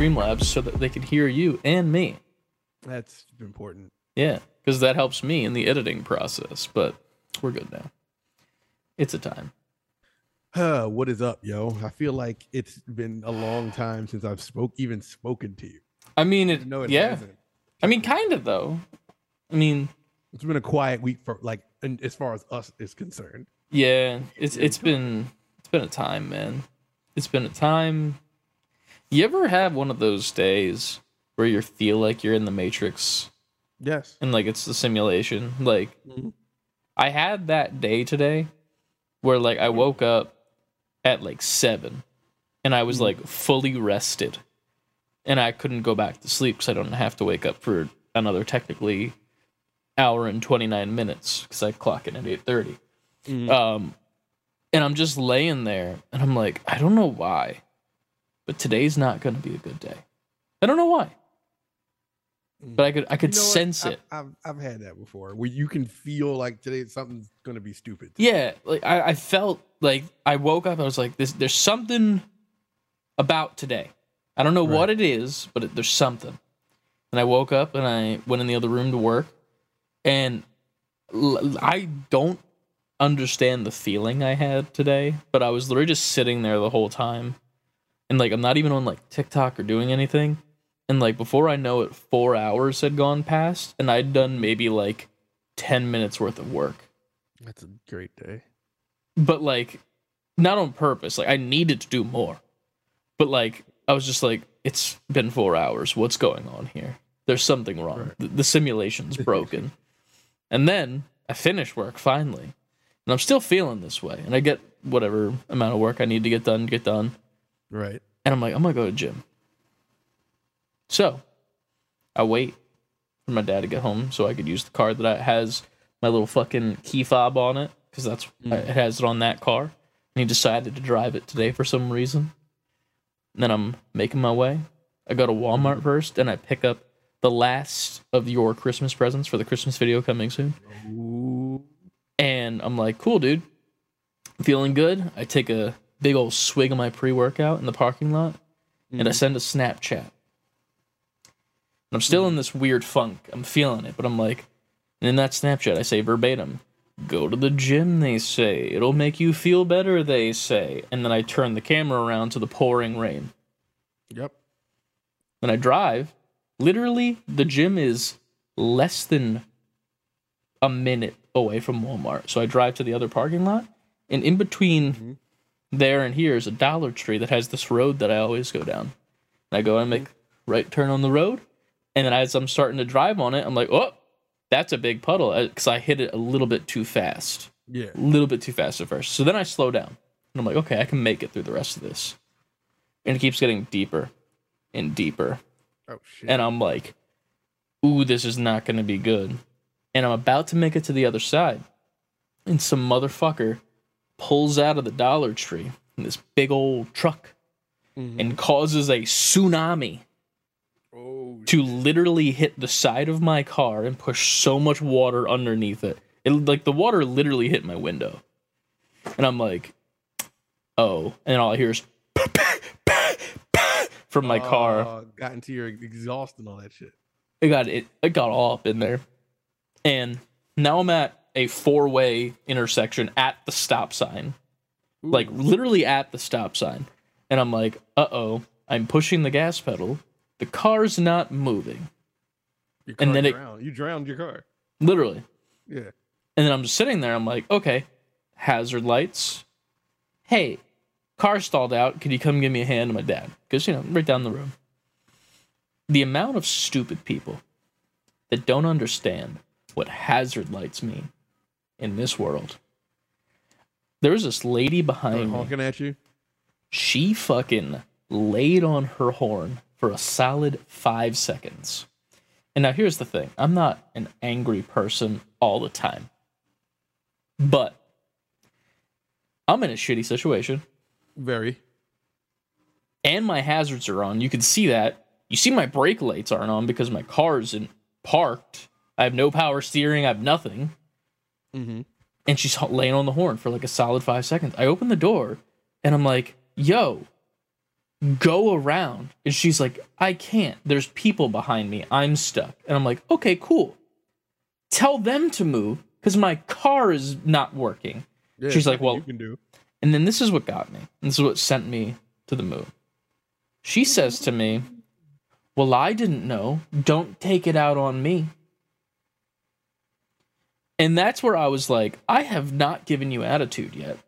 Streamlabs so that they can hear you and me. That's important. Yeah, because that helps me in the editing process. But we're good now. It's a time. Uh, what is up, yo? I feel like it's been a long time since I've spoke even spoken to you. I mean, it. No, it yeah. hasn't. I mean, kind of though. I mean, It's been a quiet week for like, and as far as us is concerned. yeah. It's it's been it's been a time, man. It's been a time. You ever have one of those days where you feel like you're in the Matrix Yes. and like it's the simulation? Like Mhm. I had that day today where like I woke up at like seven and I was like fully rested and I couldn't go back to sleep because I don't have to wake up for another technically hour and 29 minutes because I clock in at 8.30. Mhm. Um, and I'm just laying there and I'm like, I don't know why, but today's not going to be a good day. I don't know why. But I could I could You know sense I've- it. I've, I've had that before where you can feel like today something's gonna be stupid. Yeah, like I, I felt like I woke up. And I was like, "This, there's something about today. I don't know what it is, but it, there's something." And I woke up and I went in the other room to work, and l- I don't understand the feeling I had today, but I was literally just sitting there the whole time, and like I'm not even on like TikTok or doing anything, and like before I know it, four hours had gone past, and I'd done maybe like ten minutes worth of work. That's a great day. but like not on purpose. Like i needed to do more. But like i was just like it's been four hours. What's going on here? There's something wrong. Right. the, the simulation's broken. And then i finish work finally. And i'm still feeling this way. And i get whatever amount of work i need to get done get done Right. and i'm like i'm gonna go to the gym so i wait for my dad to get home so i could use the car that has my little fucking key fob on it because that's mm. it has it on that car and he decided to drive it today for some reason and then i'm making my way i go to walmart first and i pick up the last of your christmas presents for the christmas video coming soon Ooh. and I'm like, cool, dude. Feeling good. I take a big old swig of my pre workout in the parking lot and I mm-hmm. send a Snapchat. And I'm still in mm-hmm. this weird funk. I'm feeling it, but I'm like, and in that Snapchat, I say verbatim, go to the gym, they say. It'll make you feel better, they say. And then I turn the camera around to the pouring rain. Yep. Then I drive. Literally, the gym is less than a minute away from Walmart. So I drive to the other parking lot, and in between mm-hmm. There and here is a Dollar Tree that has this road that I always go down. And I go and make right turn on the road, and then as I'm starting to drive on it, I'm like, oh, that's a big puddle uh, because I hit it a little bit too fast, Yeah. a little bit too fast at first. So then I slow down, and I'm like, okay, I can make it through the rest of this, and it keeps getting deeper and deeper Oh shit. and I'm like, ooh, this is not going to be good. And I'm about to make it to the other side. And some motherfucker pulls out of the Dollar Tree in this big old truck Mhm. and causes a tsunami oh. to literally hit the side of my car and push so much water underneath it. It like the water literally hit my window. And I'm like, oh. And all I hear is from my car. Uh, got into your exhaust and all that shit. it got it it got all up in there and now i'm at a four-way intersection at the stop sign. Like literally at the stop sign. And i'm like uh-oh i'm pushing the gas pedal. The car's not moving. Your and car then it- you drowned your car. literally. Yeah. and then i'm just sitting there. I'm like okay hazard lights. Hey car stalled out. Could you come give me a hand to my dad? Because you know right down the road. The amount of stupid people that don't understand what hazard lights mean in this world there was this lady behind me I'm honking at you. she fucking laid on her horn for a solid five seconds. And now here's the thing I'm not an angry person all the time, but I'm in a shitty situation Very. and my hazards are on. You can see that. You see my brake lights aren't on because my car's in parked. I have no power steering. I have nothing. Mm-hmm. and she's laying on the horn for like a solid five seconds. I open the door and I'm like, yo, go around. And she's like, I can't. There's people behind me. I'm stuck. And I'm like, okay, cool. Tell them to move because my car is not working. Yeah, She's like, well- you can do. And then this is what got me. This is what sent me to the moon. She says to me, Well, I didn't know. Don't take it out on me. And that's where I was like, I have not given you attitude yet.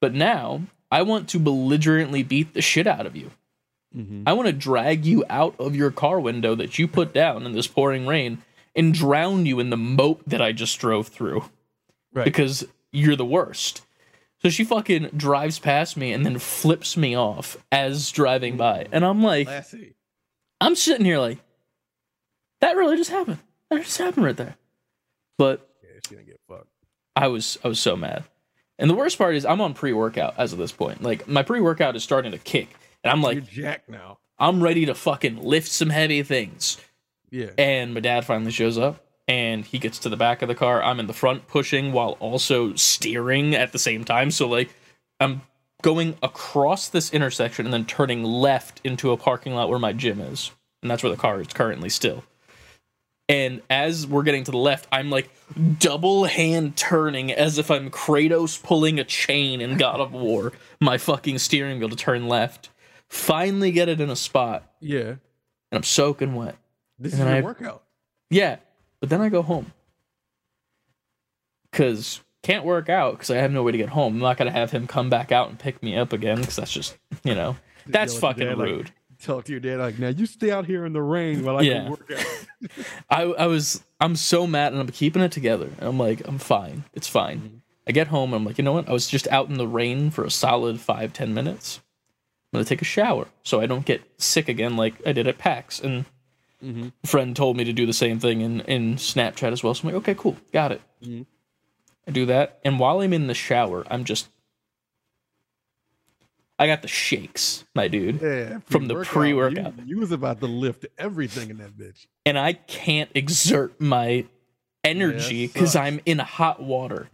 But now I want to belligerently beat the shit out of you. Mhm. I want to drag you out of your car window that you put down in this pouring rain and drown you in the moat that I just drove through Right. because you're the worst. So she fucking drives past me and then flips me off as driving by. And I'm like, Classy. I'm sitting here like, that really just happened. That just happened right there. But gonna get fucked. I was I was so mad. And the worst part is I'm on pre-workout as of this point. Like my pre-workout is starting to kick. And I'm like, You're jacked now. I'm ready to fucking lift some heavy things. Yeah. And my dad finally shows up and he gets to the back of the car. I'm in the front pushing while also steering at the same time. So, like, I'm going across this intersection and then turning left into a parking lot where my gym is. And that's where the car is currently still. And as we're getting to the left, I'm like double hand turning as if I'm Kratos pulling a chain in God of War, my fucking steering wheel to turn left. Finally get it in a spot, yeah. and I'm soaking wet. This And is I- workout. Yeah, but then I go home because can't work out because I have no way to get home. I'm not gonna have him come back out and pick me up again because that's just you know that's fucking your dad, like, rude. Talk to your dad like, now you stay out here in the rain while I Yeah. go work out. I I was I'm so mad and I'm keeping it together. And I'm like I'm fine. It's fine. Mm-hmm. I get home and I'm like you know what? I was just out in the rain for a solid five ten minutes. I'm gonna take a shower so I don't get sick again like I did at PAX and. Mhm. a friend told me to do the same thing in, in Snapchat as well. So I'm like, okay, cool, got it. Mhm. I do that, and while I'm in the shower, I'm just, I got the shakes, my dude, Yeah. From the pre-workout, pre-workout. You, you was about to lift everything in that bitch. and I can't exert my energy because sucks. I'm in hot water,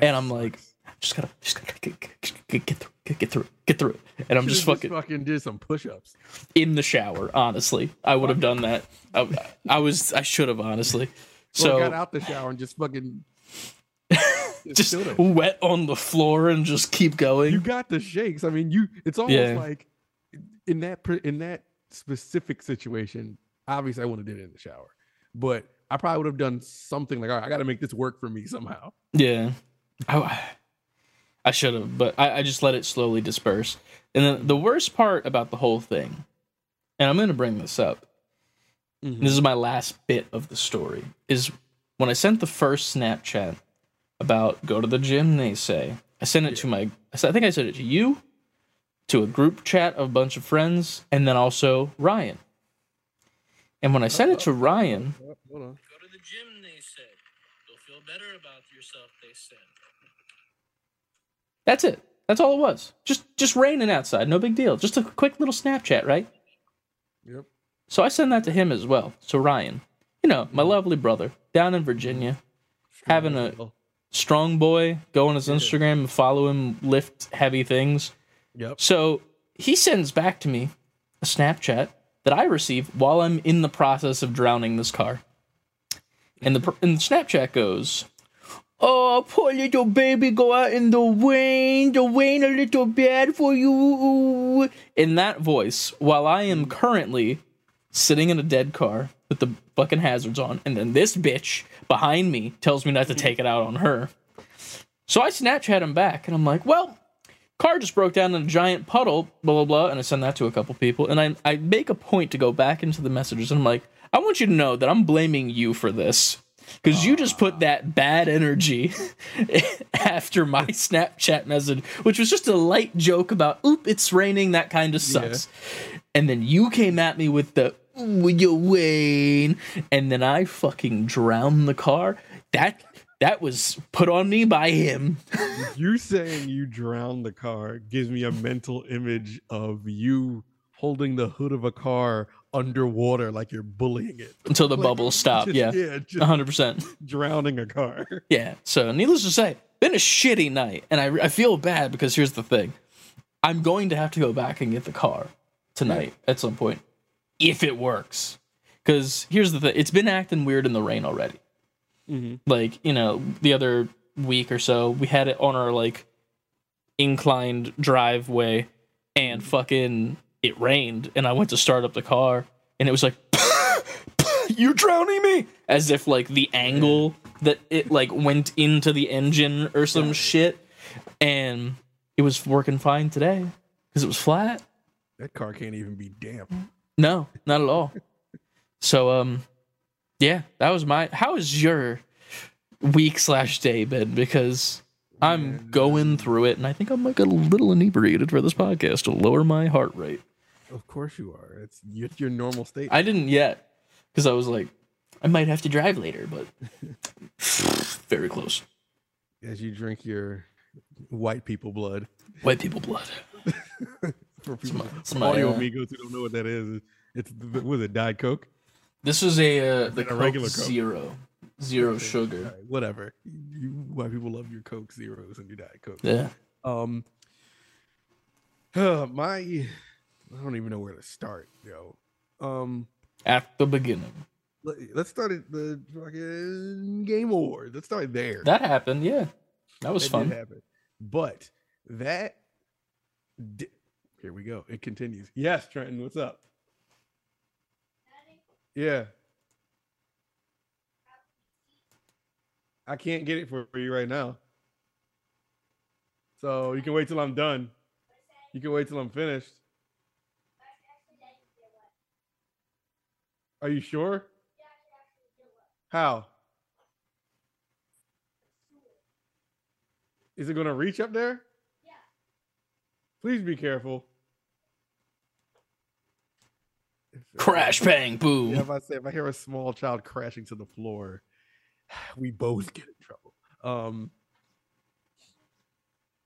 and I'm like, just gotta, just gotta get, get, get, through, get, get through, get through it, and I'm just fucking fucking did some push-ups. in the shower. Honestly, I would have done that. I, I was, I should have honestly. So So got out the shower and just fucking just wet on the floor and just keep going. you got the shakes. I mean, you. It's almost Yeah. like in that in that specific situation. Obviously, I wouldn't have did it in the shower, but I probably would have done something like, all right, I got to make this work for me somehow. yeah, I, I should have, but I, I just let it slowly disperse. And then the worst part about the whole thing, and I'm going to bring this up. Mhm. This is my last bit of the story. Is when I sent the first Snapchat about go to the gym. They say I sent it to my. I think I sent it to you, to a group chat of a bunch of friends, and then also Ryan. And when I sent it to Ryan, hold on. Go to the gym, they said. You'll feel better about yourself, they said. That's it. That's all it was. Just just raining outside, no big deal. Just a quick little Snapchat, right? Yep. So I send that to him as well. So Ryan, you know, my mm-hmm. lovely brother down in Virginia, Having a- strong boy, go on his. Instagram and follow him, lift heavy things. Yep. So he sends back to me a Snapchat that I receive while I'm in the process of drowning this car. And the and the Snapchat goes, "Oh, poor little baby, go out in the rain. The rain a little bad for you." In that voice, while I am currently sitting in a dead car with the fucking hazards on, and then this bitch behind me tells me not to take it out on her. So I Snapchat him back, and I'm like, "Well." car just broke down in a giant puddle, blah blah blah, and I send that to a couple people, and I I make a point to go back into the messages, and I'm like, I want you to know that I'm blaming you for this. Because you just put that bad energy after my Snapchat message, which was just a light joke about, oop, it's raining, that kind of sucks. And then you came at me with the, ooh, you Wayne. And then I fucking drowned the car. That that was put on me by him. You saying you drowned the car gives me a mental image of you holding the hood of a car underwater like you're bullying it. until the Like, bubbles stop. just- yeah, Yeah, just hundred percent. drowning a car. Yeah. So, needless to say, been a shitty night, and I I feel bad because here's the thing: I'm going to have to go back and get the car tonight at some point if it works. Because here's the thing: it's been acting weird in the rain already. Mhm. Like you know, the other week or so, we had it on our like inclined driveway, and fucking it rained, and I went to start up the car, and it was like, you're drowning me!" As if like the angle that it like went into the engine or some shit, and it was working fine today because it was flat. That car can't even be damp. No, not at all. so um yeah, that was my how is your week slash day been? Because I'm going through it and I think I'm like a little inebriated for this podcast to lower my heart rate. Of course you are. It's your, your normal state. I didn't yet because I was like, I might have to drive later, but very close. as you drink your white people blood. White people blood. For people, my- it's my, audio uh, amigos who don't know what that is, it's was it Diet Coke? This is a uh, the it a Coke regular Coke? Zero. Zero sugar. right, whatever. You white people love your Coke Zeros and your Diet Coke. Yeah. Um, Uh, my, I don't even know where to start, yo. Um, At the beginning. let, us start at the fucking Game Awards. Let's start there. That happened, yeah. That was That fun. did happen. But that di- here we go. It continues. Yes, Trenton, what's up? Yeah. I can't get it for you right now. So you can wait till I'm done. You can wait till I'm finished. Are you sure? How? Is it going to reach up there? Yeah. Please be careful. If- Crash bang boom. Yeah, if I say if I hear a small child crashing to the floor, we both get in trouble. Um,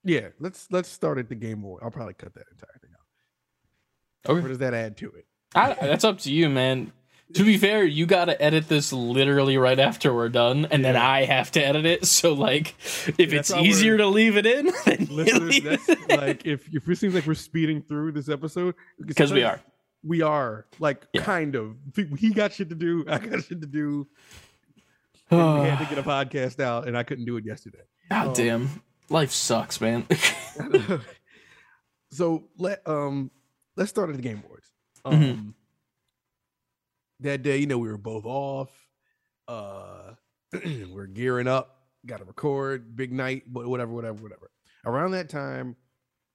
yeah, let's let's start at the game board. I'll probably cut that entire thing out. Okay. What does that add to it? I, that's up to you, man. To be fair, you got to edit this literally right after we're done, and then I have to edit it. So, like, if it's easier to leave it in, then Listeners, leave that's it in. like if if it seems like we're speeding through this episode because we are. We are like Yeah. kind of. He got shit to do. I got shit to do. we had to get a podcast out, and I couldn't do it yesterday. God damn, life sucks, man. so let um let's start at the Game Awards. Um Mhm. that day, you know, we were both off. Uh we're gearing up, gotta record, big night, but whatever, whatever, whatever. Around that time,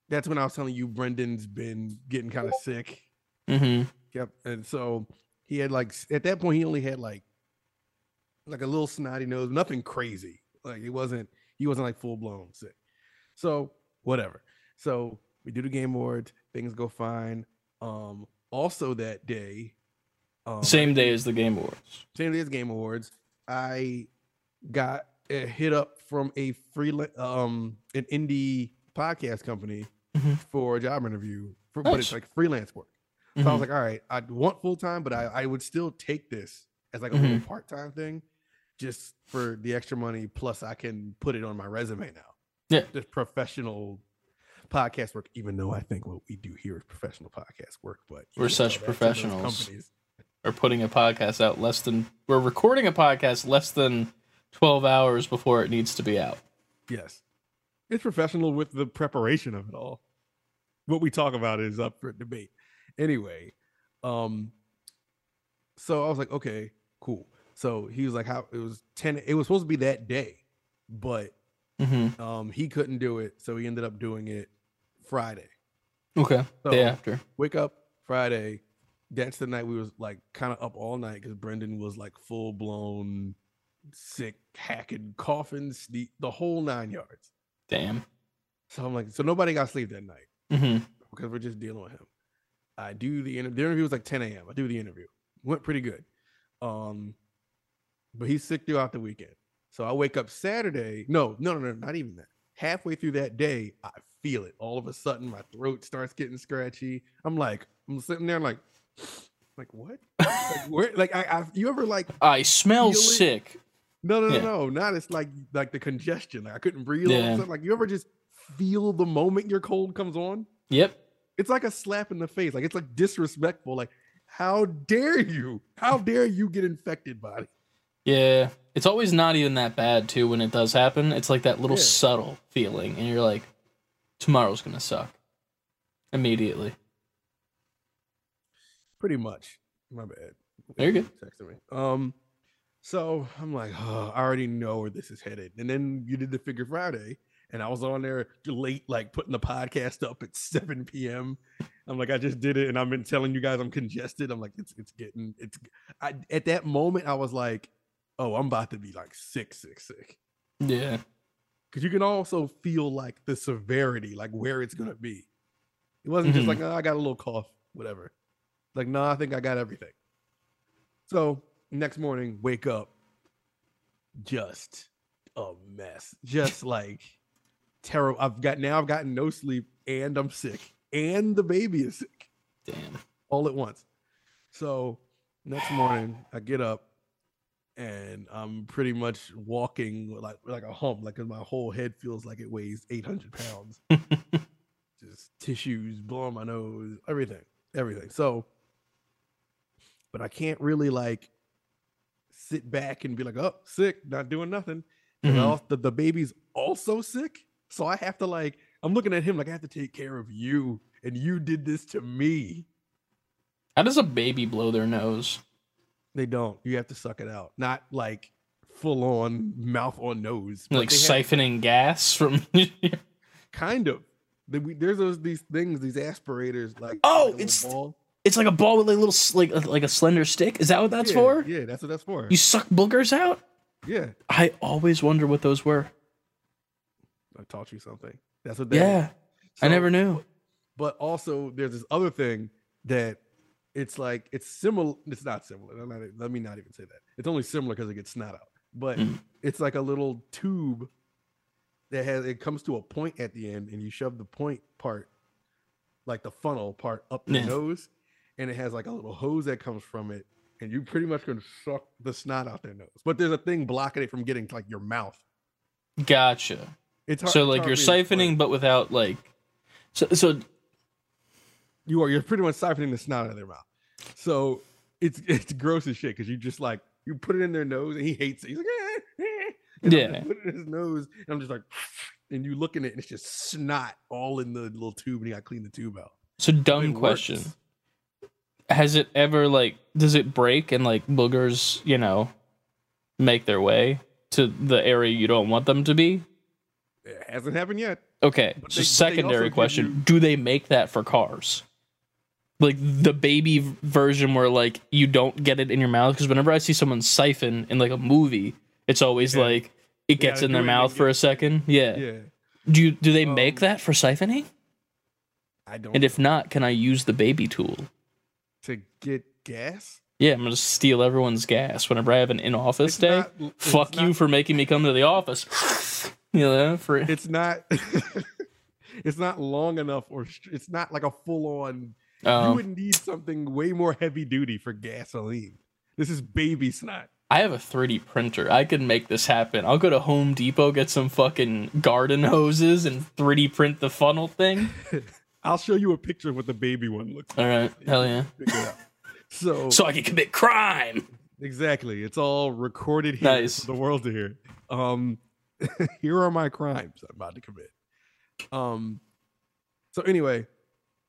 that's when I was telling you Brendan's been getting kind of sick. Hmm Yep. And so he had like at that point he only had like like a little snotty nose, nothing crazy. Like it wasn't he wasn't like full blown sick. So whatever. So we do the game awards, things go fine. Um also that day, um Same day as the Game Awards. same day as Game Awards, I got a hit up from a freelance um an indie podcast company Mhm. for a job interview, for, but it's like freelance work. So I was Mhm. like, all right, I want full time, but I, I would still take this as like a Mm-hmm. little part time thing, just for the extra money. Plus, I can put it on my resume now. Yeah. just professional podcast work. Even though I think what we do here is professional podcast work, but We're such tell that to those professionals. companies. We're putting a podcast out less than we're recording a podcast less than twelve hours before it needs to be out. Yes, it's professional with the preparation of it all. What we talk about is up for debate. Anyway, um, so I was like, okay, cool. So he was like, how it was ten. It was supposed to be that day, but Mm-hmm. um, he couldn't do it, so he ended up doing it Friday. Okay. So- day after. Wake up Friday. That's the night we was like kind of up all night because Brendan was like full blown sick, hacking, coughing, sneak, the whole nine yards. Damn. So I'm like, so nobody got sleep that night. Mm-hmm. because we're just dealing with him. I do the interview. The interview was like 10 a.m. I do the interview. Went pretty good. Um, but he's sick throughout the weekend. So I wake up Saturday. No, no, no, no, not even that. Halfway through that day, I feel it. All of a sudden, my throat starts getting scratchy. I'm like, I'm sitting there like, like what? like where? Like I, I, you ever like? I smell it? sick. No, no, no, Yeah. no. Not it's like like the congestion. Like I couldn't breathe. all of a Yeah. Like you ever just feel the moment your cold comes on? Yep. It's like a slap in the face. Like it's like disrespectful. Like, how dare you? How dare you get infected, body? Yeah, it's always not even that bad too when it does happen. It's like that little Yeah. subtle feeling, and you're like, tomorrow's gonna suck immediately. Pretty much. My bad. There You're good. Texting me. Um, so I'm like, oh, I already know where this is headed. And then you did the Figure Friday, and I was on there late, like putting the podcast up at 7 p.m. I'm like, I just did it, and I've been telling you guys I'm congested. I'm like, it's it's getting it's. I at that moment I was like, oh, I'm about to be like sick, sick, sick. Yeah, Because you can also feel like the severity, like where it's gonna be. It wasn't just Mhm. like, oh, I got a little cough, whatever. Like, no, I think I got everything. So next morning, wake up, just a mess. Just like terrible. I've got now I've gotten no sleep and I'm sick. And the baby is sick damn. all at once. So next morning I get up and I'm pretty much walking like like a hump, like my whole head feels like it weighs 800 pounds. Just tissues blowing my nose, everything, everything. So, but I can't really like sit back and be like, oh, sick, not doing nothing. And Mhm. also, the, the baby's also sick. So I have to like, I'm looking at him like I have to take care of you, and you did this to me. How does a baby blow their nose? They don't. You have to suck it out. Not like full on mouth on nose. Like they have- siphoning gas from? kind of. There's those these things, these aspirators. Like Oh, like it's- ball. it's like a ball with a little like like a slender stick. Is that what that's Yeah, for? Yeah, that's what that's for. You suck boogers out. yeah, I always wonder what those were. I taught you something. That's what. That. Yeah, I never knew. But also, there's this other thing that it's like it's similar. It's not similar. I'm not- let me not even say that. It's only similar because it gets snot out. But Mhm. it's like a little tube that has it comes to a point at the end, and you shove the point part, like the funnel part, up the Yeah. nose, and it has like a little hose that comes from it, and you pretty much can suck the snot out their nose. But there's a thing blocking it from getting to like your mouth. Gotcha. It's hard, So like you're siphoning, but without like. So so You are. You're pretty much siphoning the snot out of their mouth. So it's it's gross as shit because you just like you put it in their nose and he hates it. He's like, eh, eh. And Yeah. put it in his nose and I'm just like, and you look in it and it's just snot all in the little tube and you got to clean the tube out. so dumb It question. works. Has it ever like does it break and like boogers you know make their way to the area you don't want them to be? It hasn't happened yet. Okay, But so they- but they also secondary question: you- Do they make that for cars? Like the baby version, where like you don't get it in your mouth? Because whenever I see someone siphon in like a movie, it's always Yeah. like it gets gotta in their mouth for a second. Yeah. Yeah. Do you do they make Um, that for siphoning? I don't. And if not, can I use the baby tool? to get gas, Yeah, I'm gonna steal everyone's gas whenever I have an in-office day. not- Fuck you not- for making me come to the office. you know, for it's not. it's not long enough, or it's not like a full on. you um, would need something way more heavy duty for gasoline. This is baby snot. I have a 3D printer. I can make this happen. I'll go to Home Depot, get some fucking garden hoses, and 3D print the funnel thing. I'll show you a picture of what the baby one looks like. All right, hell yeah. Figure it out. So, So I can commit crime. exactly, it's all recorded here Nice. for the world to hear. Um, here are my crimes I'm about to commit. Um, so anyway,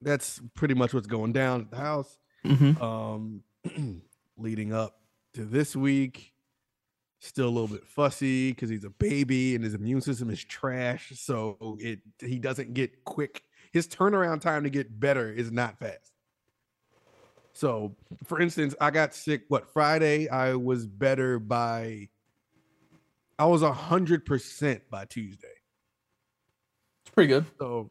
that's pretty much what's going down at the house. Mm-hmm. um leading up to this week still a little bit fussy because he's a baby and his immune system is trash so it he doesn't get quick his turnaround time to get better is not fast so for instance i got sick what friday i was better by i was a hundred percent by tuesday It's pretty good. so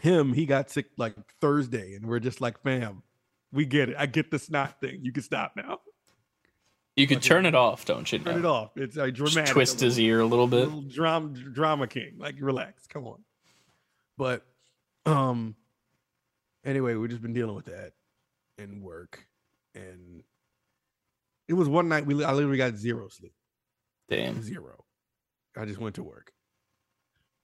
him, he got sick like Thursday, and we're just like, fam, we get it. I get the snot thing. You can stop now. You could Fucking- turn it off, don't you? Turn it off. It's a Just dramatic. twist a his ear a little bit. little drama, drama king. Like, relax. Come on. But, um, anyway, we've just been dealing with that in work, and it was one night we I literally got zero sleep. Damn. zero. I just went to work,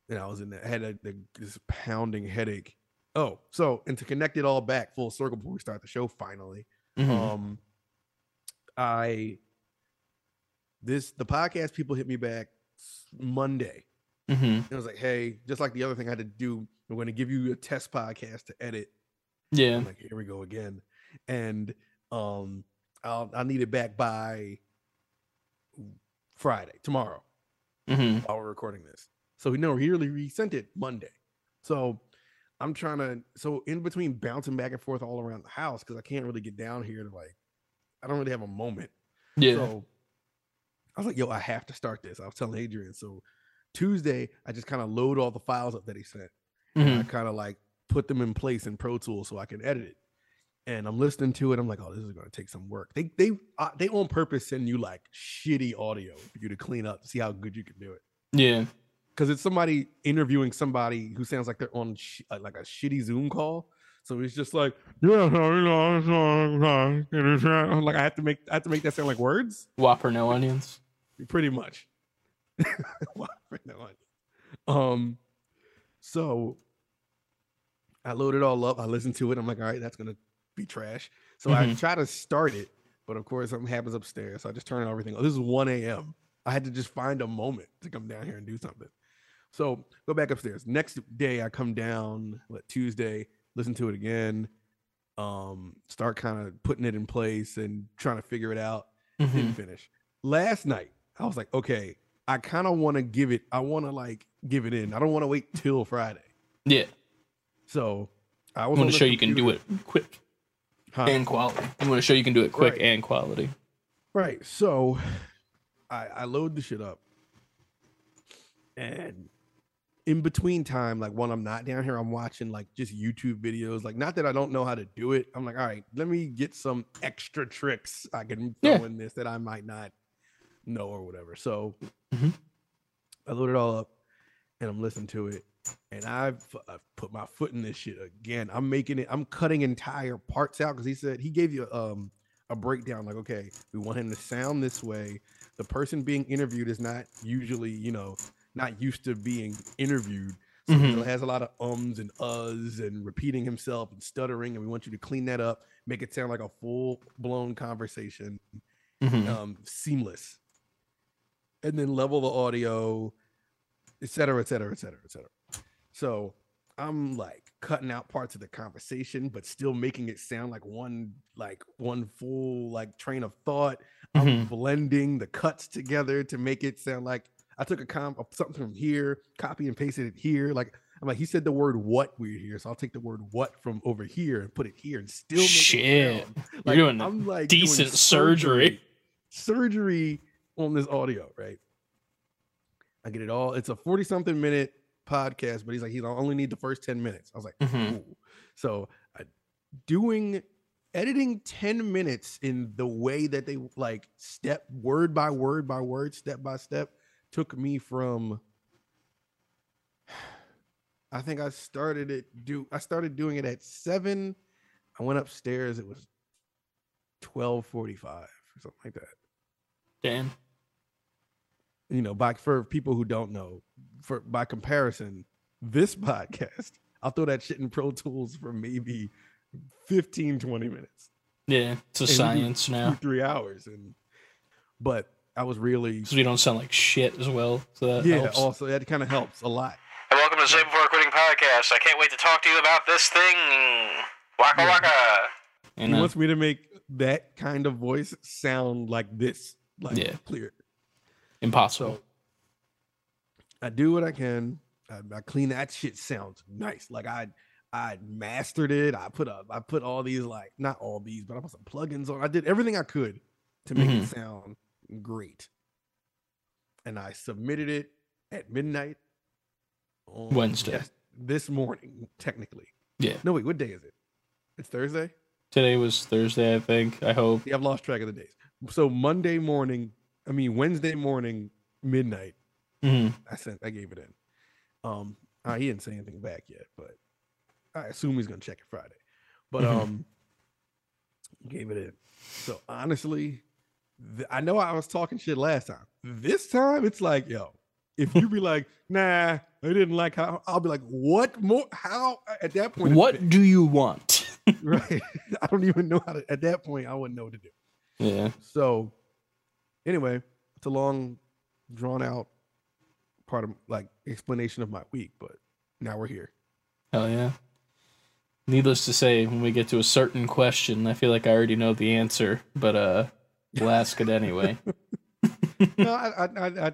and I was in there. I had a, the, this pounding headache Oh, so and to connect it all back full circle before we start the show finally. Mhm. Um I this the podcast people hit me back Monday. Mhm. I was like, hey, just like the other thing I had to do, we're going to give you a test podcast to edit. Yeah. I'm like, here we go again. And um I'll I need it back by Friday, tomorrow, hmm while we're recording this. So he no, he really resent it Monday. So I'm trying to so in between bouncing back and forth all around the house because I can't really get down here to like I don't really have a moment. Yeah. So I was like, yo, I have to start this. I was telling Adrian. So Tuesday, I just kind of load all the files up that he sent. And I Mhm. kind of like put them in place in Pro Tools so I can edit it. And I'm listening to it. I'm like, oh, this is going to take some work. They they uh, they on purpose send you like shitty audio for you to clean up see how good you can do it. Yeah. Because it's somebody interviewing somebody who sounds like they're on sh- uh, like a shitty Zoom call. So it's just like, yeah, you know, like I have to make I have to make that sound like words. Whopper, no onions. pretty much. For no one? Um, so I load it all up. I listen to it. I'm like, all right, that's gonna be trash. So I Mhm. try to start it, but of course something happens upstairs. So I just turn on everything. Oh, this is 1 a.m. I had to just find a moment to come down here and do something. So go back upstairs. Next day I come down, what Tuesday, listen to it again, um, start kind of putting it in place and trying to figure it out Mhm. didn't finish. Last night, I was like, okay, I kind of want to give it, I want to like give it in. I don't want to wait till Friday. Yeah. So I I want to show you can do it quick Huh? and quality. You want to show you can do it quick Right. and quality. Right. So I, I load the shit up. And in between time, like when I'm not down here, I'm watching like just YouTube videos. Like, not that I don't know how to do it. I'm like, all right, let me get some extra tricks I can throw Yeah. in this that I might not know or whatever. So Mhm. I load it all up and I'm listening to it. And I've, I've put my foot in this shit again. I'm making it, I'm cutting entire parts out because he said he gave you um a breakdown like okay we want him to sound this way. The person being interviewed is not usually you know not used to being interviewed. So it has a lot of ums and uhs and repeating himself and stuttering and we want you to clean that up make it sound like a full blown conversation Mhm. um seamless. And then level the audio et cetera et cetera et cetera et cetera so i'm like cutting out parts of the conversation but still making it sound like one like one full like train of thought i'm Mhm. blending the cuts together to make it sound like i took a com something from here copy and pasted it here like i'm like he said the word what we're here so i'll take the word what from over here and put it here and still make Shit. it sound You're doing I'm like doing decent surgery. surgery on this audio, right? I get it all. It's a 40 something minute podcast, but he's like, he only need the first 10 minutes. I was like, Mhm. Ooh. so uh, doing editing 10 minutes in the way that they like step word by word by word, step by step, took me from I think I started it do I started doing it at seven. I went upstairs, it was 1245 or something like that Damn. you know, by for people who don't know, for by comparison, this podcast, I'll throw that shit in Pro Tools for maybe 15, 20 minutes, Yeah. It's a And we do science two, now. three hours. And but I was really Because we don't sound like shit as well. So that yeah, helps. also that kind of helps a lot. And welcome to Say Before Quitting Podcast. I can't wait to talk to you about this thing. Waka Yeah. waka. You he know? wants me to make that kind of voice sound like this, like Yeah. clear. Impossible. So I do what I can. I, I clean that shit sounds nice. Like I I mastered it. I put up I put all these like not all these, but I put some plugins on. I did everything I could to make it mm-hmm. sound great. And I submitted it at midnight on Wednesday. yes- this morning, technically. Yeah. No, wait, what day is it? It's Thursday? Today was Thursday, I think. I hope. Yeah, I've lost track of the days. So Monday morning, I mean Wednesday morning, midnight, Mhm. I sent I gave it in. Um uh, he didn't say anything back yet, but I assume he's gonna check it Friday. But Mhm. um gave it in. So honestly, th- I know I was talking shit last time. This time it's like, yo, if you be like, nah, I didn't like how I'll be like, what more? How at that point? What do you want? right? I don't even know how to. At that point, I wouldn't know what to do. Yeah. So, anyway, it's a long, drawn out part of like explanation of my week, but now we're here. Hell yeah. Needless to say, when we get to a certain question, I feel like I already know the answer, but uh, we'll ask it anyway. no, I, I, I, I,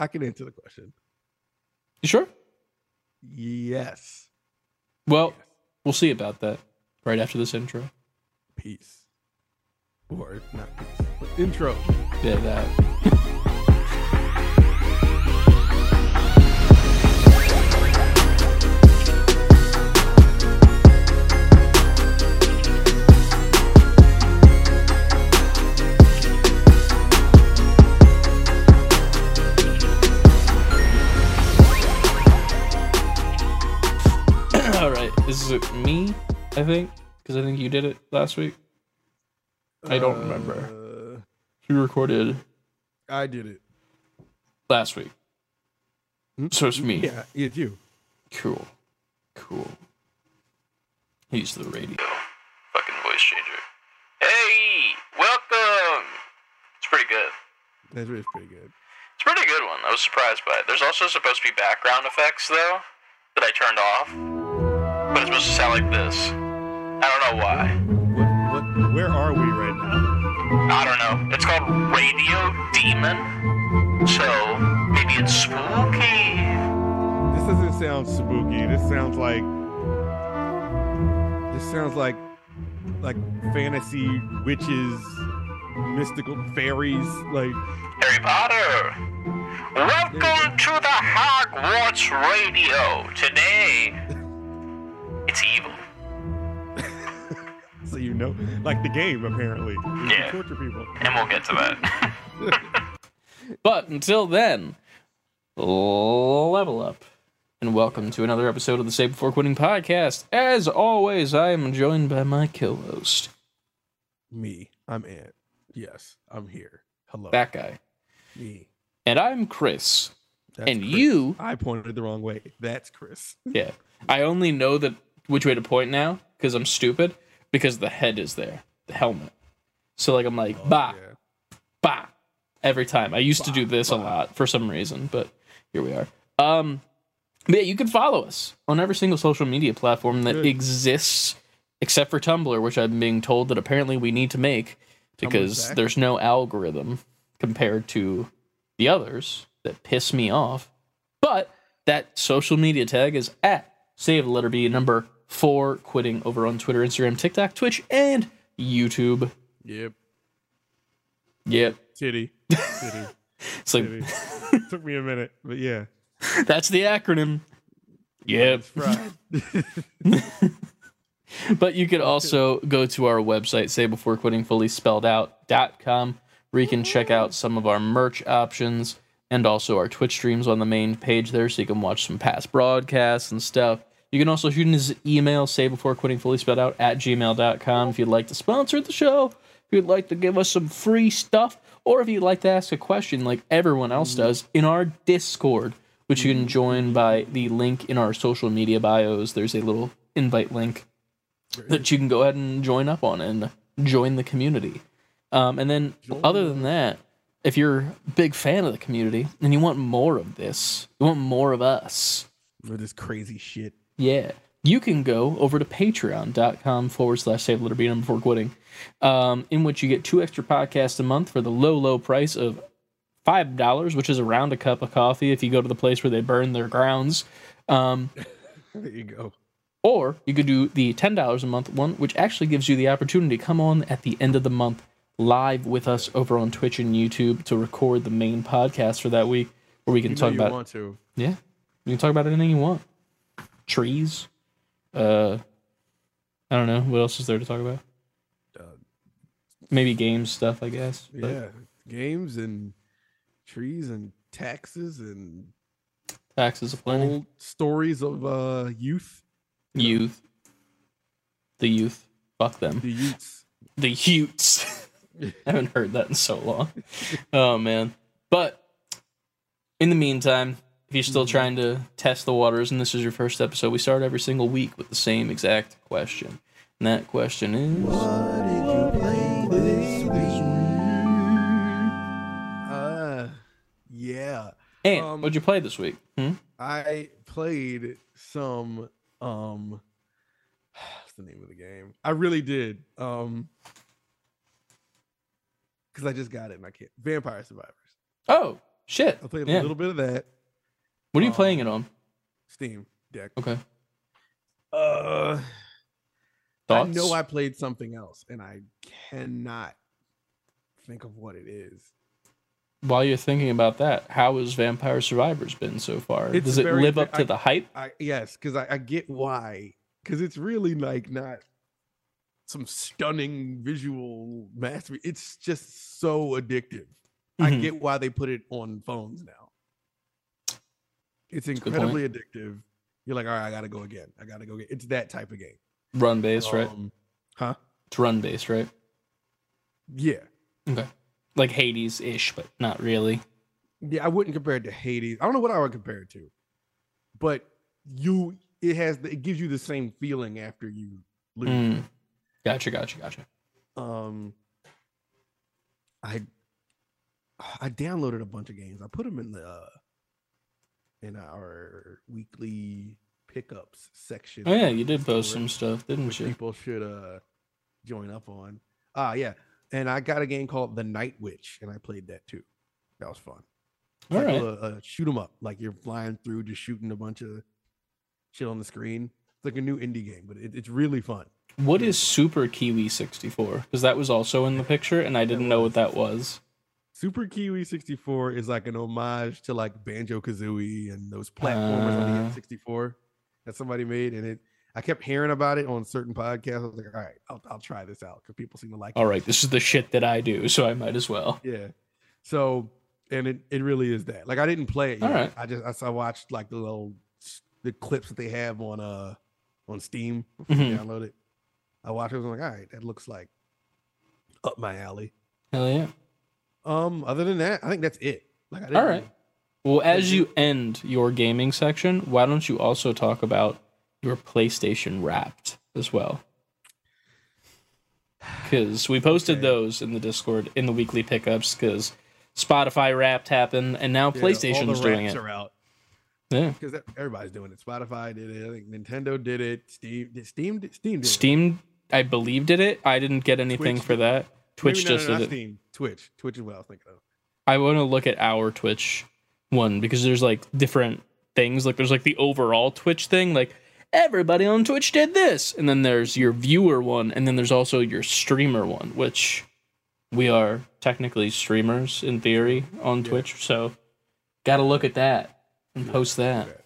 I can answer the question. You sure? Yes. Well, Yes. we'll see about that right after this intro. Peace. Or not peace. But intro. Yeah, that. It me, I think, because I think you did it last week. I don't remember. Uh, You recorded I did it. last week. Hmm? So it's me. Yeah, it's you. Cool. Cool. He's the radio. Fucking voice changer. Hey, welcome. It's pretty good. That's really pretty good. It's a pretty good one. I was surprised by it. There's also supposed to be background effects though that I turned off, but it's supposed to sound like this. I don't know why. What? What? Where are we right now? I don't know. It's called Radio Demon. So maybe it's spooky. This doesn't sound spooky. This sounds like. This sounds like, like fantasy witches, mystical fairies. Like Harry Potter. Welcome to the Hogwarts Radio. Today, it's evil. so you know, like the game apparently. Yeah. Torture people. And we'll get to that. But until then, level up. And welcome to another episode of the Save Before Quitting podcast. As always, I am joined by my co host, Me. I'm Ant. Yes, I'm here. Hello. that guy. Me. And I'm Chris. That's and Chris. you, I pointed the wrong way. That's Chris. yeah. I only know that which way to point now because I'm stupid because the head is there, the helmet. So, like, I'm like, bah, Yeah. bah, every time. I used to do this a lot for some reason, but here we are. Um, but yeah, you can follow us on every single social media platform that Good. exists, except for Tumblr, which I'm being told that apparently we need to make because there's no algorithm compared to the others that piss me off. But that social media tag is at save letter B number four quitting over on Twitter, Instagram, TikTok, Twitch, and YouTube. Yep. Yep. Titty. Titty. It's like Titty. Took me a minute, but yeah. That's the acronym. Yep. But you could also go to our website, save before quitting fully spelled out.com, where you can check out some of our merch options and also our Twitch streams on the main page there so you can watch some past broadcasts and stuff. You can also shoot an email, save before quitting fully spelled out at gmail.com if you'd like to sponsor the show, if you'd like to give us some free stuff, or if you'd like to ask a question like everyone else does in our Discord, which you can join by the link in our social media bios. There's a little invite link that you can go ahead and join up on and join the community. Um, and then, other than that, if you're a big fan of the community and you want more of this, you want more of us, For this crazy shit. yeah, you can go over to patreon.com forward slash save letter B number before quitting, um, in which you get two extra podcasts a month for the low, low price of $5, which is around a cup of coffee if you go to the place where they burn their grounds. Um, There you go. or you could do the $10 a month one, which actually gives you the opportunity to come on at the end of the month live with us over on Twitch and YouTube to record the main podcast for that week where we can You talk about want to. yeah, we can talk about anything you want. Trees. Uh I don't know. What else is there to talk about? Uh, Maybe games stuff, I guess. but yeah. Games and trees and taxes and Taxes of plenty. old stories of uh youth. Youth. The youth. Fuck them. The youths. the Utes. I haven't heard that in so long. Oh man. But In the meantime, if you're still trying to test the waters and this is your first episode, we start every single week with the same exact question. And that question is What did you play this week? Uh, yeah. And Um, what'd you play this week? Hmm? I played some um what's the name of the game? I really did. Um because I just got it and I can't Vampire Survivors. Oh, shit. I played Yeah. a little bit of that. What are you um, playing it on? Steam deck. Okay. Uh Thoughts? I know I played something else and I cannot think of what it is. While you're thinking about that, how has Vampire Survivors been so far? It's Does it live up to I- the hype? I yes, because I, I get why. Because it's really like not some stunning visual mastery. It's just so addictive. I Mhm. get why they put it on phones now. It's incredibly addictive. You're like, all right, I gotta go again. I gotta go again. It's that type of game. Run based, right? Um, huh? It's run based, right? Yeah. Okay. Like Hades ish, but not really. Yeah, I wouldn't compare it to Hades. I don't know what I would compare it to, but you, it has, it gives you the same feeling after you lose. Mm. Gotcha, gotcha, gotcha. um i i downloaded a bunch of games i put them in the uh in our weekly pickups section Oh yeah, you did post some stuff, didn't you? people should uh join up on ah yeah and i got a game called the night witch and i played that too that was fun All like right. a, a shoot 'em up like you're flying through just shooting a bunch of shit on the screen it's like a new indie game but it, it's really fun What is Super Kiwi 64? Because that was also in the picture, and I didn't know what that was. Super Kiwi 64 is like an homage to like Banjo Kazooie and those platformers on Uh. the N64 that somebody made. And it, I kept hearing about it on certain podcasts. I was like, all right, I'll, I'll try this out because people seem to like All it. right, this is the shit that I do, so I might as well. Yeah. So, and it, it really is that. Like, I didn't play it yet. All right. I just, I, watched like the little, the clips that they have on, uh, on Steam. Mhm. Download it. I watched it. I was like, all right, that looks like up my alley. Hell yeah. Um, other than that, I think that's it. Like, I didn't All right. Well, as you end your gaming section, why don't you also talk about your PlayStation Wrapped as well? Because we posted Okay. those in the Discord in the weekly pickups. Because Spotify Wrapped happened, and now Yeah, PlayStation's doing it. Are out. Yeah, because everybody's doing it. Spotify did it. I think Nintendo did it. Steam, did Steam, did, Steam did it. I believe, did it. I didn't get anything Twitch for that. Twitch Maybe no, no, just no, not did it. Twitch. Twitch is what I was thinking of. I want to look at our Twitch one because there's like different things. Like there's like the overall Twitch thing, like everybody on Twitch did this, and then there's your viewer one, and then there's also your streamer one, which we are technically streamers in theory on Yeah. Twitch. So got to look at that and post that. Okay.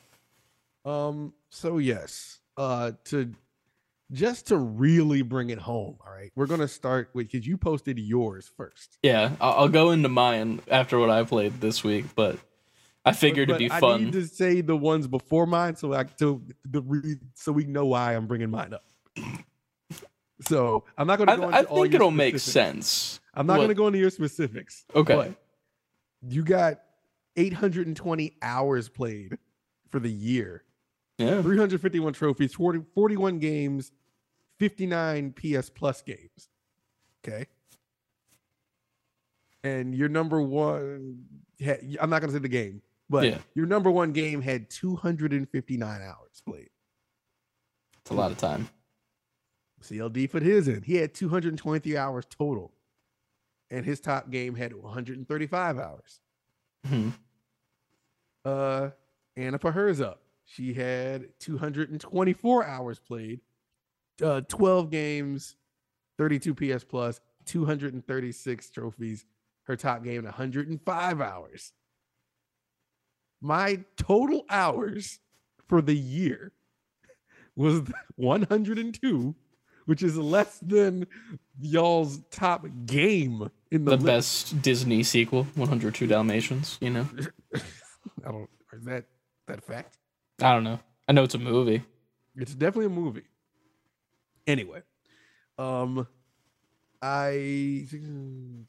Um. So yes. Uh. To just to really bring it home. All right. We're gonna start with because you posted yours first. Yeah, I'll, I'll go into mine after what I played this week, but I figured But it'd be I fun. need to say the ones before mine, so I so the so we know why I'm bringing mine up. So I'm not gonna I, go into I all think it'll make sense. I'm not What- to go into your specifics. Okay. But you got 820 hours played for the year, Yeah. 351 trophies, 40, 41 games, 59 PS Plus games. Okay. And your number one, had, I'm not going to say the game, but Yeah. your number one game had 259 hours played. It's a lot of time. CLD put his in. He had 223 hours total. And his top game had 135 hours. Mhm. Uh Anna put hers up. She had 224 hours played, uh, 12 games, 32 PS plus, 236 trophies. Her top game 105 hours. My total hours for the year was 102, which is less than y'all's top game in the, The best Disney sequel, 102 Dalmatians, you know? I don't. Is that that fact? I don't know. I know it's a movie. It's definitely a movie. Anyway, um, I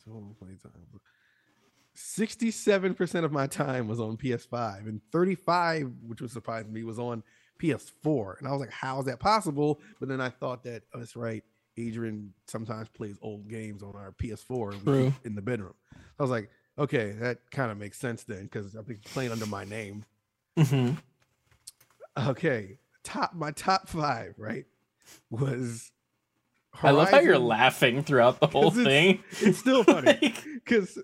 total playtime. 67% of my time was on PS5 and 35, which was surprising me, was on PS4. And I was like, how is that possible? But then I thought that oh, that's right. Adrian sometimes plays old games on our PS4 True. in the bedroom. I was like, okay, that kind of makes sense then because I've been playing under my name. hmm Okay, top my top five right was. I love how you're laughing throughout the whole it's- thing. It's still funny. Like, because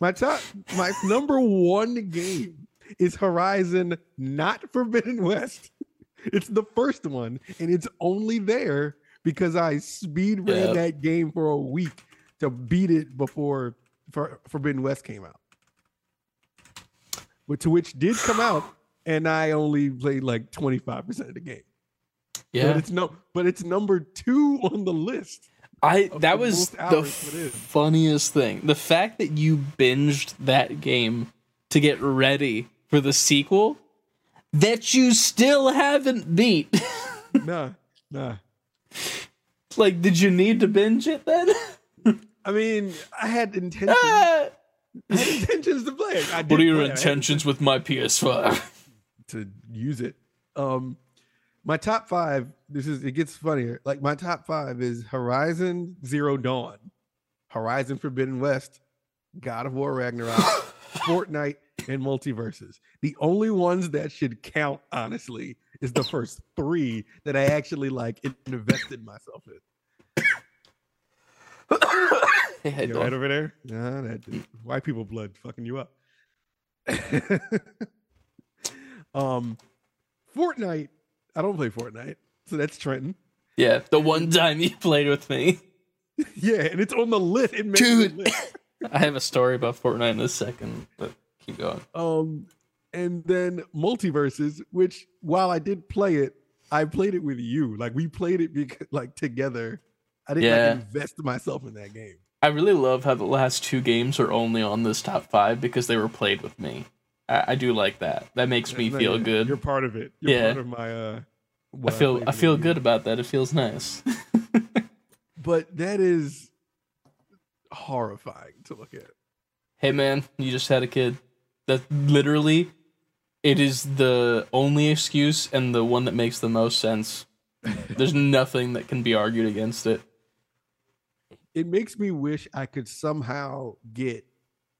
my top my number one game is Horizon, not Forbidden West. It's the first one, and it's only there because I speed ran Yep. that game for a week to beat it before For- Forbidden West came out. But to which did come out, and I only played like 25% of the game. Yeah. But it's no but it's number two on the list. I that was the hours put in. funniest thing. The fact that you binged that game to get ready for the sequel that you still haven't beat. Nah, nah. like, did you need to binge it then? I mean, I had intentions. Ah! I had intentions to play it. What are your play it. I had intentions with my PS5? To use it? Um, my top five. This is it gets funnier. Like my top five is Horizon Zero Dawn, Horizon Forbidden West, God of War Ragnarok, Fortnite, and MultiVersus. The only ones that should count, honestly, is the first three that I actually like invested myself in. hey, hey, You dog. right over there? Nah, that white people blood fucking you up. um, Fortnite. I don't play Fortnite, so that's Trenton. yeah, the one time you played with me. Yeah, and it's on the list. It makes Dude. list. I have a story about Fortnite in a second, but keep going. Um, and then MultiVersus, which while I did play it, I played it with you. Like we played it because like together. I didn't Yeah. like invest myself in that game. I really love how the last two games are only on this top five because they were played with me. I, I do like that. That makes me feel good. You're part of it. You're Yeah. part of my uh I feel played I feel good about that. It feels nice. But that is horrifying to look at. hey man, you just had a kid. That literally it is the only excuse and the one that makes the most sense. There's nothing that can be argued against it. It makes me wish I could somehow get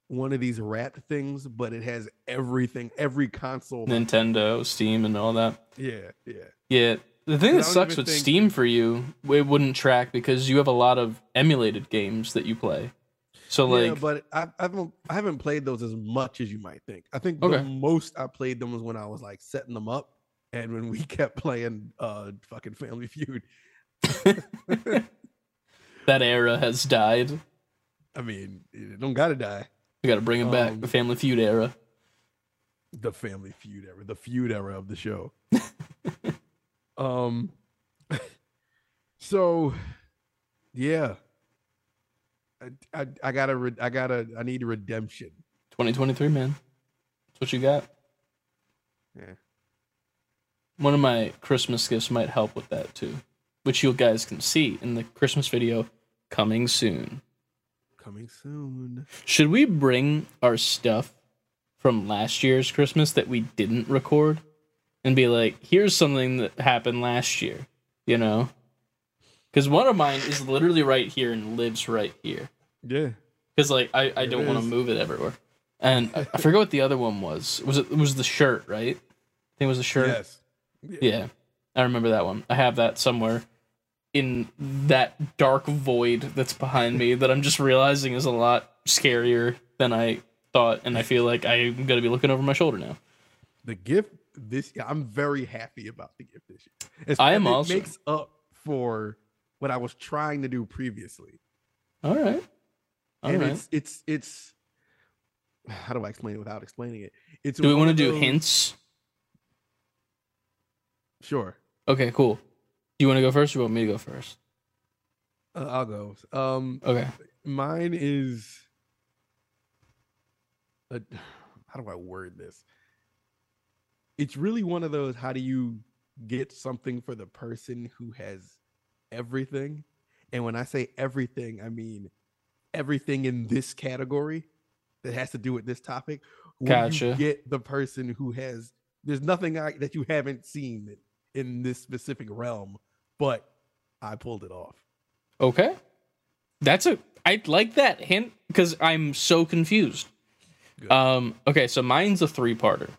one of these rat things, but it has everything, every console. Nintendo, Steam, and all that. Yeah, yeah. Yeah. The thing that sucks with think- Steam for you, it wouldn't track because you have a lot of emulated games that you play. So yeah, like, but I, I haven't I haven't played those as much as you might think. I think Okay. the most I played them was when I was like setting them up, and when we kept playing uh fucking Family Feud. that era has died. I mean, it don't gotta die. We got to bring it back. Um, The Family Feud era. the family feud era, the feud era of the show. um so yeah. I, I, I gotta re- I gotta I need redemption. 2023, man. That's what you got. Yeah. One of my Christmas gifts might help with that too, which you guys can see in the Christmas video coming soon. Coming soon. Should we bring our stuff from last year's Christmas that we didn't record and be like, here's something that happened last year, you know? Because one of mine is literally right here and lives right here. Yeah. Because like I, I don't want to move it everywhere. And I, I forget what the other one was. Was it, it was the shirt, right? I think it was the shirt. Yes. Yeah, I remember that one. I have that somewhere in that dark void that's behind me that I'm just realizing is a lot scarier than I thought, and I feel like I'm gonna be looking over my shoulder now. The gift this year, I'm very happy about the gift this year. It's- I am it also. makes up for what I was trying to do previously. All right, all and right. it's it's it's how do I explain it without explaining it? It's Do we want to do hints? Sure. Okay, cool. Do you want to go first, or you want me to go first? Uh, I'll go. Um, Okay. mine is. A, how do I word this? It's really one of those. How do you get something for the person who has everything? And when I say everything, I mean everything in this category. that has to do with this topic. Gotcha. You get the person who has. There's nothing I, that you haven't seen in this specific realm, but I pulled it off. Okay. That's a I like that hint because I'm so confused. Good. Um okay, so mine's a three-parter.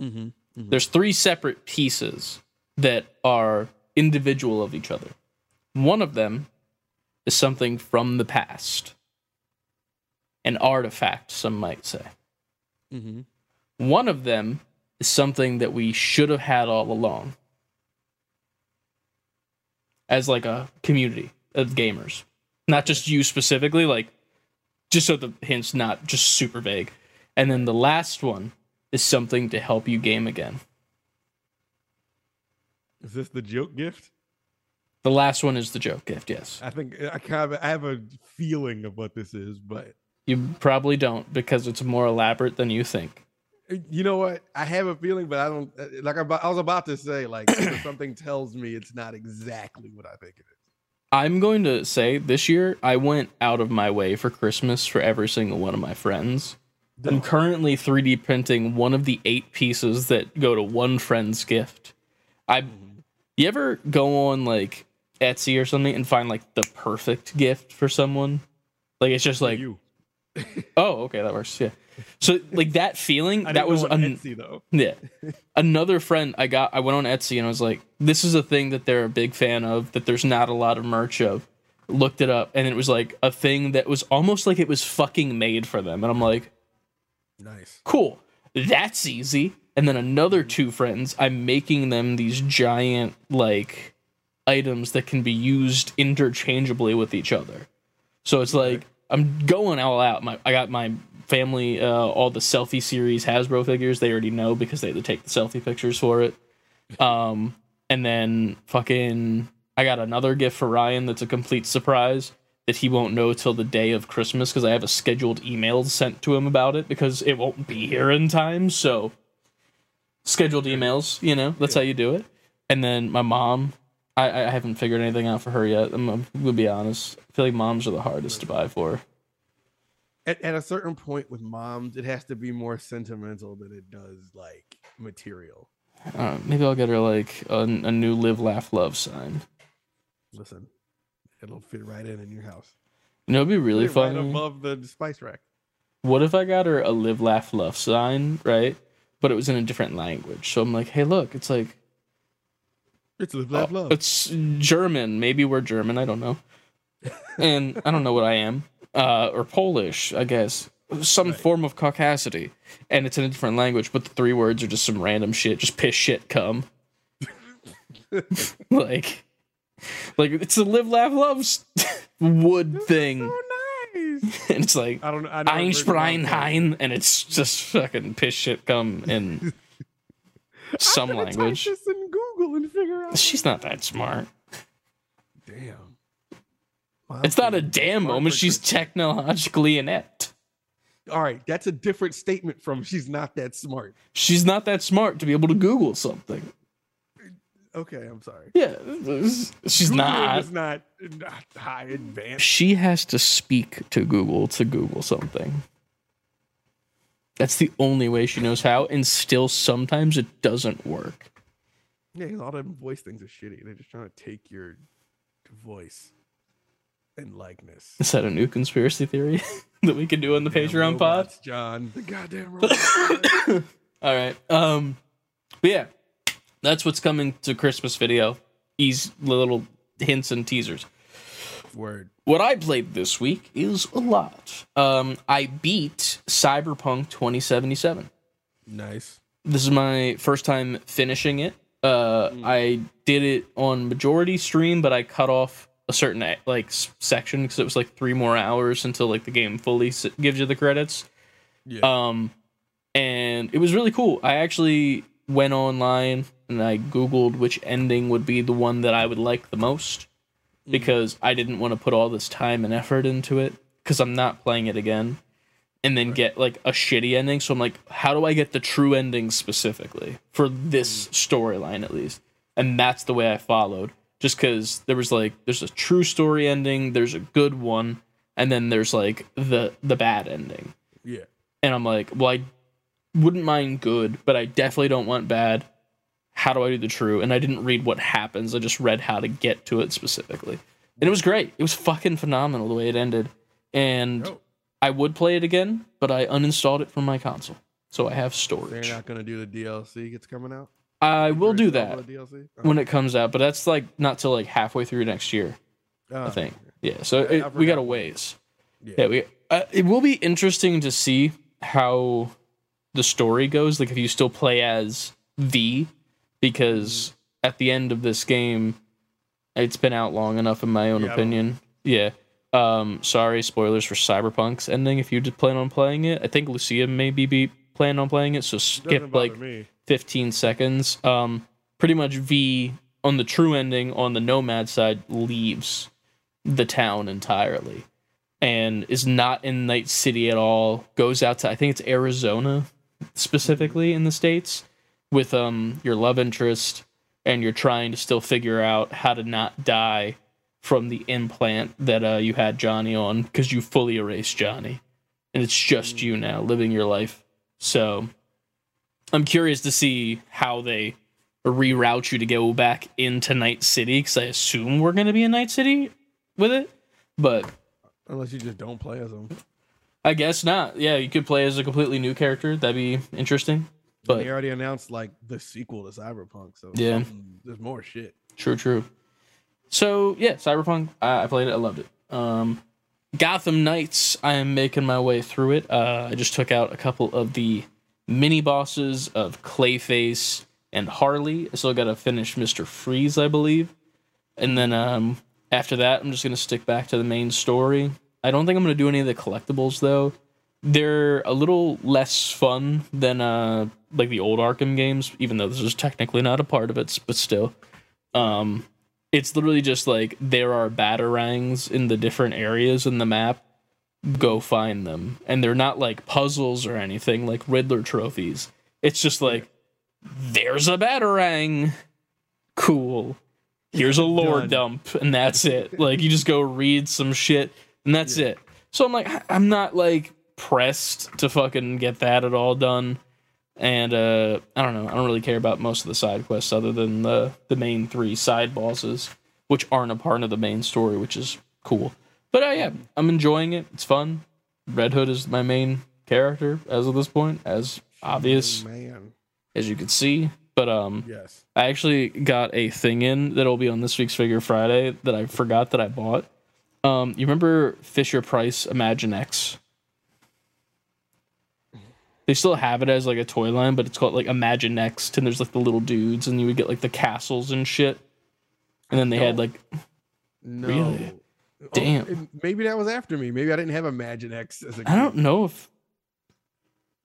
Mm-hmm. There's three separate pieces that are individual of each other. One of them is something from the past. An artifact, some might say. Mm-hmm. One of them is something that we should have had all along. As like a community of gamers. Not just you specifically, like just so the hint's not just super vague. And then the last one is something to help you game again. Is this the joke gift? The last one is the joke gift, yes. I think I kind of I have a feeling of what this is, but You probably don't because it's more elaborate than you think. You know what? I have a feeling, but I don't uh, like. I, I was about to say, like something tells me it's not exactly what I think it is. I'm going to say this year I went out of my way for Christmas for every single one of my friends. I'm currently 3D printing one of the eight pieces that go to one friend's gift. I you ever go on like Etsy or something and find like the perfect gift for someone? Like it's just like you. Oh okay that works yeah. So like that feeling that was on an, Etsy though. yeah. Another friend I got I went on Etsy and I was like, this is a thing that they're a big fan of, that there's not a lot of merch of. Looked it up and it was like a thing that was almost like it was fucking made for them. And I'm like, Nice. cool. That's easy. And then another two friends, I'm making them these giant like items that can be used interchangeably with each other. So it's like I'm going all out. My I got my family uh, all the selfie series Hasbro figures. They already know because they had to take the selfie pictures for it. Um, and then fucking I got another gift for Ryan that's a complete surprise that he won't know till the day of Christmas because I have a scheduled email sent to him about it because it won't be here in time. So scheduled emails, you know, that's how you do it. And then my mom, I, I haven't figured anything out for her yet. I'm, I'm gonna be honest. I feel like moms are the hardest to buy for. At, at a certain point with moms, it has to be more sentimental than it does like material. Uh, maybe I'll get her like a, a new live, laugh, love sign. Listen, it'll fit right in in your house. You know, it'd be really Put it right above the spice rack. What if I got her a live, laugh, love sign, right? But it was in a different language. So I'm like, hey, look, it's like It's live, laugh, love. It's German. Maybe we're German. I don't know. And I don't know what I am. Uh, or Polish, I guess. Some Right. form of caucasity. And it's in a different language, but the three words are just some random shit. Just piss, shit, come. like, like it's a live, laugh, love wood thing. So nice. And it's like I don't know. I never heard Einstein. Hein, and it's just fucking piss, shit, come in some language. this in Google and figure out. She's not that smart. Damn. It's not a damn moment. She's technologically inept. all right. That's a different statement from she's not that smart. She's not that smart to be able to Google something. Okay, I'm sorry. Yeah, she's Googling not. is not, not high advanced. She has to speak to Google to Google something. That's the only way she knows how, and still sometimes it doesn't work. Yeah, 'cause all them voice things are shitty. They're just trying to take your voice and likeness. Is that a new conspiracy theory that we can do on the Patreon pod? John. The goddamn robots. All right. Um, but yeah, that's what's coming to Christmas video. These little hints and teasers. Word. What I played this week is a lot. Um, I beat Cyberpunk 2077. Nice. This is my first time finishing it. Uh, I did it on majority stream, but I cut off a certain like section because it was like three more hours until like the game fully s- gives you the credits. Yeah. Um, and it was really cool. I actually went online and I googled which ending would be the one that I would like the most because I didn't want to put all this time and effort into it because I'm not playing it again and then get like a shitty ending. So I'm like, how do I get the true ending specifically for this mm. storyline at least? And that's the way I followed. Just because there was like, there's a true story ending, there's a good one, and then there's like the the bad ending Yeah. And I'm like, well, I wouldn't mind good, but I definitely don't want bad. How do I do the true? And I didn't read what happens. I just read how to get to it specifically. And it was great. It was fucking phenomenal the way it ended. And I would play it again, but I uninstalled it from my console. So I have storage. they're not gonna do the DLC. It's coming out. I will do that DLC. when it comes out, but that's like not till like halfway through next year, Oh, I think. Yeah, so I- it, I we got a ways. Yeah. Yeah, we. Uh, it will be interesting to see how the story goes. Like if you still play as V, because at the end of this game, it's been out long enough, in my own Yeah, opinion. Yeah. Um. Sorry, spoilers for Cyberpunk's ending. If you did plan on playing it, I think Lucia maybe be planning on playing it. So skip like me. 15 seconds. Um, pretty much V on the true ending on the Nomad side leaves the town entirely and is not in Night City at all. Goes out to I think it's Arizona specifically in the states with um your love interest and you're trying to still figure out how to not die from the implant that uh, you had Johnny on because you fully erased Johnny and it's just you now living your life. So I'm curious to see how they reroute you to go back into Night City because I assume we're going to be in Night City with it, but Unless you just don't play as them. I guess not. Yeah, you could play as a completely new character. That'd be interesting. But But they already announced like the sequel to Cyberpunk, so Yeah. there's more shit. true, true. So yeah, Cyberpunk. I, I played it. I loved it. Um, Gotham Knights. I am making my way through it. Uh, I just took out a couple of the mini bosses of Clayface and Harley. I still got to finish Mister Freeze, I believe, and then um, after that, I'm just gonna stick back to the main story. I don't think I'm gonna do any of the collectibles though. They're a little less fun than uh like the old Arkham games, even though this is technically not a part of it, but still. Um, it's literally just like there are batarangs in the different areas in the map. Go find them, and they're not like puzzles or anything like Riddler trophies. It's just like there's a batarang. Cool. Here's a lore Done. dump, and that's it. Like you just go read some shit, and that's it. So I'm like, I'm not like pressed to fucking get that at all done. And uh, I don't know. I don't really care about most of the side quests other than the the main three side bosses, which aren't a part of the main story, which is cool. But uh, yeah, I'm enjoying it. It's fun. Red Hood is my main character as of this point, as obvious man. as you can see. But um, Yes. I actually got a thing in that'll be on this week's Figure Friday that I forgot that I bought. Um, you remember Fisher Price Imagine X? They still have it as like a toy line, but it's called like Imagine Next, and there's like the little dudes, and you would get like the castles and shit. And then they had like No. Really? Oh, Damn. maybe that was after me. Maybe I didn't have Imagine X as a I don't know if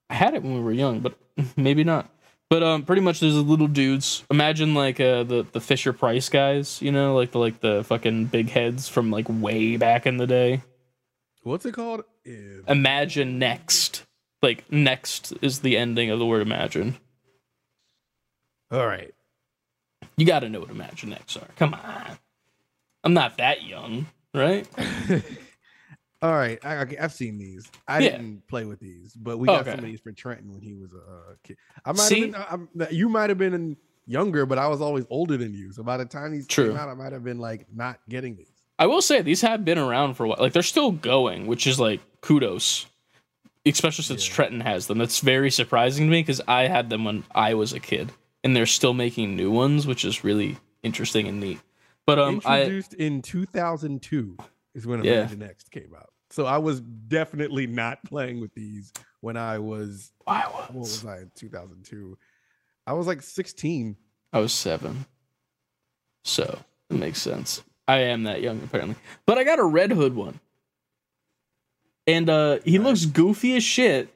I had it when we were young, but maybe not. But um, pretty much there's the little dudes. Imagine like uh the the Fisher Price guys, you know, like the like the fucking big heads from like way back in the day. What's it called? Imagine next, like next is the ending of the word imagine. All right. You got to know what imagine next are. Come on, I'm not that young, right? All right. I, I've seen these. I Yeah. didn't play with these, but we got Okay. some of these for Trenton when he was a uh, kid. I might See? have been. I'm, you might have been younger, but I was always older than you. So by the time these True. came out, I might have been like not getting these. I will say these have been around for a while. Like they're still going, which is like kudos, especially since Yeah. Trenton has them. That's very surprising to me because I had them when I was a kid, and they're still making new ones, which is really interesting and neat. But um, I Introduced in 2002 is when Yeah. Imagine Next came out. So I was definitely not playing with these when I was I was. what was was I in 2002? I was like 16. I was seven, so it makes sense. I am that young apparently, but I got a Red Hood one, and uh, he looks goofy as shit.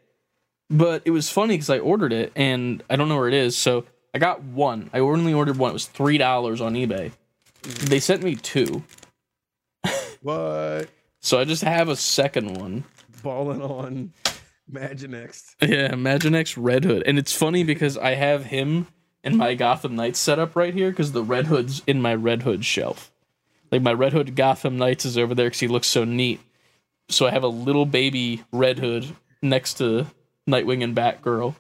But it was funny because I ordered it and I don't know where it is, so I got one. I only ordered one. It was three dollars on eBay. They sent me two, What? so I just have a second one. Balling on Imagine Next. Yeah, Imaginext Red Hood, and it's funny because I have him in my Gotham Knights setup right here because the Red Hood's in my Red Hood shelf. Like my Red Hood Gotham Knights is over there because he looks so neat. So I have a little baby Red Hood next to Nightwing and Batgirl.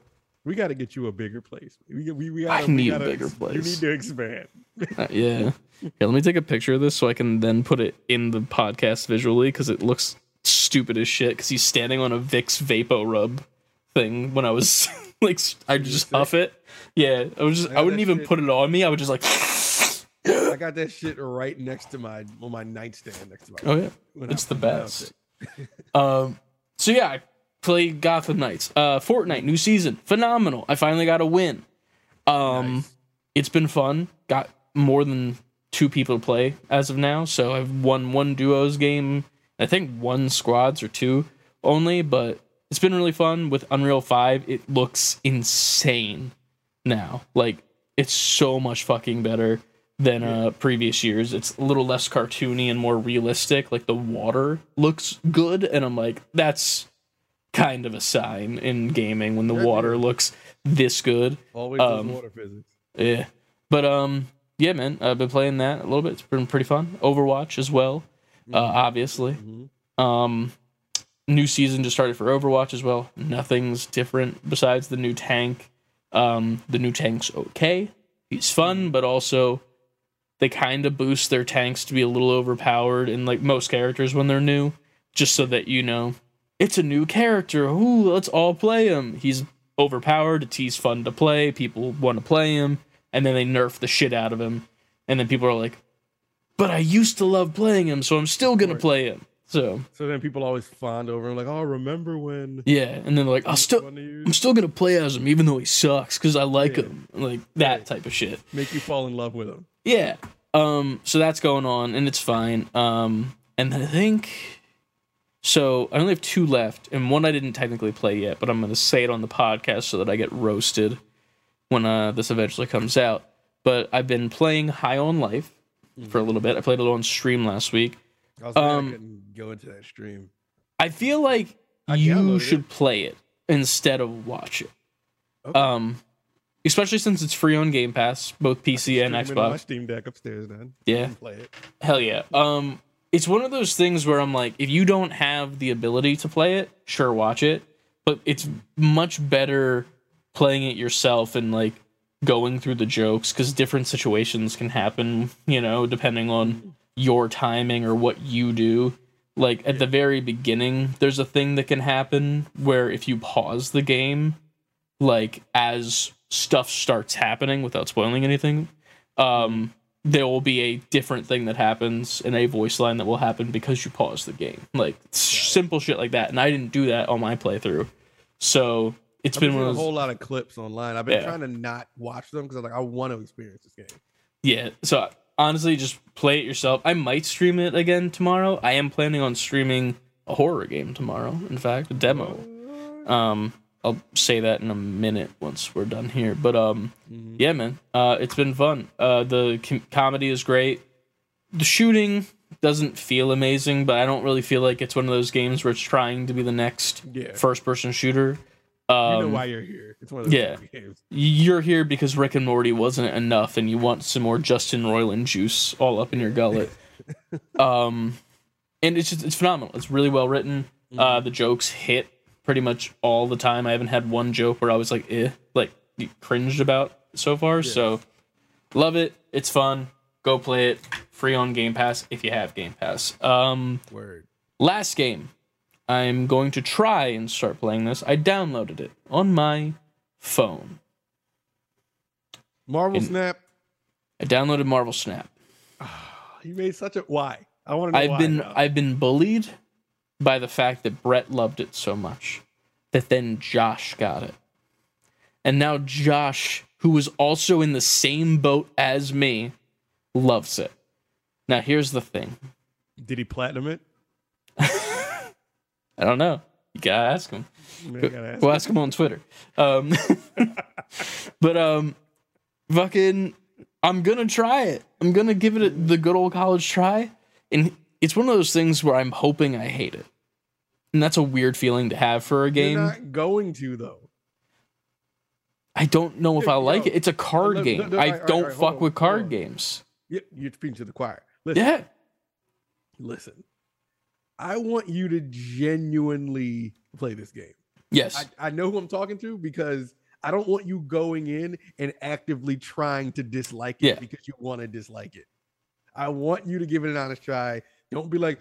We got to get you a bigger place. We, we, we gotta, we need a gotta bigger ex- place. You need to expand. Uh, yeah. Yeah, let me take a picture of this so I can then put it in the podcast visually because it looks stupid as shit because he's standing on a Vicks Vapo Rub thing when I was like, I just huff it. Yeah, I was just, I I, wouldn't even shit. put it on me. I would just like, I got that shit right next to my on my nightstand next to my. oh yeah. when I- It's the I best. Um, so yeah, I played Gotham Knights. Uh, Fortnite new season, phenomenal. I finally got a win. Um, Nice. it's been fun. Got more than two people to play as of now, so I've won one duos game. I think one squads or two only, but it's been really fun with Unreal Five. It looks insane now. Like it's so much fucking better than uh previous years. It's a little less cartoony and more realistic. Like the water looks good, and I'm like, that's kind of a sign in gaming when the water looks this good. Always um, water physics. Yeah. But um yeah, man, I've been playing that a little bit. It's been pretty fun. Overwatch as well. Uh obviously. Mhm. Um new season just started for Overwatch as well. Nothing's different besides the new tank. Um the new tank's okay. He's fun, but also they kind of boost their tanks to be a little overpowered in like most characters when they're new, just so that you know it's a new character. Ooh, let's all play him. He's overpowered. It's he's fun to play. People want to play him, and then they nerf the shit out of him, and then people are like, "But I used to love playing him, so I'm still gonna play him." So So then people always fond over him, like, oh, remember when? yeah, and then like, "I'll still." Fun to use? I'm still gonna play as him even though he sucks because I like Yeah. him, like that type of shit. Make you fall in love with him. Yeah. Um. So that's going on, and it's fine. Um. And then I think. So I only have two left, and one I didn't technically play yet, but I'm going to say it on the podcast so that I get roasted when uh, this eventually comes out. But I've been playing High on Life for a little bit. I played a little on stream last week. I was Um, I couldn't go into that stream. I feel like I you downloaded it. should play it instead of watch it. Okay. Um, especially since it's free on Game Pass, both PC and on my Xbox. Steam Deck upstairs. Then Yeah. play it. Hell yeah. Um it's one of those things where I'm like, if you don't have the ability to play it, sure watch it. But it's much better playing it yourself and like going through the jokes because different situations can happen, you know, depending on your timing or what you do. Like at the very beginning, there's a thing that can happen where if you pause the game, like as stuff starts happening without spoiling anything, um, there will be a different thing that happens and a voice line that will happen because you pause the game. Like simple shit like that. And I didn't do that on my playthrough. So it's I've been been of a whole lot of clips online. I've been Yeah. trying to not watch them because I'm like, I want to experience this game. Yeah. So honestly, just play it yourself. I might stream it again tomorrow. I am planning on streaming a horror game tomorrow. In fact, a demo. Um, I'll say that in a minute once we're done here. But um, yeah, man, uh, it's been fun. Uh, the com- comedy is great. The shooting doesn't feel amazing, but I don't really feel like it's one of those games where it's trying to be the next Yeah. first-person shooter. you Um, know why you're here. It's one of those yeah. games. you're here because Rick and Morty wasn't enough, and you want some more Justin Roiland juice all up in your gullet. um, and it's just it's phenomenal. It's really well written. Uh, the jokes hit pretty much all the time. I haven't had one joke where I was like, eh, like cringed about so far. So love it. It's fun. Go play it. Free on Game Pass if you have Game Pass. Um, Word. last game i'm going to try and start playing this i downloaded it on my phone Marvel In- Snap. i downloaded marvel snap ah, You made such a why. I want to know i've why been now. i've been bullied by the fact that brett loved it so much that then josh got it and now josh who was also in the same boat as me loves it now here's the thing Did he platinum it? i don't know you gotta ask him gotta ask. We'll ask him on Twitter. Um, but um, fucking, I'm gonna try it. I'm gonna give it a, the good old college try, and it's one of those things where I'm hoping I hate it, and that's a weird feeling to have for a You're game. not going to though. I don't know if I like yo, it. It's a card no, no, game. no, I alright, don't alright, fuck on, with card games. You- You're speaking to the choir. Listen, Yeah, listen. I want you to genuinely play this game. Yes. I, I know who I'm talking to because I don't want you going in and actively trying to dislike it Yeah. because you want to dislike it. I want you to give it an honest try. Don't be like,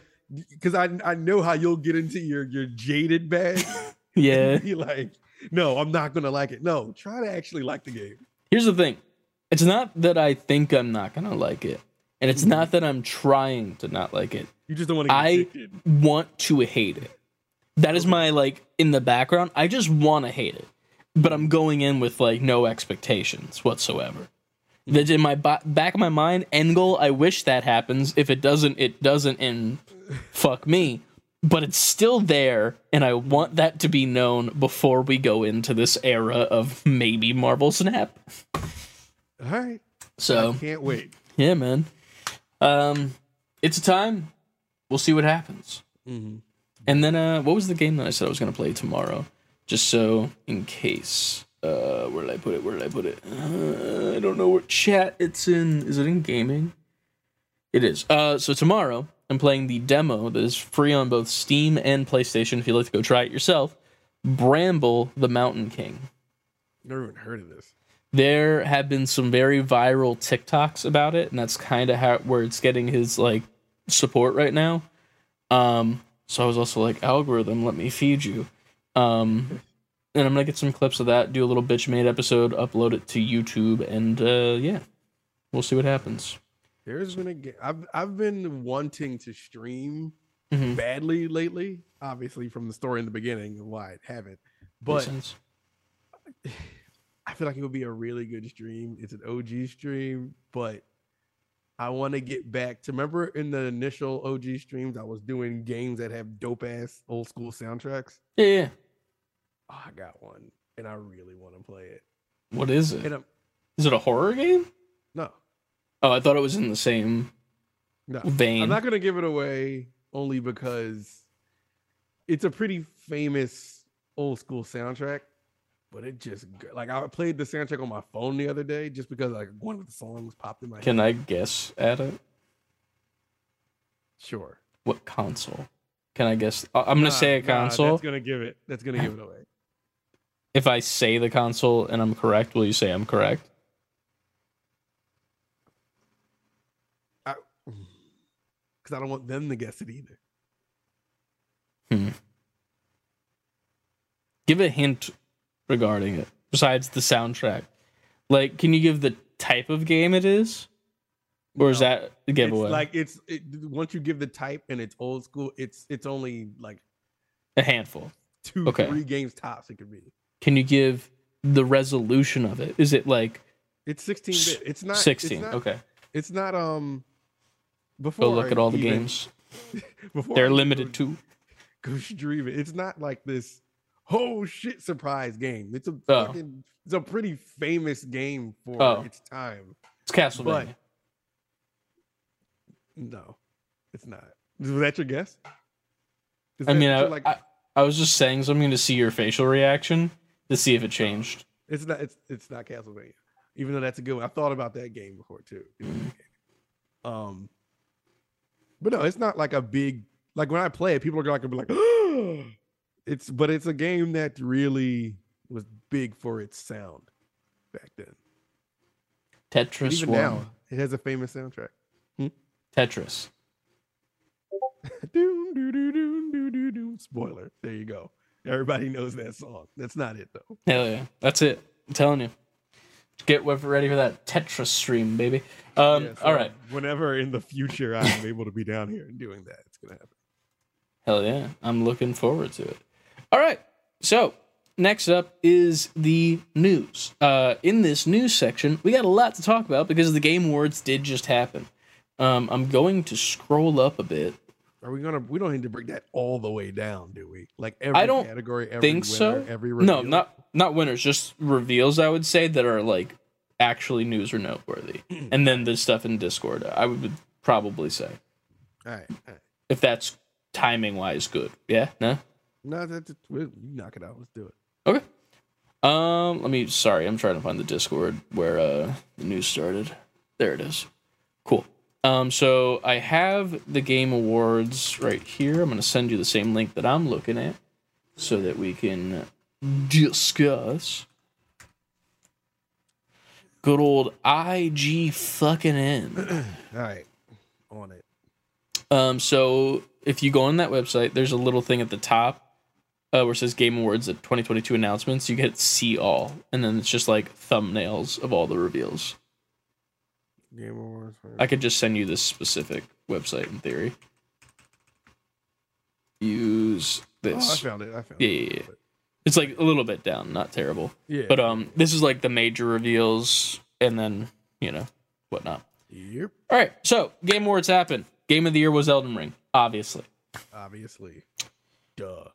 because I I know how you'll get into your your jaded bag. yeah. be like, no, I'm not gonna like it. No, try to actually like the game. Here's the thing. It's not that I think I'm not gonna like it. And it's not that I'm trying to not like it. You just don't want to get I addicted. want to hate it. That is my like in the background. I just want to hate it, but I'm going in with like no expectations whatsoever. That's in my ba- back of my mind. End goal. I wish that happens. If it doesn't, it doesn't, and fuck me. But it's still there, and I want that to be known before we go into this era of maybe Marvel Snap. All right. So I can't wait. yeah, man. Um, it's a time. We'll see what happens. Mhm. And then, uh, what was the game that I said I was gonna play tomorrow? Just so in case. Uh, where did I put it? Where did I put it? Uh, I don't know what chat it's in. Is it in gaming? It is. Uh, so tomorrow I'm playing the demo that is free on both Steam and PlayStation. If you'd like to go try it yourself, Bramble the Mountain King. Never even heard of this. There have been some very viral TikToks about it, and that's kind of how where it's getting his like support right now. Um, so I was also like, algorithm, let me feed you. Um, and I'm gonna get some clips of that, do a little bitch made episode, upload it to YouTube, and uh, yeah, we'll see what happens. There's been a game. I've I've been wanting to stream Mhm. badly lately. Obviously, from the story in the beginning why I haven't. But. I feel like it would be a really good stream. It's an OG stream, but I want to get back to remember in the initial OG streams, I was doing games that have dope ass old school soundtracks. yeah. Oh, I got one, and I really want to play it. What is it? Is it? A horror game? no, Oh, I thought it was in the same no. vein. I'm not gonna give it away only because it's a pretty famous old school soundtrack. But it just like I played the soundtrack on my phone the other day just because like one of the songs popped in my Can head. I guess at it? Sure. What console? Can I guess? I- I'm gonna Nah, say a nah, console. that's gonna give it. That's gonna give it away. if I say the console and I'm correct, will you say I'm correct? Because I don't want them to guess it either. Hmm. Give a hint regarding it besides the soundtrack. Like, can you give the type of game it is, or is that a giveaway? It's like it's it, once you give the type and it's old school, it's it's only like a handful. two, Okay. three games tops. It could be. Can you give the resolution of it? Is it like It's 16 bit. It's not 16? It's not, okay, It's not um. Before go look at all the even- games. Before They're even limited go, to. go stream it. It's not like this. Oh shit! Surprise game. It's a Oh. fucking. It's a pretty famous game for Oh. its time. It's Castlevania. No, it's not. Was that your guess? I mean, I, like, I, I was just saying something to see your facial reaction to see if it changed. It's not. It's it's not Castlevania. Even though that's a good one. I thought about that game before too. It was a good game. Um, but no, it's not like a big. Like when I play it, people are gonna be like, it's. But it's a game that really was big for its sound back then. And Tetris even one. now, it has a famous soundtrack. Tetris. Doom, doo, doo, doom, doo, doo, doom. Spoiler. There you go. Everybody knows that song. That's not it though. Hell yeah, that's it. I'm telling you. Get ready for that Tetris stream, baby. Um, Yeah, so all right. Whenever in the future I'm able to be down here and doing that, it's gonna happen. Hell yeah. I'm looking forward to it. All right. So, next up is the news. Uh, in this news section, we got a lot to talk about because the Game Awards did just happen. Um, I'm going to scroll up a bit. Are we gonna? We don't need to bring that all the way down, do we? Like every I don't category, every think winner, so. Every No, not not winners, just reveals. I would say that are like actually news or noteworthy, and then the stuff in Discord. I would probably say All right, all right. if that's timing wise good. Yeah, no. No, that's we you knock it out. Let's do it. Okay. Um, let me. Sorry, I'm trying to find the Discord where uh the news started. There it is. Cool. Um, so I have the Game Awards right here. I'm gonna send you the same link that I'm looking at, so that we can discuss. Good old IG fucking N. All right, on it. Um, so if you go on that website, there's a little thing at the top uh, where it says Game Awards at 2022 announcements. You get see all, and then it's just like thumbnails of all the reveals. Game Awards. I could just send you this specific website in theory. Use Oh, I found it. I found Yeah, it. yeah, yeah. It's like a little bit down, not terrible. Yeah. But um, this is like the major reveals, and then you know whatnot. Yep. All right, so Game Awards happened. Game of the year was Elden Ring, obviously. Obviously. Duh.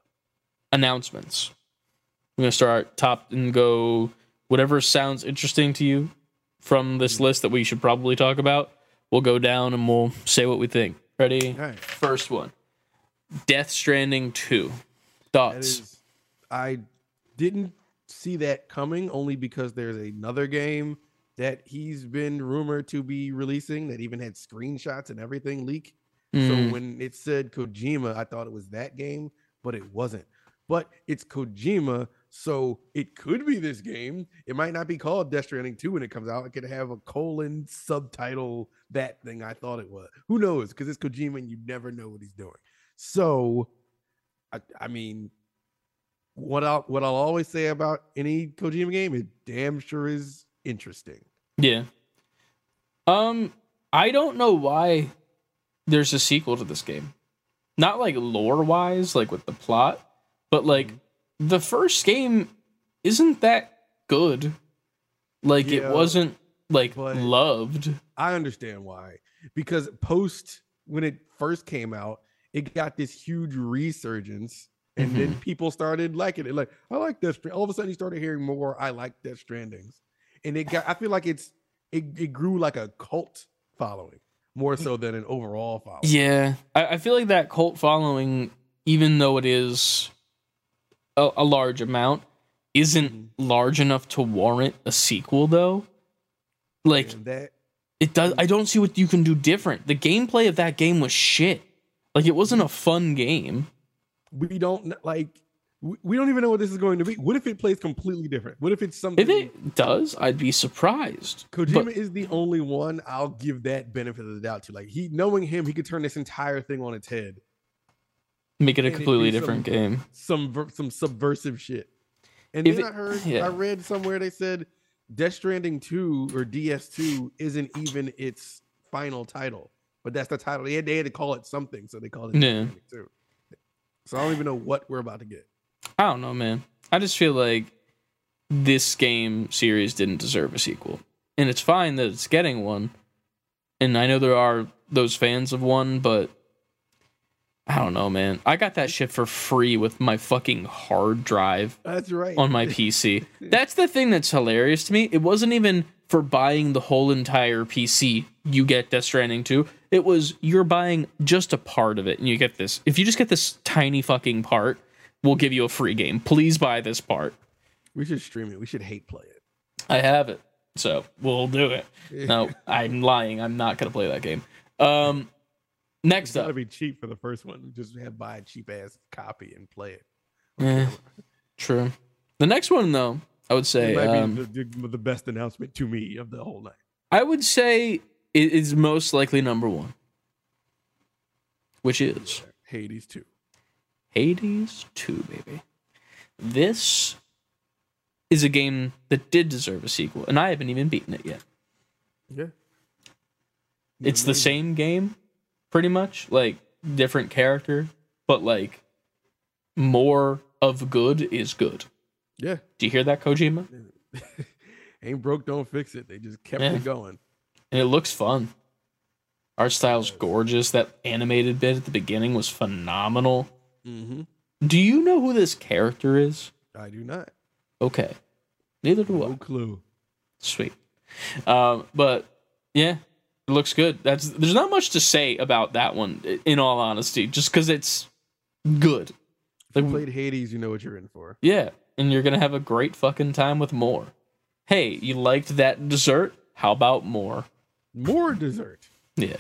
Announcements. I'm gonna start top and go whatever sounds interesting to you from this list that we should probably talk about. We'll go down and we'll say what we think. Ready? Right. First one. Death Stranding 2. Thoughts? is, I didn't see that coming only because there's another game that he's been rumored to be releasing that even had screenshots and everything leak. Mm, So when it said Kojima, I thought it was that game, but it wasn't. But it's Kojima, so it could be this game. It might not be called Death Stranding 2 when it comes out. It could have a colon subtitle, that thing I thought it was. Who knows? Because it's Kojima and you never know what he's doing. So, I, I mean, what I'll what I'll always say about any Kojima game, it damn sure is interesting. yeah. Um, I don't know why there's a sequel to this game. Not like lore wise, like with the plot, but like Mm-hmm. the first game isn't that good. Like Yeah, it wasn't like loved. I understand why. Because post when it first came out, it got this huge resurgence, and then people started liking it. Like, I like Death Stranding. All of a sudden, you started hearing more. I like Death Strandings, and it got. I feel like it's it, it grew like a cult following more so than an overall following. Yeah, I, I feel like that cult following, even though it is a, a large amount, isn't Mhm. large enough to warrant a sequel. Though, like that it does, I don't see what you can do different. The gameplay of that game was shit. Like it wasn't a fun game. we don't like. We we don't even know what this is going to be. What if it plays completely different? What if it's something? If it does, I'd be surprised. Kojima But- is the only one I'll give that benefit of the doubt to. Like he, knowing him, he could turn this entire thing on its head. Make it a completely different some- game. some some subversive shit. And If then it- I heard, yeah. I read somewhere they said Death Stranding 2 or DS2 isn't even its final title, but that's the title. They had, they had to call it something, so they called it Yeah. 2. So I don't even know what we're about to get. I don't know, man. I just feel like this game series didn't deserve a sequel. And it's fine that it's getting one. And I know there are those fans of one, but I don't know, man. I got that shit for free with my fucking hard drive That's right. on my PC. That's the thing that's hilarious to me. It wasn't even for buying the whole entire PC. You get Death Stranding 2. It was you're buying just a part of it and you get this. If you just get this tiny fucking part, we'll give you a free game. Please buy this part. we should stream it. We should hate play it. I have it. So we'll do it. No, I'm lying. I'm not gonna play that game. Um next It's got to be cheap for the first one. Just have buy a cheap ass copy and play it. Eh, true. The next one though, I would say it might um, be the, the, the best announcement to me of the whole night. I would say it is most likely number one, which is Hades 2. Hades 2, baby. This is a game that did deserve a sequel, and I haven't even beaten it yet. Yeah. It's the same game, pretty much, like different character, but like more of good is good. Yeah. Do you hear that, Kojima? Ain't broke, don't fix it. They just kept Yeah. it going. And it looks fun. Art style's gorgeous. That animated bit at the beginning was phenomenal. Mm-hmm. Do you know who this character is? I do not. Okay. Neither do I. No clue. Sweet. Um, but yeah, it looks good. That's there's not much to say about that one, in all honesty, just because it's good. If you played Hades, you know what you're in for. yeah, and you're gonna have a great fucking time with more. Hey, you liked that dessert? How about more? More dessert. Yeah.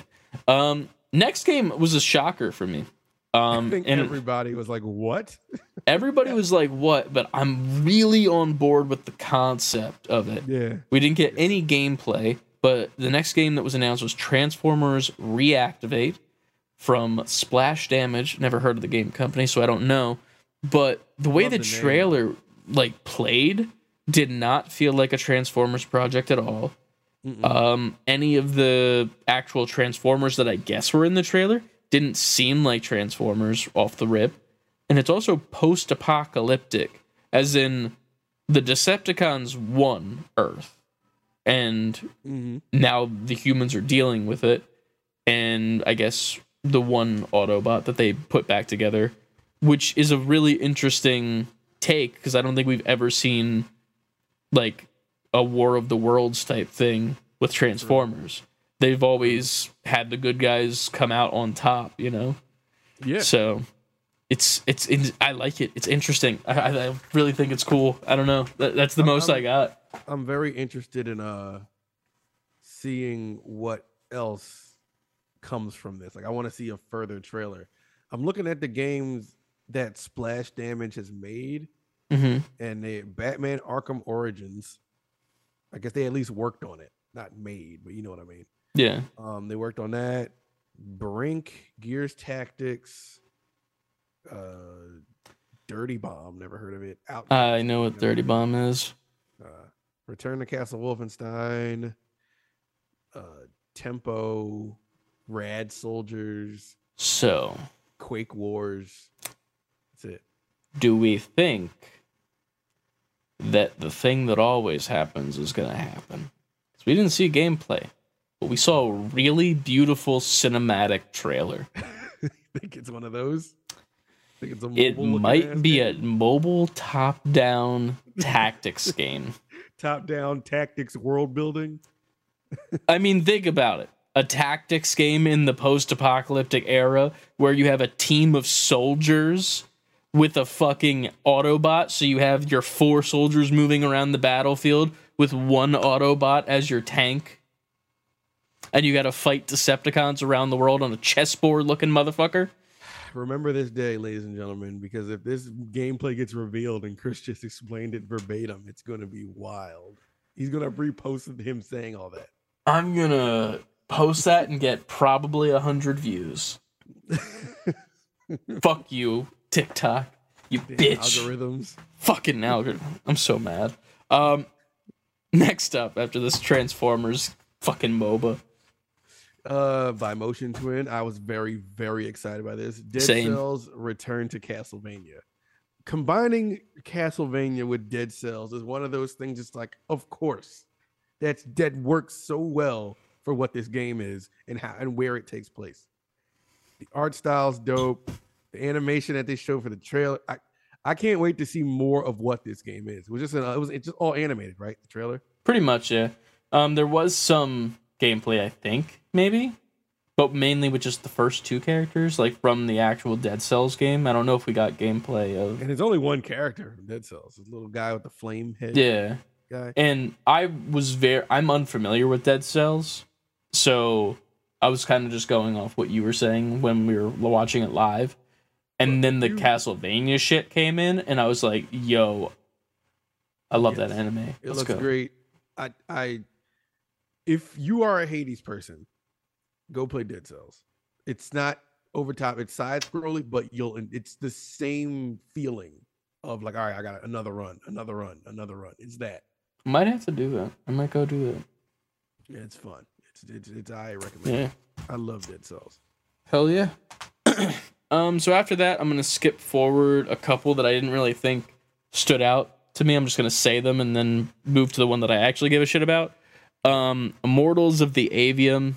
Um, next game was a shocker for me. I Um, think and everybody was like, "What?" Everybody was like, "What?" But I'm really on board with the concept of it. Yeah. We didn't get any gameplay, but the next game that was announced was Transformers Reactivate from Splash Damage. Never heard of the game company, so I don't know. But the way the, the trailer like played did not feel like a Transformers project at all. Um, any of the actual Transformers that I guess were in the trailer didn't seem like Transformers off the rip. And it's also post apocalyptic, as in the Decepticons won Earth. And Mhm. now the humans are dealing with it. And I guess the one Autobot that they put back together, which is a really interesting take because I don't think we've ever seen like a War of the Worlds type thing with Transformers. They've always had the good guys come out on top, you know. Yeah. So it's it's, it's I like it. It's interesting. I, I really think it's cool. I don't know. That, that's the most I got. I'm very interested in uh seeing what else comes from this. Like I want to see a further trailer. I'm looking at the games that Splash Damage has made hmm and the Batman Arkham Origins. I guess they at least worked on it. Not made, but you know what I mean. Yeah. Um they worked on that. Brink, Gears Tactics, uh Dirty Bomb, never heard of it. Out I know what Dirty Bomb is. uh, Return to Castle Wolfenstein, uh, Tempo, Rad Soldiers, So, Quake Wars. That's it. do we think that the thing that always happens is going to happen? 'Cause we didn't see gameplay, but we saw a really beautiful cinematic trailer. think it's one of those. think it's a It might be a mobile top-down tactics game. Top-down tactics world building. I mean, think about it. A tactics game in the post-apocalyptic era where you have a team of soldiers with a fucking Autobot, so you have your four soldiers moving around the battlefield with one Autobot as your tank. And you gotta fight Decepticons around the world on a chessboard looking motherfucker. Remember this day, ladies and gentlemen, because if this gameplay gets revealed and Chris just explained it verbatim, it's going to be wild. He's going to repost him saying all that. I'm gonna post that and get probably a hundred views. Fuck you, TikTok. You Damn bitch. Algorithms. Fucking algorithm. I'm so mad. Um next up after this Transformers fucking MOBA. Uh, by Motion Twin, I was very, very excited by this. Dead Same. Cells return to Castlevania. Combining Castlevania with Dead Cells is one of those things. It's like, of course, that's that works so well for what this game is and how and where it takes place. The art style's dope. The animation that they show for the trailer, I, I can't wait to see more of what this game is. It was just, an, it was it's just all animated, right? The trailer. Pretty much, yeah. Um there was some gameplay, I think, maybe. But mainly with just the first two characters, like from the actual Dead Cells game. I don't know if we got gameplay of And there's only one character in Dead Cells, this little guy with the flame head Yeah. guy. and I was very I'm unfamiliar with Dead Cells, so I was kind of just going off what you were saying when we were watching it live, and then the Castlevania shit came in, and I was like, "Yo, I love Yes. that anime. It Let's looks go." great. I I if you are a Hades person, go play Dead Cells. It's not over top, it's side scrolling, but you'll it's the same feeling of like, all right, I got another run, another run, another run. It's that. Might have to do that. I might go do that. Yeah, it's fun. It's it's, it's I recommend. Yeah. it. I love Dead Cells. Hell yeah. um. So after that, I'm gonna skip forward a couple that I didn't really think stood out to me. I'm just gonna say them and then move to the one that I actually give a shit about. Um, Immortals of the Aveum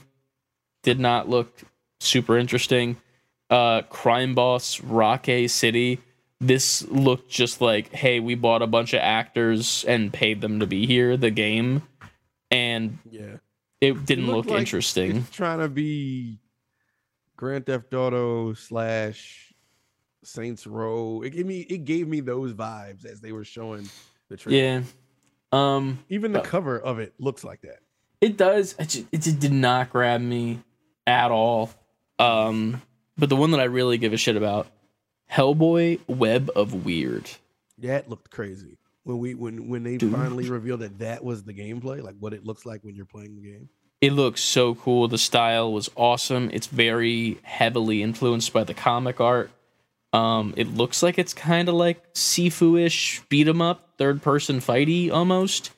did not look super interesting. Uh, Crime Boss Rocket City. This looked just like, hey, we bought a bunch of actors and paid them to be here. The game, and Yeah. it didn't looked look like interesting. Trying to be Grand Theft Auto slash Saints Row. It gave me it gave me those vibes as they were showing the trailer. Yeah. Um. Even the cover of it looks like that. It does. It just, it just did not grab me at all. Um, but the one that I really give a shit about, Hellboy Web of Weird. That looked crazy when we when when they Dude. finally revealed that that was the gameplay, like what it looks like when you're playing the game. It looks so cool. The style was awesome. It's very heavily influenced by the comic art. Um, it looks like it's kind of like Sifu-ish beat 'em up, third person fighty almost.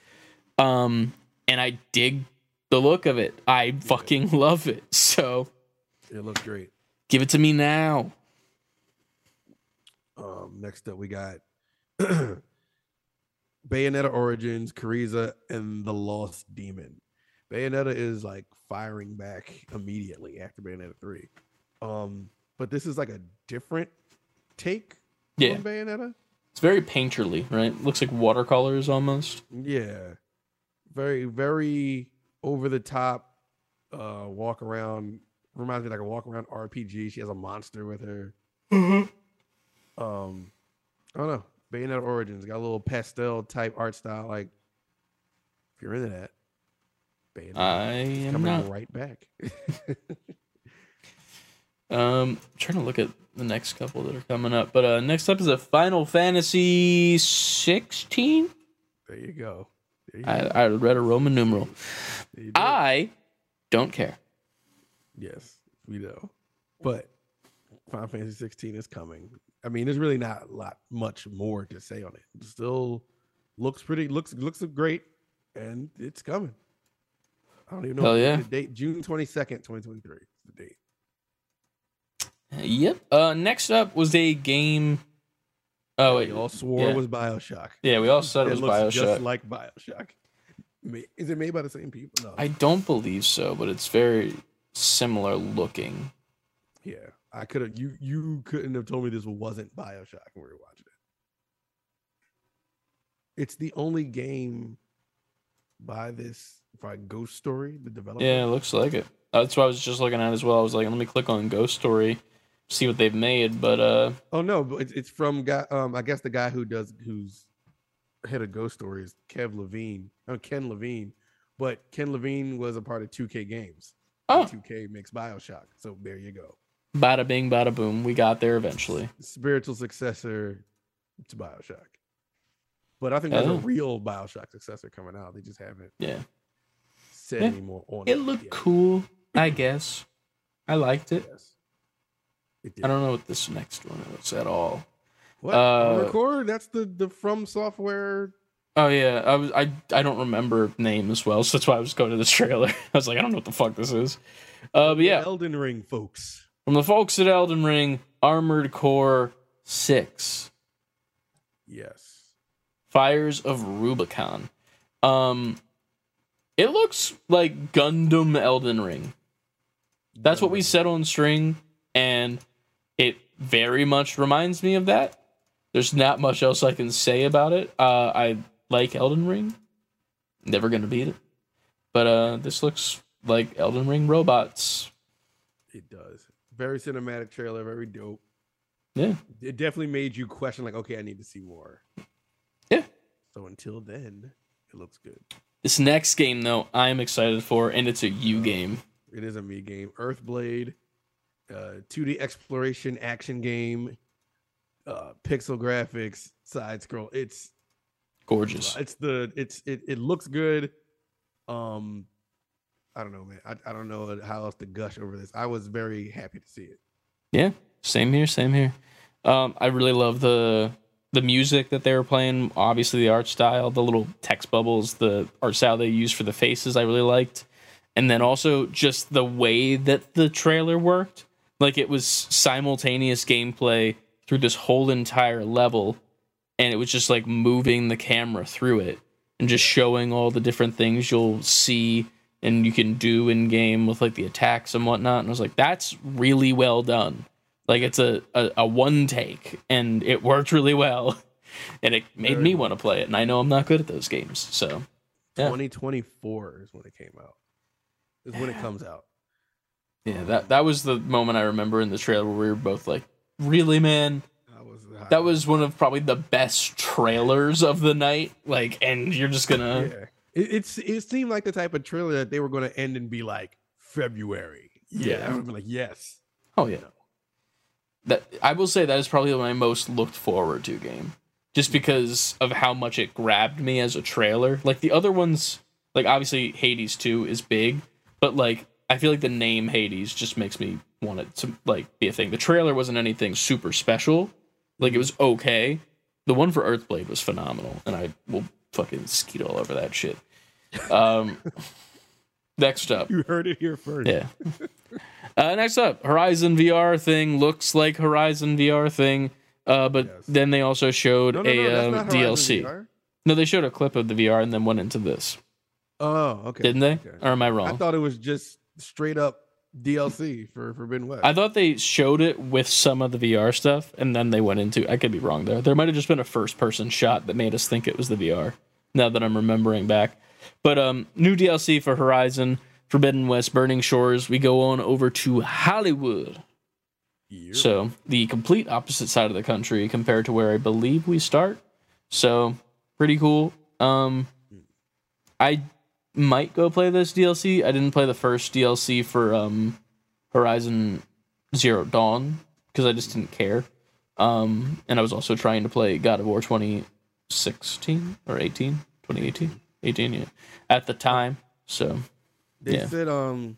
Um, and I dig the look of it. I fucking love it. So It looked great. give it to me now. Um, next up, we got Bayonetta Origins, Cereza, and the Lost Demon. Bayonetta is like firing back immediately after Bayonetta 3. Um, but this is like a different take Yeah, on Bayonetta. it's very painterly, right? Looks like watercolors almost. Yeah. Very, very over the top uh walk around. Reminds me like a walk around RPG. She has a monster with her. Um I don't know. Bayonetta Origins got a little pastel type art style. Like if you're into that, Bayonetta I am coming not. right back. Um, trying to look at the next couple that are coming up, but uh, next up is a Final Fantasy 16. there you go. There you, go. I, I read a Roman numeral. I don't care. Yes, we know. But Final Fantasy 16 is coming. I mean, there's really not a lot much more to say on it. It still looks pretty, looks looks great, and it's coming. I don't even know Hell the yeah. date. June 22nd, 2023 is the date. Yep. Uh, next up was a game. Oh wait, we all swore yeah. it was Bioshock. yeah, we all said it was looks Bioshock. just like Bioshock. Is it made by the same people? No. I don't believe so, but it's very similar looking. yeah, I could have. You you couldn't have told me this wasn't Bioshock when we were watching it. It's the only game by this by Ghost Story, the developer. Yeah, it looks like it. That's what I was just looking at as well. I was like, let me click on Ghost Story, see what they've made. But uh, Oh no, it's, it's from guy. Um, I guess the guy who does who's head of Ghost Story is Kev Levine. Oh, Ken Levine. But Ken Levine was a part of 2K Games. oh, 2K makes Bioshock. So there you go. bada bing, bada boom, we got there eventually. Spiritual successor to Bioshock. But I think there's Oh. a real Bioshock successor coming out. They just haven't Yeah, said Yeah. any more on it looked yet. cool. I guess I liked it. Yes. It did. I don't know what this next one is at all. What? uh, Record? That's the the From Software. Oh yeah, I was I I don't remember name as well, so that's why I was going to this trailer. I was like, I don't know what the fuck this is. Uh, but yeah, Elden Ring, folks. from the folks at Elden Ring, Armored Core Six, Yes. Fires of Rubicon. Um, it looks like Gundam Elden Ring. That's what we said on string, and it very much reminds me of that. There's not much else I can say about it. Uh, I like Elden Ring. Never gonna beat it, but uh, this looks like Elden Ring robots. It does. Very cinematic trailer, very dope. Yeah, It definitely made you question, like, okay, I need to see more. yeah. So until then, it looks good. This next game though, I'm excited for, and it's a U game. It is a me game. Earthblade, uh, 2D exploration action game, uh, pixel graphics, side scroll. It's Gorgeous. it's the it's it, it looks good. Um, I don't know, man. I, I don't know how else to gush over this. I was very happy to see it. Yeah, same here, same here. Um, I really love the the music that they were playing. Obviously, the art style, the little text bubbles, the art style they used for the faces, I really liked. And then also just the way that the trailer worked, like it was simultaneous gameplay through this whole entire level, and it was just like moving the camera through it and just showing all the different things you'll see and you can do in game with like the attacks and whatnot. And I was like, that's really well done. Like it's a, a, a one take and it worked really well. And it made me want to play it. And I know I'm not good at those games. So Yeah. 2024 is when it came out. Is when it comes out. Yeah, that that was the moment I remember in the trailer where we were both like, Really, man? That was That was one of probably the best trailers of the night. Like, and you're just gonna yeah. It, it's it seemed like the type of trailer that they were going to end and be like February. Yeah, Yeah. I would be like, yes. Oh yeah. that I will say that is probably my most looked forward to game, just because of how much it grabbed me as a trailer. Like the other ones, like obviously Hades two is big, but like I feel like the name Hades just makes me want it to like be a thing. The trailer wasn't anything super special, like it was okay. The one for Earthblade was phenomenal, and I will fucking skeet all over that shit. Um, next up, You heard it here first. yeah. Uh, next up, Horizon VR thing looks like Horizon VR thing, uh, but Yes. then they also showed No, no, a no, Horizon DLC. VR. No, they showed a clip of the VR and then went into this, Oh, okay. didn't they? Okay. Or am I wrong? I thought it was just straight up DLC for Forbidden West. I thought they showed it with some of the VR stuff, and then they went into. I could be wrong there. There might have just been a first-person shot that made us think it was the VR. Now that I'm remembering back, but um, new DLC for Horizon Forbidden West Burning Shores. We go on over to Hollywood. Year. So the complete opposite side of the country compared to where I believe we start. So pretty cool. Um, I might go play this DLC. I didn't play the first DLC for um, Horizon Zero Dawn because I just didn't care. Um, and I was also trying to play God of War 2016 or 18, 2018, 18, yeah, at the time. So they yeah. said um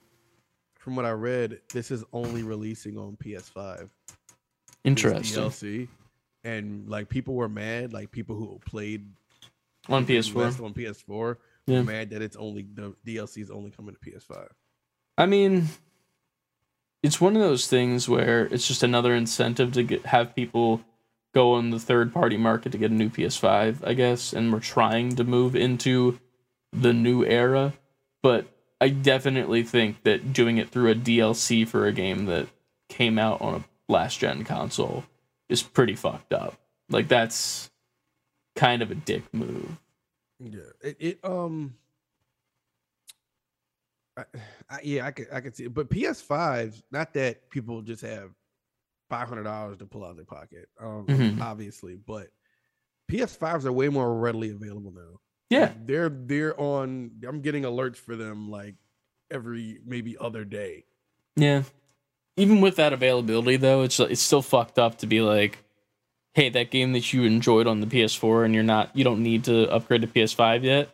from what I read, this is only releasing on PS5. interesting DLC. And like people were mad, like people who played on PS4. West on PS4 Yeah. were mad that it's only the DLC is only coming to PS5. I mean, it's one of those things where it's just another incentive to get have people go on the third party market to get a new PS5, I guess, and we're trying to move into the new era, but I definitely think that doing it through a DLC for a game that came out on a last gen console is pretty fucked up. Like that's kind of a dick move. Yeah, it, it um, I, I, yeah, I could I could see it, but PS5, not that people just have five hundred dollars to pull out of their pocket, um, Mhm. obviously, but PS5s are way more readily available now. Yeah. they're they're on. I'm getting alerts for them like every maybe other day. Yeah. Even with that availability though, it's it's still fucked up to be like, hey, that game that you enjoyed on the PS4 and you're not you don't need to upgrade to PS5 yet.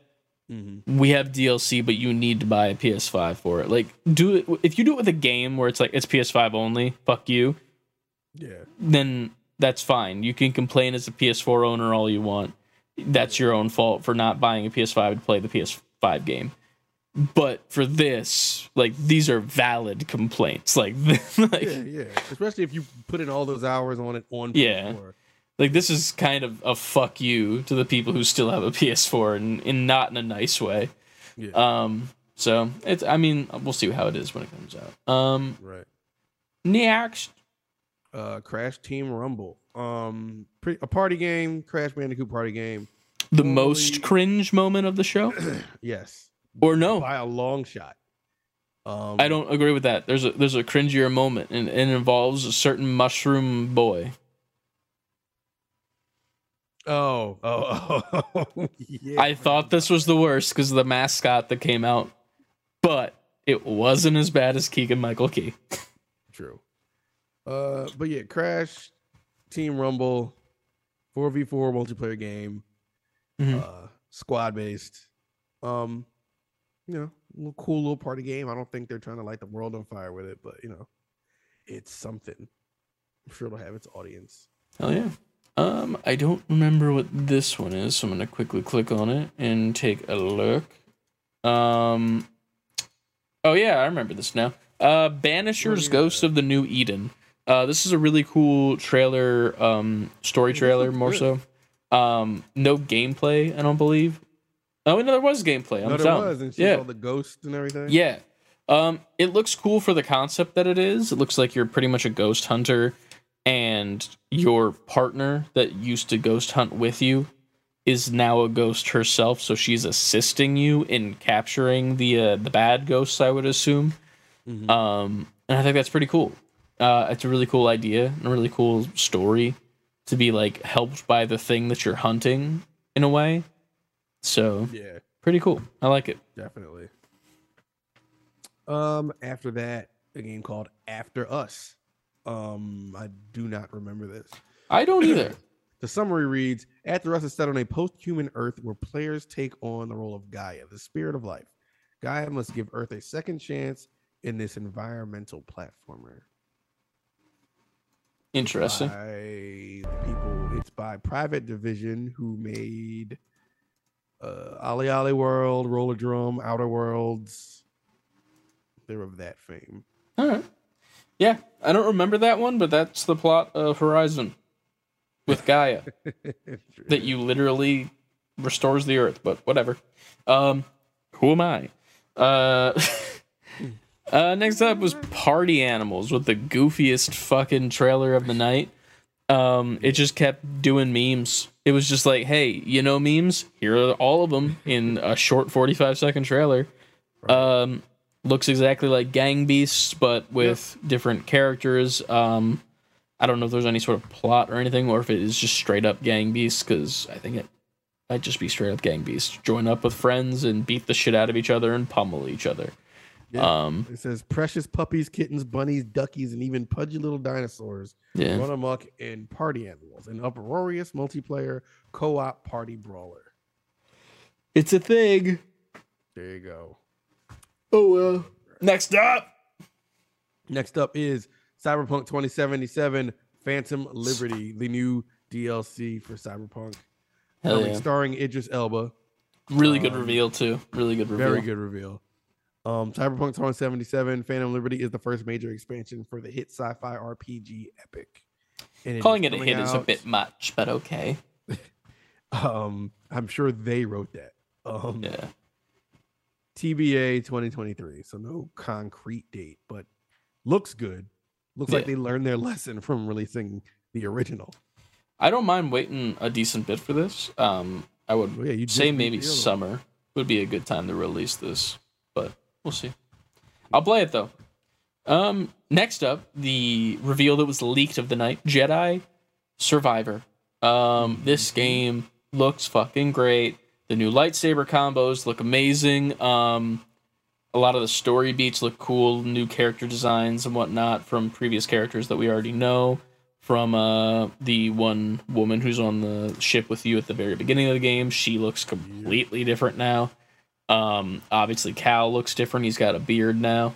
Mm-hmm. We have DLC, but you need to buy a PS5 for it. Like, do it if you do it with a game where it's like it's PS5 only. Fuck you. Yeah, Then that's fine. You can complain as a PS4 owner all you want. That's your own fault for not buying a PS5 to play the PS5 game. But for this, like these are valid complaints. Like, like yeah, yeah. Especially if you put in all those hours on it on Yeah. PS4. like this is kind of a fuck you to the people who still have a PS4 and, and not in a nice way. Yeah. Um so it's I mean we'll see how it is when it comes out. Um right. next uh Crash Team Rumble. Um pre- a party game, Crash Bandicoot party game. the Holy- most cringe moment of the show Yes. or no? By a long shot. Um I don't agree with that. There's a there's a cringier moment and, and it involves a certain mushroom boy. Oh, oh, oh. yeah. I thought this was the worst because the mascot that came out, but it wasn't as bad as Keegan Michael Key. true. Uh but yeah, Crash Team Rumble 4v4 multiplayer game. Mhm. Uh squad based. Um you know, little cool little party game. I don't think they're trying to light the world on fire with it, but you know, it's something. I'm sure it'll have its audience. Hell yeah. Um, I don't remember what this one is, so I'm gonna quickly click on it and take a look. Um, oh yeah, I remember this now. Uh, Banishers yeah. Ghost of the New Eden. Uh, this is a really cool trailer, um, story trailer more so. Um, no gameplay, I don't believe. Oh, no, there was gameplay. I'm No, there was, and she yeah, saw the ghosts and everything. yeah. Um, it looks cool for the concept that it is. It looks like you're pretty much a ghost hunter, and your partner that used to ghost hunt with you is now a ghost herself. So she's assisting you in capturing the uh, the bad ghosts. I would assume. Mhm. Um, and I think that's pretty cool. Uh, it's a really cool idea and a really cool story to be like helped by the thing that you're hunting in a way. So yeah, pretty cool. I like it. definitely. Um, after that, a game called After Us. Um, I do not remember this. I don't either. The summary reads After Us is set on a post human Earth where players take on the role of Gaia, the spirit of life. Gaia must give Earth a second chance in this environmental platformer. Interesting. By the people, it's by Private Division, who made uh, OlliOlli World, Rollerdrome, Outer Worlds. They're of that fame. All right. Yeah, I don't remember that one, but that's the plot of Horizon with Gaia that you literally restores the earth, but whatever. Um, who am I? Uh, uh, next up was Party Animals with the goofiest fucking trailer of the night. Um, it just kept doing memes. It was just like, hey, you know memes? Here are all of them in a short 45 second trailer. Um, looks exactly like Gang Beasts, but with different characters. Um, I don't know if there's any sort of plot or anything, or if it is just straight up Gang Beasts, because I think it might just be straight up Gang Beasts. Join up with friends and beat the shit out of each other and pummel each other. Yeah. Um, It says precious puppies, kittens, bunnies, duckies, and even pudgy little dinosaurs yeah. run amok in party animals, an uproarious multiplayer co-op party brawler. It's a thing. There you go. Oh well. Next up. Next up is Cyberpunk 2077 Phantom Liberty, the new DLC for Cyberpunk. Hell Um, yeah. Starring Idris Elba. Really good um, reveal too. Really good reveal. Very good reveal. Um, Cyberpunk 2077 Phantom Liberty is the first major expansion for the hit sci-fi RPG epic. And Calling it a coming hit is a bit much, but okay. Um, I'm sure they wrote that. Um, Yeah. TBA 2023, so no concrete date, but looks good. Looks like they learned their lesson from releasing the original. I don't mind waiting a decent bit for this. Um, I would Well, yeah, say maybe the other one. summer would be a good time to release this, but we'll see. I'll play it though. Um, next up, the reveal that was leaked of the night: Jedi Survivor. Um, this game looks fucking great. The new lightsaber combos look amazing. Um, a lot of the story beats look cool. New character designs and whatnot from previous characters that we already know. From uh, the one woman who's on the ship with you at the very beginning of the game, she looks completely different now. Um, obviously, Cal looks different. He's got a beard now,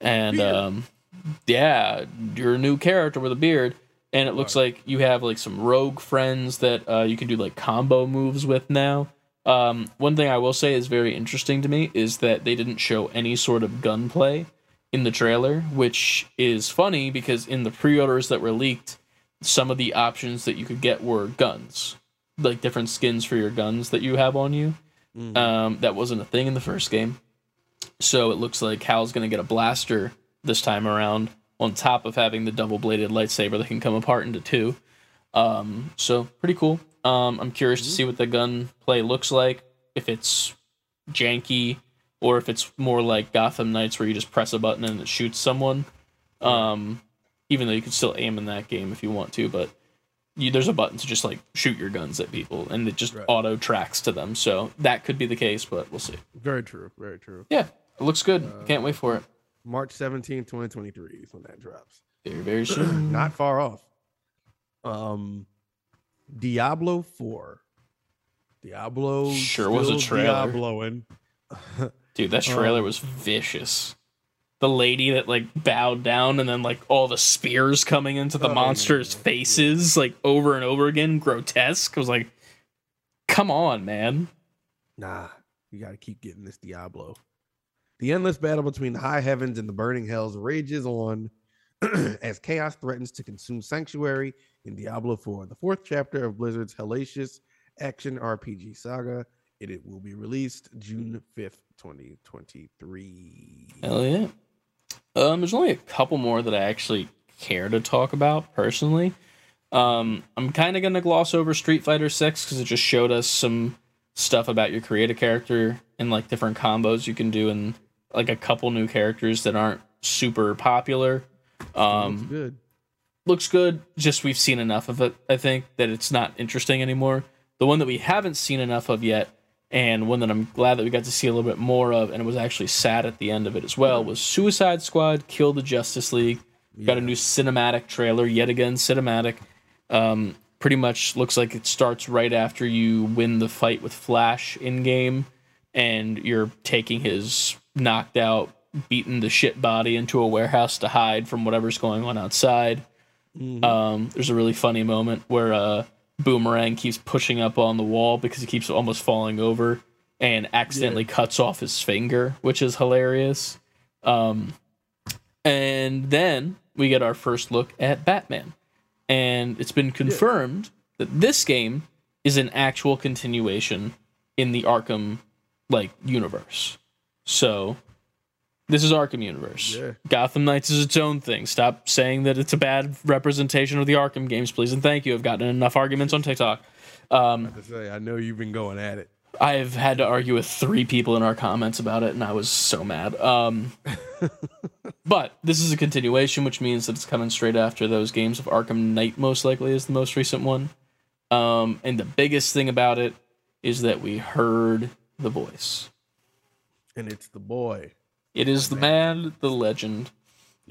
and Beard. um, yeah, you're a new character with a beard. And it looks like you have like some rogue friends that uh, you can do like combo moves with now. Um, one thing I will say is very interesting to me is that they didn't show any sort of gunplay in the trailer, which is funny because in the pre-orders that were leaked, some of the options that you could get were guns, like different skins for your guns that you have on you. Mhm. Um, that wasn't a thing in the first game, so it looks like Cal's gonna get a blaster this time around, on top of having the double-bladed lightsaber that can come apart into two. Um, so pretty cool. Um, I'm curious to see what the gun play looks like. If it's janky, or if it's more like Gotham Knights, where you just press a button and it shoots someone. Um, even though you can still aim in that game if you want to, but you, there's a button to just like shoot your guns at people, and it just Right. auto tracks to them. So that could be the case, but we'll see. Very true. Very true. Yeah, it looks good. Can't wait for it. March 17, 2023 is when that drops. Very very soon. Not far off. Um, Diablo 4. Diablo Sure was a trailer. Diabloing. Dude, that trailer Um, was vicious. The lady that like bowed down and then like all the spears coming into the Oh, monsters' yeah. faces like over and over again, grotesque. I was like, come on, man. Nah, you got to keep getting this Diablo. The endless battle between the high heavens and the burning hells rages on as chaos threatens to consume sanctuary in Diablo 4, the fourth chapter of Blizzard's hellacious action RPG saga. It, it will be released June 5th, 2023. Hell yeah. Um, there's only a couple more that I actually care to talk about personally. Um, I'm kind of gonna gloss over Street Fighter Six because it just showed us some stuff about your create a character and like different combos you can do and like a couple new characters that aren't super popular. Um, good. Looks good. Just we've seen enough of it. I think that it's not interesting anymore. The one that we haven't seen enough of yet, and one that I'm glad that we got to see a little bit more of, and it was actually sad at the end of it as well, was Suicide Squad: Kill the Justice League. Got a new cinematic trailer, yet again cinematic. Um, pretty much looks like it starts right after you win the fight with Flash in game, and you're taking his knocked out, beaten the shit body into a warehouse to hide from whatever's going on outside. Mhm. Um, there's a really funny moment where uh, Boomerang keeps pushing up on the wall because he keeps almost falling over and accidentally cuts off his finger, which is hilarious. Um, and then we get our first look at Batman. And it's been confirmed that this game is an actual continuation in the Arkham like universe. So this is Arkham universe. Yeah. Gotham Knights is its own thing. Stop saying that it's a bad representation of the Arkham games, please and thank you. I've gotten enough arguments on TikTok. Um, to say, I know you've been going at it. I've had to argue with three people in our comments about it, and I was so mad. Um, but this is a continuation, which means that it's coming straight after those games of Arkham Knight, most likely, is the most recent one. Um, and the biggest thing about it is that we heard the voice. And it's the boy. It is the man, the legend,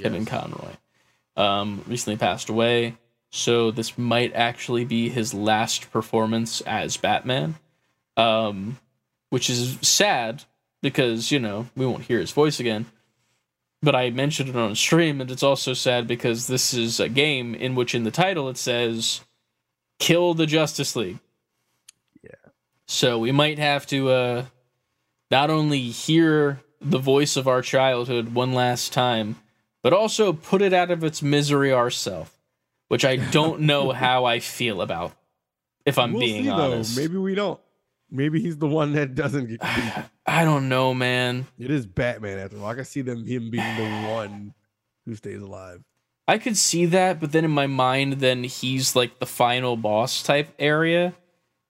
Kevin Yes. Conroy. Um, recently passed away, so this might actually be his last performance as Batman. Um, which is sad because, you know, we won't hear his voice again. But I mentioned it on stream, and it's also sad because this is a game in which in the title it says kill the Justice League. Yeah. So we might have to uh not only hear the voice of our childhood one last time, but also put it out of its misery ourselves, which I don't know how I feel about, if I'm We'll being see, honest. Though. Maybe we don't. Maybe he's the one that doesn't get. I don't know, man. it is Batman after all. I can see them him being the one who stays alive. I could see that, but then in my mind, then he's like the final boss type area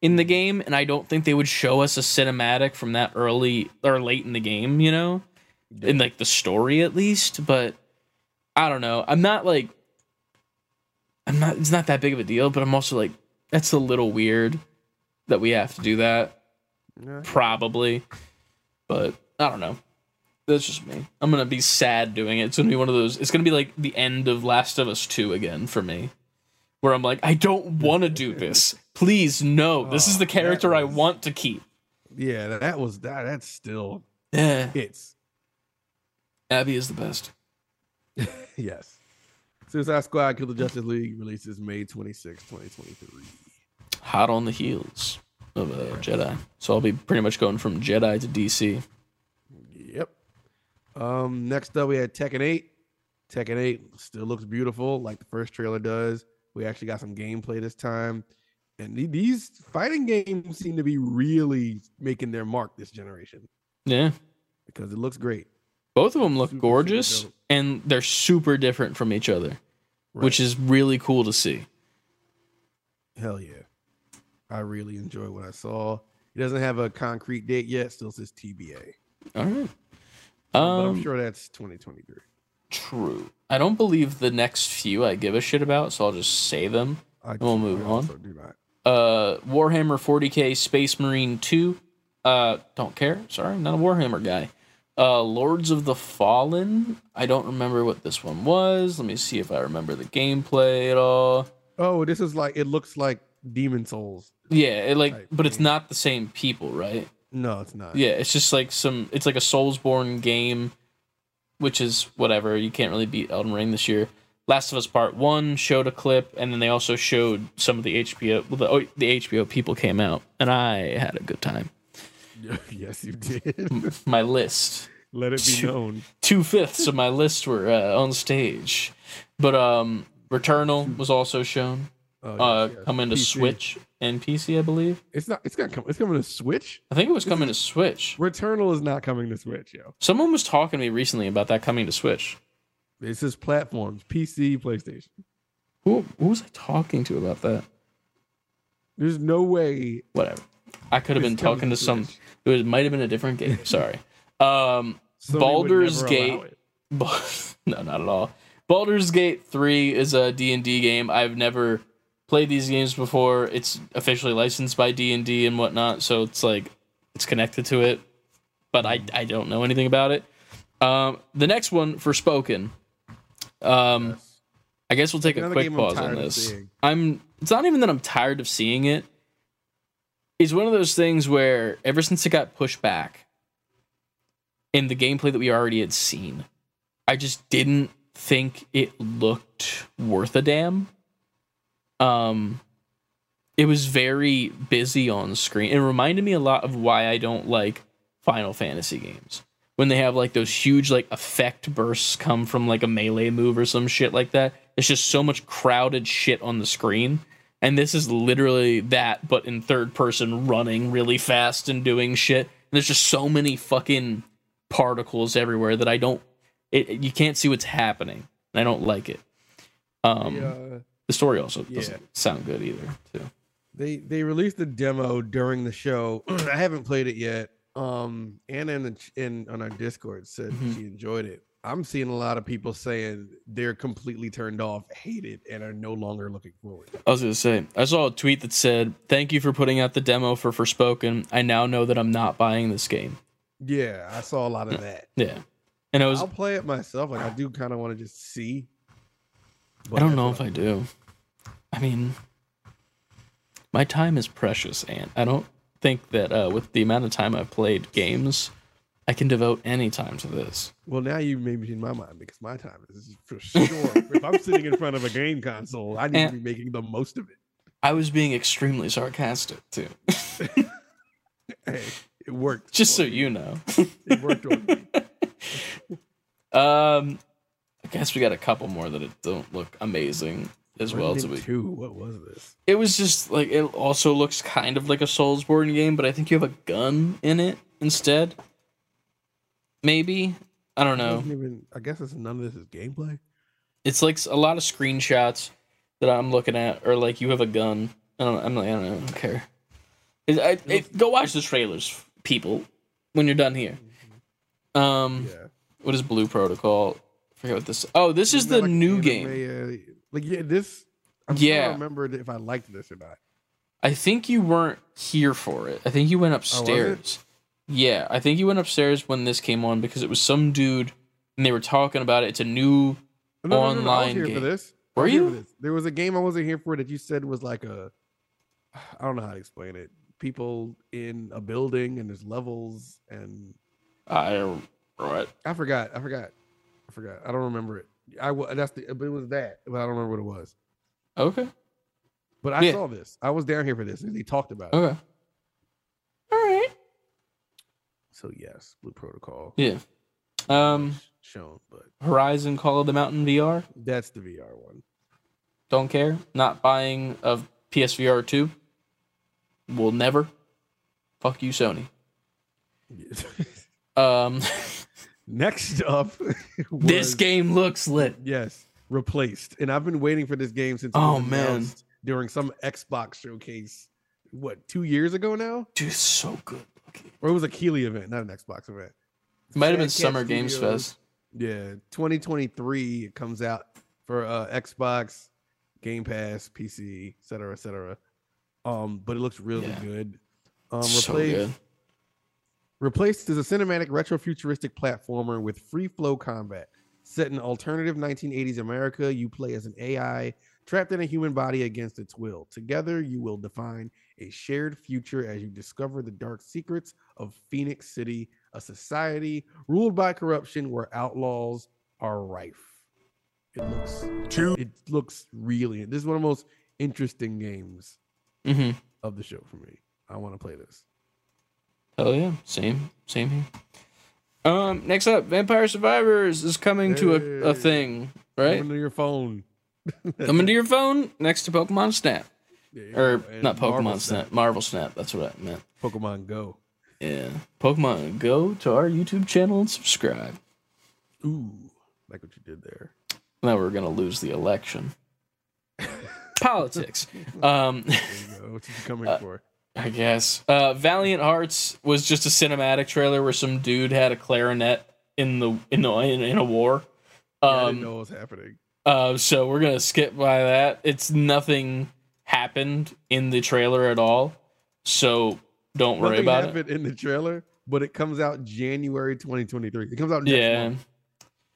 in the game, and I don't think they would show us a cinematic from that early or late in the game, you know, in like the story at least. But I don't know. I'm not like, I'm not. It's not that big of a deal, but I'm also like, that's a little weird that we have to do that. Yeah. Probably, but I don't know. That's just me. I'm gonna be sad doing it. It's gonna be one of those. It's gonna be like the end of Last of Us Two again for me, where I'm like, I don't want to do this. Please, no. This is Oh, the character I want to keep. Yeah, that- was that. That's still Yeah, hits. Abby is the best. Yes. Suicide Squad Kill the Justice League releases May 26, 2023. Hot on the heels of uh, Jedi. So I'll be pretty much going from Jedi to DC. Yep. Um, next up we had Tekken 8. Tekken 8 still looks beautiful, like the first trailer does. We actually got some gameplay this time. And the- these fighting games seem to be really making their mark this generation Yeah, because it looks great. both of them look Super, super gorgeous, dope. and they're super different from each other, which is really cool to see. hell yeah. I really enjoy what I saw. It doesn't have a concrete date yet, still says TBA. All right. but Um, I'm sure that's 2023. True. I don't believe the next few I give a shit about, so I'll just say them. I we'll move on. Also do not. Uh, Warhammer 40k Space Marine 2. Uh, don't care. Sorry, not a Warhammer guy. Uh, Lords of the Fallen. I don't remember what this one was. Let me see if I remember the gameplay at all. Oh, this is like it looks like Demon Souls. Yeah, it like, Type but it's not the same people, right? No, it's not. Yeah, it's just like some. It's like a Soulsborne game, which is whatever. You can't really beat Elden Ring this year. Last of Us Part One showed a clip, and then they also showed some of the HBO. Well, the, oh, the HBO people came out, and I had a good time. yes, you did. My list, Let it be known. two fifths of my list were uh, on stage, but um, Returnal was also shown. Oh, Uh, yes, yes. coming to PC. Switch and PC, I believe. It's not. It's coming. It's coming to Switch. I think it was coming to Switch. Returnal is not coming to Switch, yo. Someone was talking to me recently about that coming to Switch. This is platforms: PC, PlayStation. Who, who was I talking to about that? There's no way. Whatever. I could have been talking to some. It was, might have been a different game. Sorry. Um, Sony Baldur's Gate. it. No, not at all. Baldur's Gate 3 is a D&D game. I've never played these games before. It's officially licensed by D&D and whatnot, so it's like it's connected to it, but I I don't know anything about it. Um, the next one Forspoken Um, Yes. I guess we'll take a quick pause on this. I'm. It's not even that I'm tired of seeing it. It's one of those things where ever since it got pushed back in the gameplay that we already had seen, I just didn't think it looked worth a damn. Um, it was very busy on screen. It reminded me a lot of why I don't like Final Fantasy games when they have like those huge like effect bursts come from like a melee move or some shit like that. It's just so much crowded shit on the screen. And this is literally that, but in third person, running really fast and doing shit. And there's just so many fucking particles everywhere that I don't. It, you can't see what's happening. And I don't like it. Um, the story also yeah. doesn't sound good either. Too. they they released the demo during the show. I haven't played it yet. Um, Anna in the in on our Discord said Mhm. she enjoyed it. I'm seeing a lot of people saying they're completely turned off, hate it, and are no longer looking forward. I was gonna say, I saw a tweet that said, "Thank you for putting out the demo for Forspoken. I now know that I'm not buying this game." Yeah, I saw a lot of that. Yeah, and I was, I'll play it myself. Like I do kind of want to just see. I don't know if I do. I mean, my time is precious, and I don't think that uh, with the amount of time I've played games, I can devote any time to this. Well, now you made me in my mind because my time is for sure. if I'm sitting in front of a game console, I need And- to be making the most of it. I was being extremely sarcastic too, Hey, it worked. just so me. you know. it worked on me. Um, I guess we got a couple more that it don't look amazing as well to be. two. What was this? It was just like it also looks kind of like a Soulsborne game, but I think you have a gun in it instead. Maybe I don't know. Wasn't even. I guess it's none of this is gameplay. It's like a lot of screenshots that I'm looking at, or like you have a gun. I don't. I'm like I don't, know, I don't care. It, I, it, go watch the trailers, people, when you're done here. Um, Yeah. what is Blue Protocol? I forget what this. Oh, this is the like new anime, game. uh, like yeah, this. I'm yeah. Yeah. I remember if I liked this or not. I think you weren't here for it. I think you went Oh, upstairs. yeah, I think you went upstairs when this came on because it was some dude and they were talking about it. It's a new. No, no, no, no, Online for game. Were was here for you? this. There was a game I wasn't here for that you said was like a. I don't know how to explain it. People in a building and there's levels and I don't. What? I forgot. I forgot. I forgot. I don't remember it. I that's the. But it was that. But I don't remember what it was. Okay. But I Yeah. saw this. I was down here for this, and they talked about it. Okay. All right. So yes, Blue Protocol Yeah. Um, shown, but Horizon Call of the Mountain VR. that's the VR one. Don't care. Not buying a PSVR two. Will never. Fuck you, Sony. Um, Next up, this game looks lit. yes, replaced, and I've been waiting for this game since. Oh, was man. during some Xbox showcase. What two years ago now? Dude, so good looking. Or it was a Keighley event, not an Xbox event. It might have been Cat Summer Games Fest. Yeah, 2023 it comes out for uh, Xbox, Game Pass, PC, etc., cetera, et cetera. Um, but it looks really Yeah. good. Um, so replaced, good. Replaced as a cinematic retro-futuristic platformer with free flow combat. Set in alternative 1980s America, you play as an AI trapped in a human body against its will. Together, you will define a shared future as you discover the dark secrets of Phoenix City, a society ruled by corruption where outlaws are rife. It looks Two. it looks really this is one of the most interesting games Mm-hmm. of the show for me. I want to play this. Hell yeah. Same. Same here. Um, next up, Vampire Survivors is coming to a, a thing, right? Coming to your phone. Coming to your phone next to Pokemon Snap. Or not Pokemon Marvel Snap, Marvel Snap. That's what I meant. Pokemon Go. Yeah. Pokemon, go to our YouTube channel and subscribe. Ooh, like what you did there. Now we're gonna lose the election. Politics. Um, There you go. What you coming Uh, for? I guess. Uh, Valiant Hearts was just a cinematic trailer where some dude had a clarinet in the in the in, in a war. Yeah, I didn't Um, know what was happening. uh, so we're gonna skip by that. It's nothing happened in the trailer at all. So don't worry Nothing about it. in the trailer, but it comes out January 2023. It comes out next Yeah. month.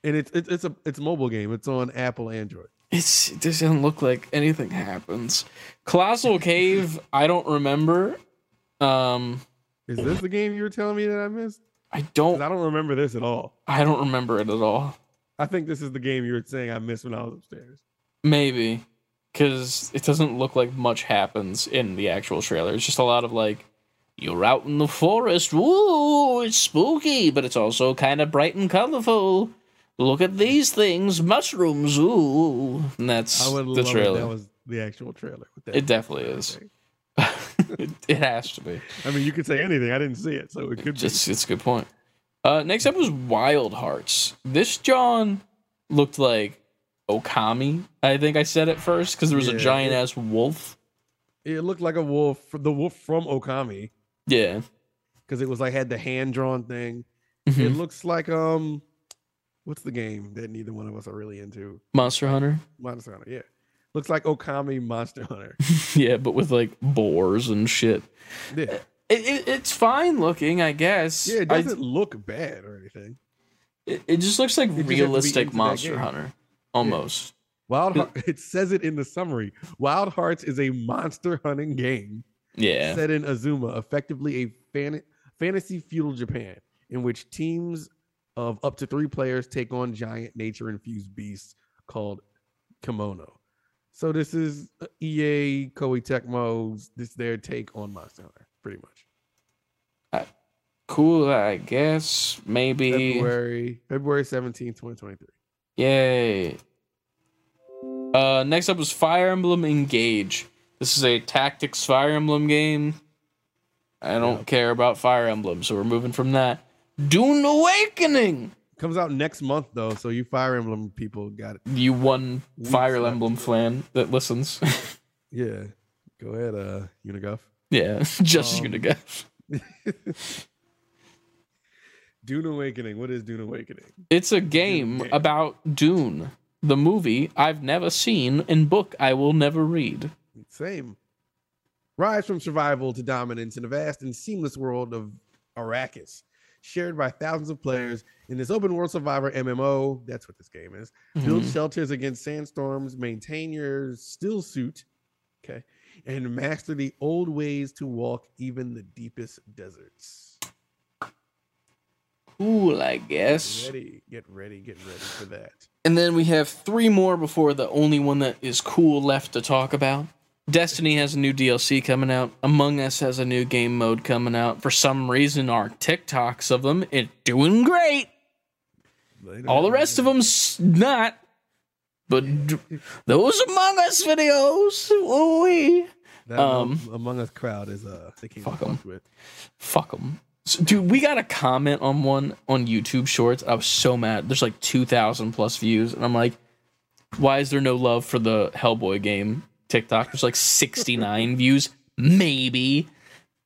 and it's it's it's a it's a mobile game. It's on Apple Android. It's it doesn't look like anything happens. Colossal Cave, I don't remember. Um, Is this the game you were telling me that I missed? I don't. I don't remember this at all. I don't remember it at all. I think this is the game you were saying I missed when I was upstairs. Maybe because it doesn't look like much happens in the actual trailer. It's just a lot of like, you're out in the forest. Ooh, it's spooky, but it's also kind of bright and colorful. Look at these things, mushrooms. Ooh, and that's the trailer. that was the actual trailer. That It definitely is. it, it has to be. I mean, you could say anything. I didn't see it, so it could Just it's a good point. Uh, next up was Wild Hearts. This John looked like Okami. I think I said it first because there was a giant it- ass wolf. It looked like a wolf, the wolf from Okami, Yeah. because it was like had the hand drawn thing. Mhm. It looks like um, what's the game that neither one of us are really into? Monster Hunter. Monster Hunter. Yeah, looks like Okami Monster Hunter. yeah, but with like boars and shit. Yeah, It, it, it's fine looking, I guess. yeah. It doesn't look bad or anything. it, it just looks like just have to be realistic Monster. Hunter, almost. Wild Heart, it says it in the summary. Wild Hearts is a monster hunting game Yeah. set in Azuma, effectively a fan- fantasy feudal Japan, in which teams of up to three players take on giant nature infused beasts called Kemono. So this is uh, EA Koei Tecmo's this is their take on Monster Hunter, pretty much. Cool, I guess. Maybe. February February 17th, 2023. Yay. Uh, next up was Fire Emblem Engage. This is a tactics Fire Emblem game. I don't Yeah. care about Fire Emblem, so we're moving from that. Dune Awakening! Comes out next month though, so you Fire Emblem people got it. You one Weeks Fire left. Emblem fan that listens. Yeah. Go ahead, uh Uniguff. yeah, just Um, Unigaf. Dune Awakening. What is Dune Awakening? It's a game game. about Dune, the movie I've never seen and book I will never read. Same. Rise from survival to dominance in a vast and seamless world of Arrakis, shared by thousands of players in this open world survivor MMO. That's what this game is. Build Mhm. shelters against sandstorms, maintain your still suit, okay, and master the old ways to walk even the deepest deserts. Cool, I guess. Get Ready, get ready, get ready for that. And then we have three more before the only one that is cool left to talk about. Destiny has a new DLC coming out. Among Us has a new game mode coming out. For some reason, our TikToks of them it's doing great. All the rest of them's not. But those Among Us videos, ooh that um, Among Us crowd is uh they can't fuck fuck 'em. with. fuck them. So, dude, we got a comment on one on YouTube Shorts. I was so mad. There's like two thousand plus views, and I'm like, why is there no love for the Hellboy game? TikTok. There's like 69 views, maybe.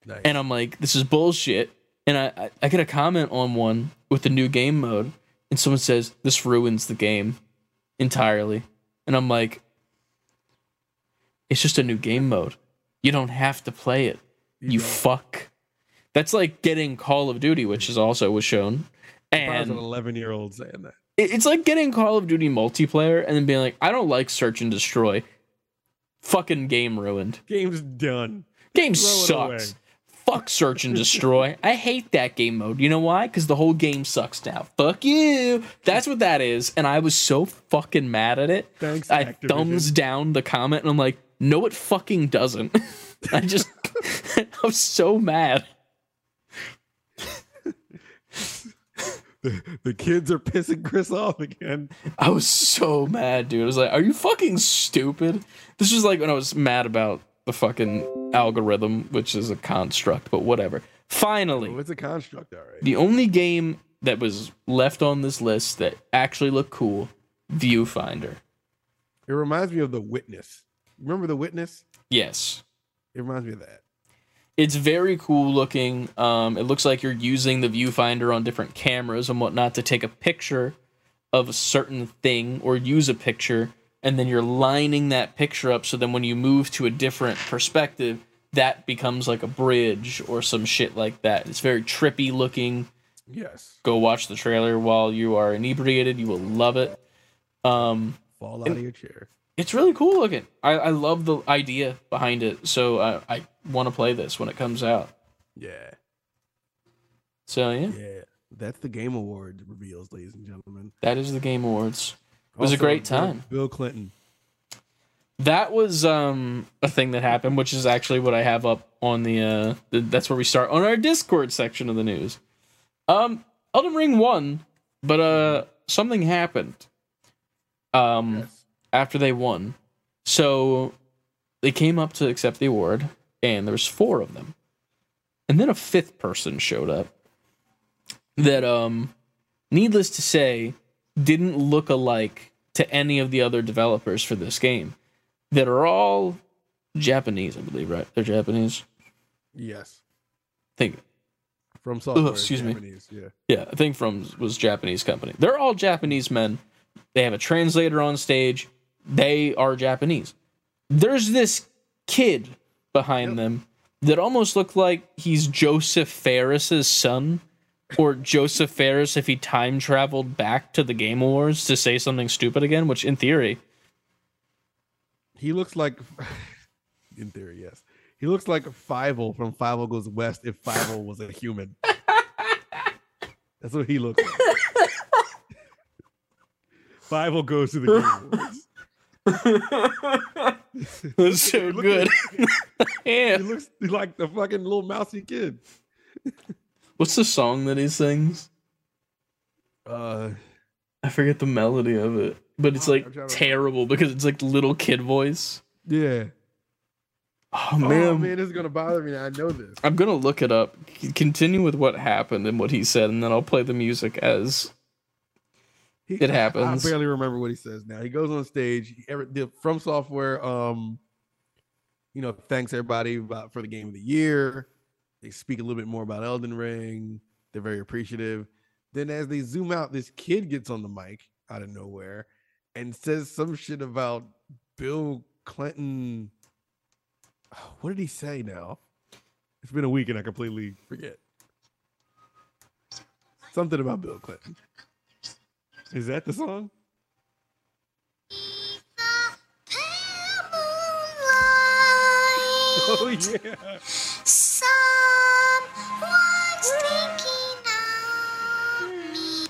Nice. And I'm like, this is bullshit. And I, I, I get a comment on one with the new game mode, and someone says, this ruins the game entirely. And I'm like, it's just a new game mode. You don't have to play it. You don't. fuck. That's like getting Call of Duty, which is also was shown. I was an And 11 year old saying that. it's like getting Call of Duty multiplayer and then being like, I don't like search and destroy. Fucking game ruined. Game's done. Game Throw sucks. Fuck search and destroy. I hate that game mode. You know why? Because the whole game sucks now. Fuck you. That's what that is. And I was so fucking mad at it. Thanks, I Activision. thumbs down the comment and I'm like, no, it fucking doesn't. I just, I was so mad. The, the kids are pissing Chris off again. I was so mad, dude. I was like, are you fucking stupid? This was like when I was mad about the fucking algorithm, which is a construct, but whatever. Finally, Oh, it's a construct, all right. the only game that was left on this list that actually looked cool, Viewfinder. It reminds me of The Witness. Remember The Witness? Yes. It reminds me of that. It's very cool looking. Um, it looks like you're using the viewfinder on different cameras and whatnot to take a picture of a certain thing or use a picture, and then you're lining that picture up so then when you move to a different perspective, that becomes like a bridge or some shit like that. It's very trippy looking. Yes. Go watch the trailer while you are inebriated. You will love it. Um, Fall out of your chair. It's really cool looking. I, I love the idea behind it. So I, I want to play this when it comes out. Yeah. So yeah, Yeah. That's the Game Awards reveals, ladies and gentlemen. that is the Game Awards. It was a great time. Bill Clinton. That was um a thing that happened, which is actually what I have up on the uh the, that's where we start on our Discord section of the news. Um Elden Ring won, but uh something happened. Um Yes. After they won. So they came up to accept the award and there was four of them. And then a fifth person showed up that um needless to say didn't look alike to any of the other developers for this game that are all Japanese, I believe, right? They're Japanese. Yes. I think From software. excuse me. Japanese, Yeah. Yeah, I think from was Japanese company. They're all Japanese men. They have a translator on stage. They are Japanese. There's this kid behind Yep. them that almost looked like he's Josef Fares's son, or Josef Fares if he time traveled back to the Game Awards to say something stupid again. Which, in theory, He looks like, in theory, yes. He looks like Fievel from Fievel Goes West if Fievel was a human. That's what he looks like. Fievel goes to the Game Awards. was so good. at- yeah. He looks like the fucking little mousy kid. What's the song that he sings? Uh, I forget the melody of it, but it's like I'm to- terrible because it's like little kid voice. yeah. Oh man, Oh man, man, this is gonna bother me. Now. I know this. I'm gonna look it up. Continue with what happened and what he said, and then I'll play the music as He, It happens. I barely remember what he says now. He goes on stage. Ever, the, FromSoftware, um, you know, thanks everybody about for the game of the year. They speak a little bit more about Elden Ring. They're very appreciative. Then as they zoom out, this kid gets on the mic out of nowhere and says some shit about Bill Clinton. What did he say now? It's been a week and I completely forget. Something about Bill Clinton. Is that the song? Oh yeah. Thinking of me.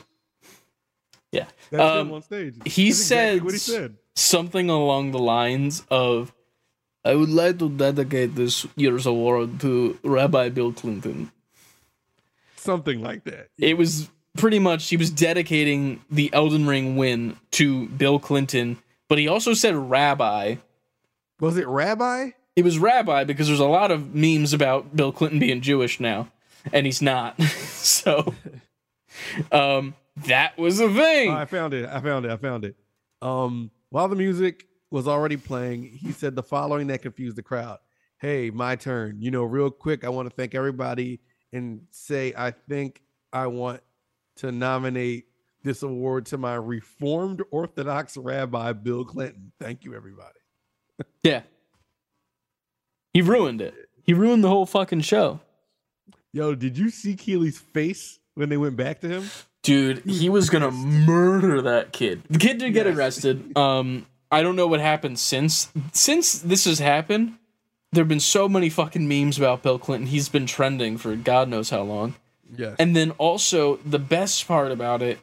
yeah. That's Um, him on stage. he That's exactly what he said- said. Something along the lines of, "I would like to dedicate this year's award to Rabbi Bill Clinton." Something like that. It was pretty much he was dedicating the Elden Ring win to Bill Clinton, but he also said Rabbi. Was it Rabbi? It was Rabbi because there's a lot of memes about Bill Clinton being Jewish now, and he's not. so, um, that was a thing. I found it. I found it. I found it. Um, while the music was already playing, he said the following that confused the crowd. Hey, my turn. You know, real quick, I want to thank everybody and say I think I want to nominate this award to my Reformed Orthodox Rabbi Bill Clinton. Thank you, everybody. yeah, he ruined it. He ruined the whole fucking show, Yo, did you see Keighley's face when they went back to him? dude. He was gonna murder that kid. The kid did get Yes. arrested. Um, I don't know what happened since since this has happened. There have been so many fucking memes about Bill Clinton. He's been trending for God knows how long. Yes. And then also the best part about it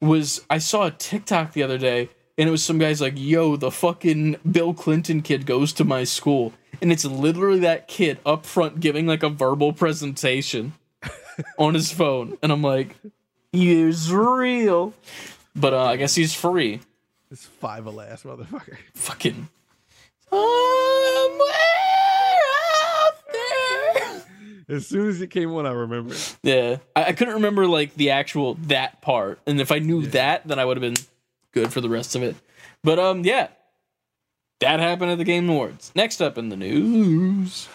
was I saw a TikTok the other day and it was some guys like, "Yo, the fucking Bill Clinton kid goes to my school." And it's literally that kid up front giving like a verbal presentation on his phone and I'm like, "He's real." But uh, I guess he's free. this five alas motherfucker. Fucking somewhere. As soon as it came on, I remember. Yeah, I, I couldn't remember like the actual that part, and if I knew Yeah. that, then I would have been good for the rest of it. But um, yeah, that happened at the Game Awards. Next up in the news,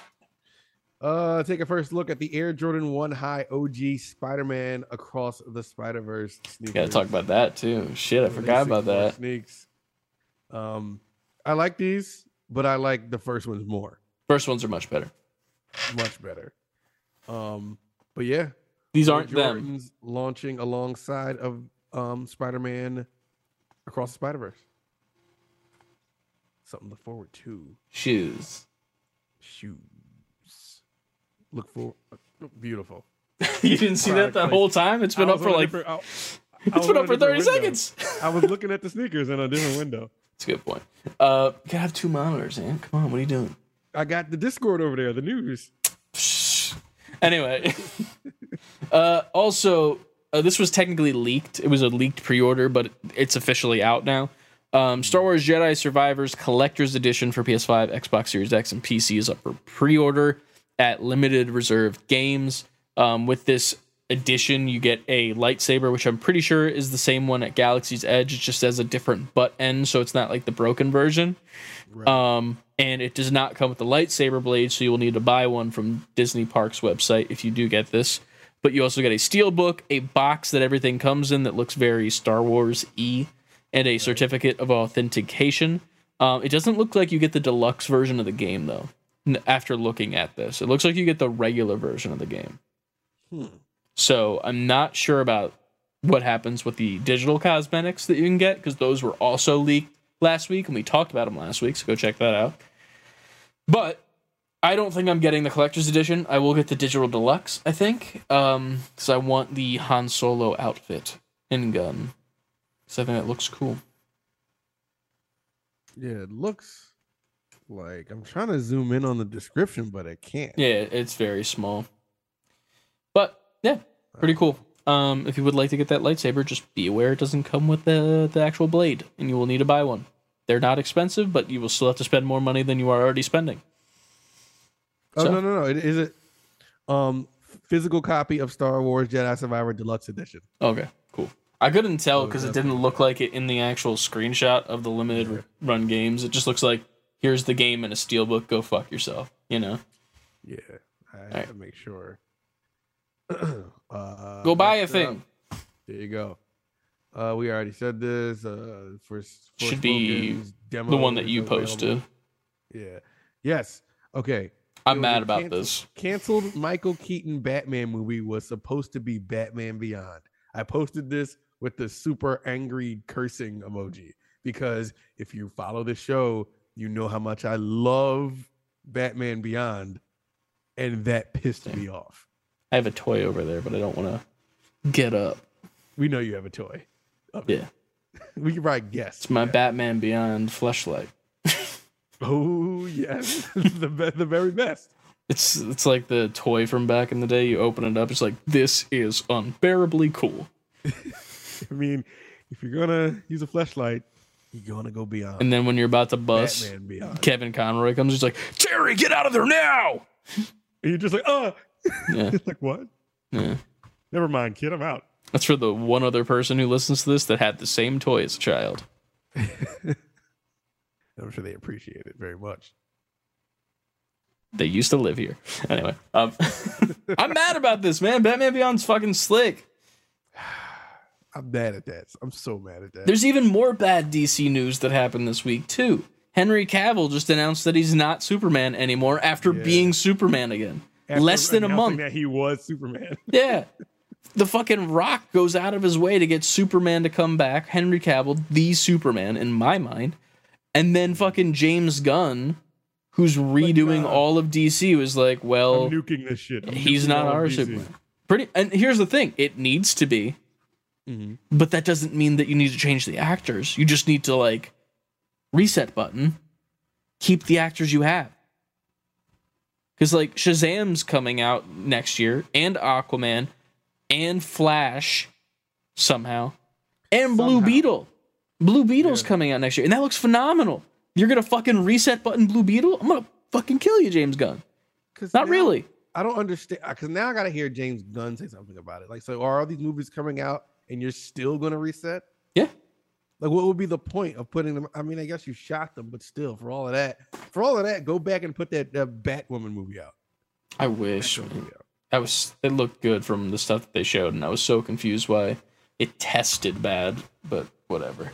Uh, take a first look at the Air Jordan One High OG Spider-Man Across the Spider-Verse sneakers. gotta talk about that too. Shit, I forgot about that. Sneaks. Um, I like these, but I like the first ones more, First ones are much better. much better. Um, but yeah, These aren't them. Launching alongside of um, Spider-Man across the Spider-Verse. Something to look forward to. Shoes. Shoes. Look for beautiful. you didn't see that that Product whole time? It's been up for like different- I- I it's been up for thirty window. seconds. I was looking at the sneakers in a different window. That's a good point. Uh, you gotta have two monitors, man. Come on, what are you doing? I got the Discord over there, the news. Anyway, uh, also, uh, this was technically leaked. It was a leaked pre-order, but it's officially out now. Um, Star Wars Jedi Survivors Collector's Edition for PS5, Xbox Series X, and PC is up for pre-order at limited reserve games. Um, with this edition, you get a lightsaber, which I'm pretty sure is the same one at Galaxy's Edge. It just has a different butt end, so it's not like the broken version. Um, and it does not come with the lightsaber blade, so you will need to buy one from Disney Parks website if you do get this. But you also get a steel book, a box that everything comes in that looks very Star Wars e, and a certificate of authentication. Um, it doesn't look like you get the deluxe version of the game though. After looking at this, it looks like you get the regular version of the game. Hmm. So I'm not sure about what happens with the digital cosmetics that you can get because those were also leaked last week and we talked about them last week. So go check that out. But I don't think I'm getting the collector's edition. I will get the digital deluxe. I think um because I want the Han Solo outfit and gun. So I think that looks cool. Yeah, it looks like I'm trying to zoom in on the description, but I can't. Yeah, it's very small. But yeah, pretty cool. Um, if you would like to get that lightsaber, just be aware it doesn't come with the the actual blade, and you will need to buy one. They're not expensive, but you will still have to spend more money than you are already spending. Oh So- no, no, no! It is it. Um, physical copy of Star Wars Jedi Survivor Deluxe Edition. Okay, cool. I couldn't tell Oh, because it didn't look like it in the actual screenshot of the limited run games. It just looks like here's the game in a steelbook. Go fuck yourself. You know, Yeah, I have Alright. to make sure. uh, go buy a next up, thing. There you go. Uh, we already said this. Uh, for Should be The one that you posted. Yeah. Yes. Okay. I'm mad about this. Canceled Michael Keaton Batman movie was supposed to be Batman Beyond. I posted this with the super angry cursing emoji because if you follow the show, you know how much I love Batman Beyond, and that pissed Same. me off. I have a toy over there, but I don't want to get up. We know you have a toy. Yeah, We can probably guess. it's my Yeah. Batman Beyond fleshlight. Oh yes, the be- the very best. It's it's like the toy from back in the day. You open it up, it's like this is unbearably cool. I mean, if you're gonna use a flashlight, you're gonna go beyond. And then when you're about to bust, Batman Beyond. Kevin Conroy comes. He's like, Terry, get out of there now. And you're just like, oh, Yeah, it's like what? yeah. Never mind, kid. I'm out. That's for the one other person who listens to this that had the same toy as a child. I'm sure they appreciate it very much. They used to live here. Anyway, um, I'm mad about this, man. Batman Beyond's fucking slick. I'm mad at that. I'm so mad at that. There's even more bad DC news that happened this week too. Henry Cavill just announced that he's not Superman anymore after Yeah. being Superman again. After Less than a month. that he was Superman. Yeah. The fucking Rock goes out of his way to get Superman to come back. Henry Cavill, the Superman in my mind. And then fucking James Gunn, who's redoing God. all of DC, was like, well, I'm nuking this shit. I'm he's not our. Superman. Pretty and here's the thing, it needs to be, mm-hmm. but that doesn't mean that you need to change the actors. You just need to like reset button, keep the actors you have. Cause like Shazam's coming out next year, and Aquaman, and Flash, somehow, and Blue Somehow. Beetle. Blue Beetle's Yeah. coming out next year, and that looks phenomenal. You're gonna fucking reset button Blue Beetle? I'm gonna fucking kill you, James Gunn. 'Cause Not now- really. I don't understand because uh, now I gotta hear James Gunn say something about it. Like, so are all these movies coming out and you're still gonna reset? Yeah. Like, what would be the point of putting them? I mean, I guess you shot them, but still, for all of that, for all of that, go back and put that, that Batwoman movie out. I wish. Batgirl man. movie out. I was. It looked good from the stuff that they showed, and I was so confused why it tested bad. But whatever.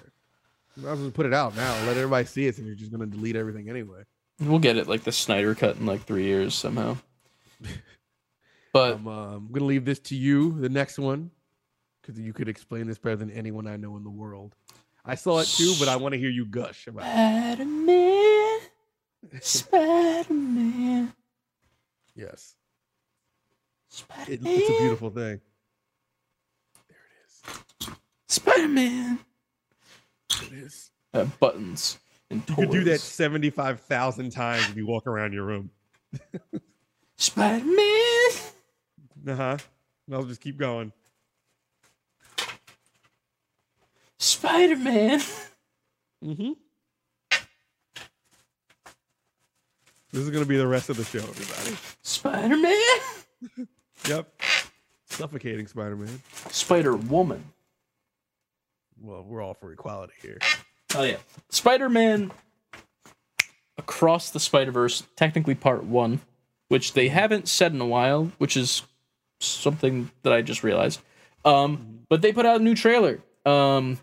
I was gonna put it out now. Let everybody see it, and you're just gonna delete everything anyway. We'll get it like the Snyder cut in like three years somehow. But I'm, uh, I'm gonna leave this to you, the next one, because you could explain this better than anyone I know in the world. I saw it too, but I want to hear you gush about it. Spider Man, Spider Man, Yes, Spider it, it's a beautiful thing. There it Spider Man. It is. Uh, buttons and You could do that seventy-five thousand times if you walk around your room. Spider Man. Uh huh. I'll just keep going. Spider Man. Mm-hmm. This is gonna be the rest of the show, everybody. Spider Man. Yep. Suffocating Spider-Man. Spider Woman. Well, we're all for equality here. Oh yeah, Spider Man. Across the Spider Verse, technically part one, which they haven't said in a while, which is something that I just realized. Um, but they put out a new trailer. Um,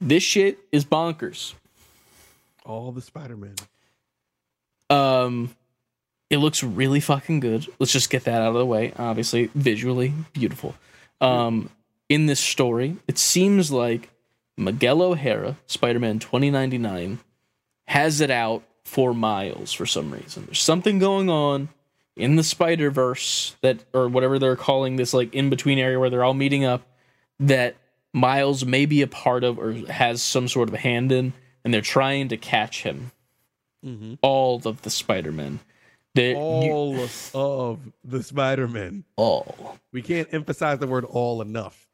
this shit is bonkers. All the Spider-Man. Um, it looks really fucking good. Let's just get that out of the way. Obviously, visually beautiful. Um, in this story, it seems like Miguel O'Hara, Spider-Man 2099, has it out for Miles for some reason. There's something going on in the Spider Verse that, or whatever they're calling this, like in between area where they're all meeting up, that Miles may be a part of or has some sort of a hand in, and they're trying to catch him Mm-hmm. all of the Spider-Men. They, you- All of the Spider-Man. all. We can't emphasize the word all enough.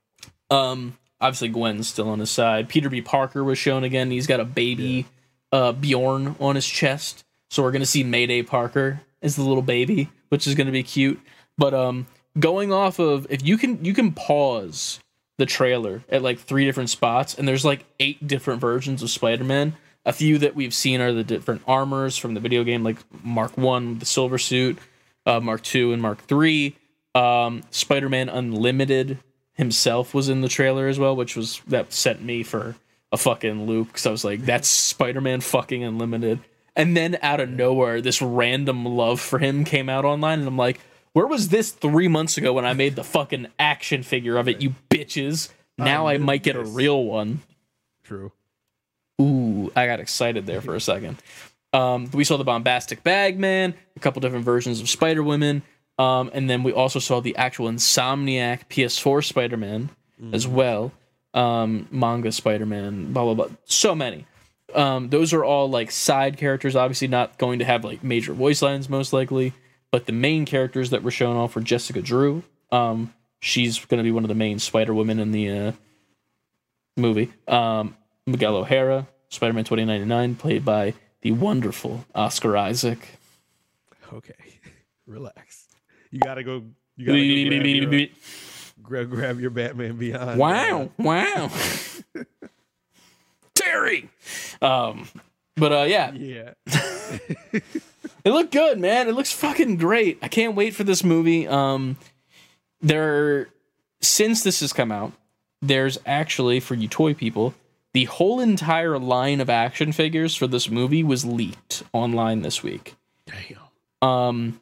Um, obviously Gwen's still on his side. Peter B. Parker was shown again. He's got a baby uh Bjorn on his chest. So we're gonna see Mayday Parker as the little baby, which is gonna be cute. But um going off of if you can you can pause the trailer at like three different spots and there's like eight different versions of Spider-Man. A few that we've seen are the different armors from the video game, like Mark One, the silver suit, uh, Mark Two, and Mark Three. Um, Spider-Man Unlimited himself was in the trailer as well, which was that sent me for a fucking loop because I was like, "That's Spider-Man fucking Unlimited." And then out of nowhere, this random love for him came out online, and I'm like, "Where was this three months ago when I made the fucking action figure of it? You bitches!" Now I, I might get a real one. True. Ooh, I got excited there for a second. Um, we saw the bombastic Bagman, a couple different versions of Spider Women, um, and then we also saw the actual Insomniac PS4 Spider Man as well. Um, manga Spider Man, blah blah blah. So many. Um, those are all like side characters, obviously not going to have like major voice lines most likely, but the main characters that were shown off were Jessica Drew. Um, she's going to be one of the main Spider Women in the uh, movie. Miguel O'Hara, Spider Man 2099, played by the wonderful Oscar Isaac. Okay. Relax. You gotta go. You gotta go grab, your, grab, grab your Batman Beyond. Wow, wow. Terry. Um, but uh, yeah, Yeah. it looked good, man. It looks fucking great. I can't wait for this movie. Um, there, since this has come out, there's actually for you toy people, the whole entire line of action figures for this movie was leaked online this week. Damn. Um,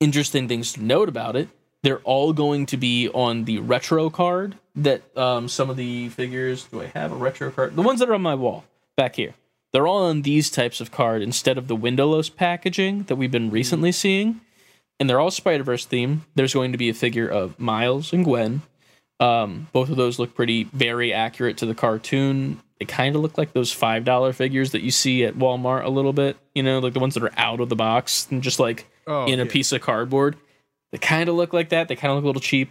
interesting things to note about it. They're all going to be on the retro card that um, some of the figures. Do I have a retro card? The ones that are on my wall back here. They're all on these types of card instead of the windowless packaging that we've been recently seeing. And they're all Spider Verse themed. There's going to be a figure of Miles and Gwen. Um, both of those look pretty very accurate to the cartoon. They kind of look like those five dollar figures that you see at Walmart a little bit. You know, like the ones that are out of the box and just like Oh, in a yeah. piece of cardboard. They kind of look like that. They kind of look a little cheap.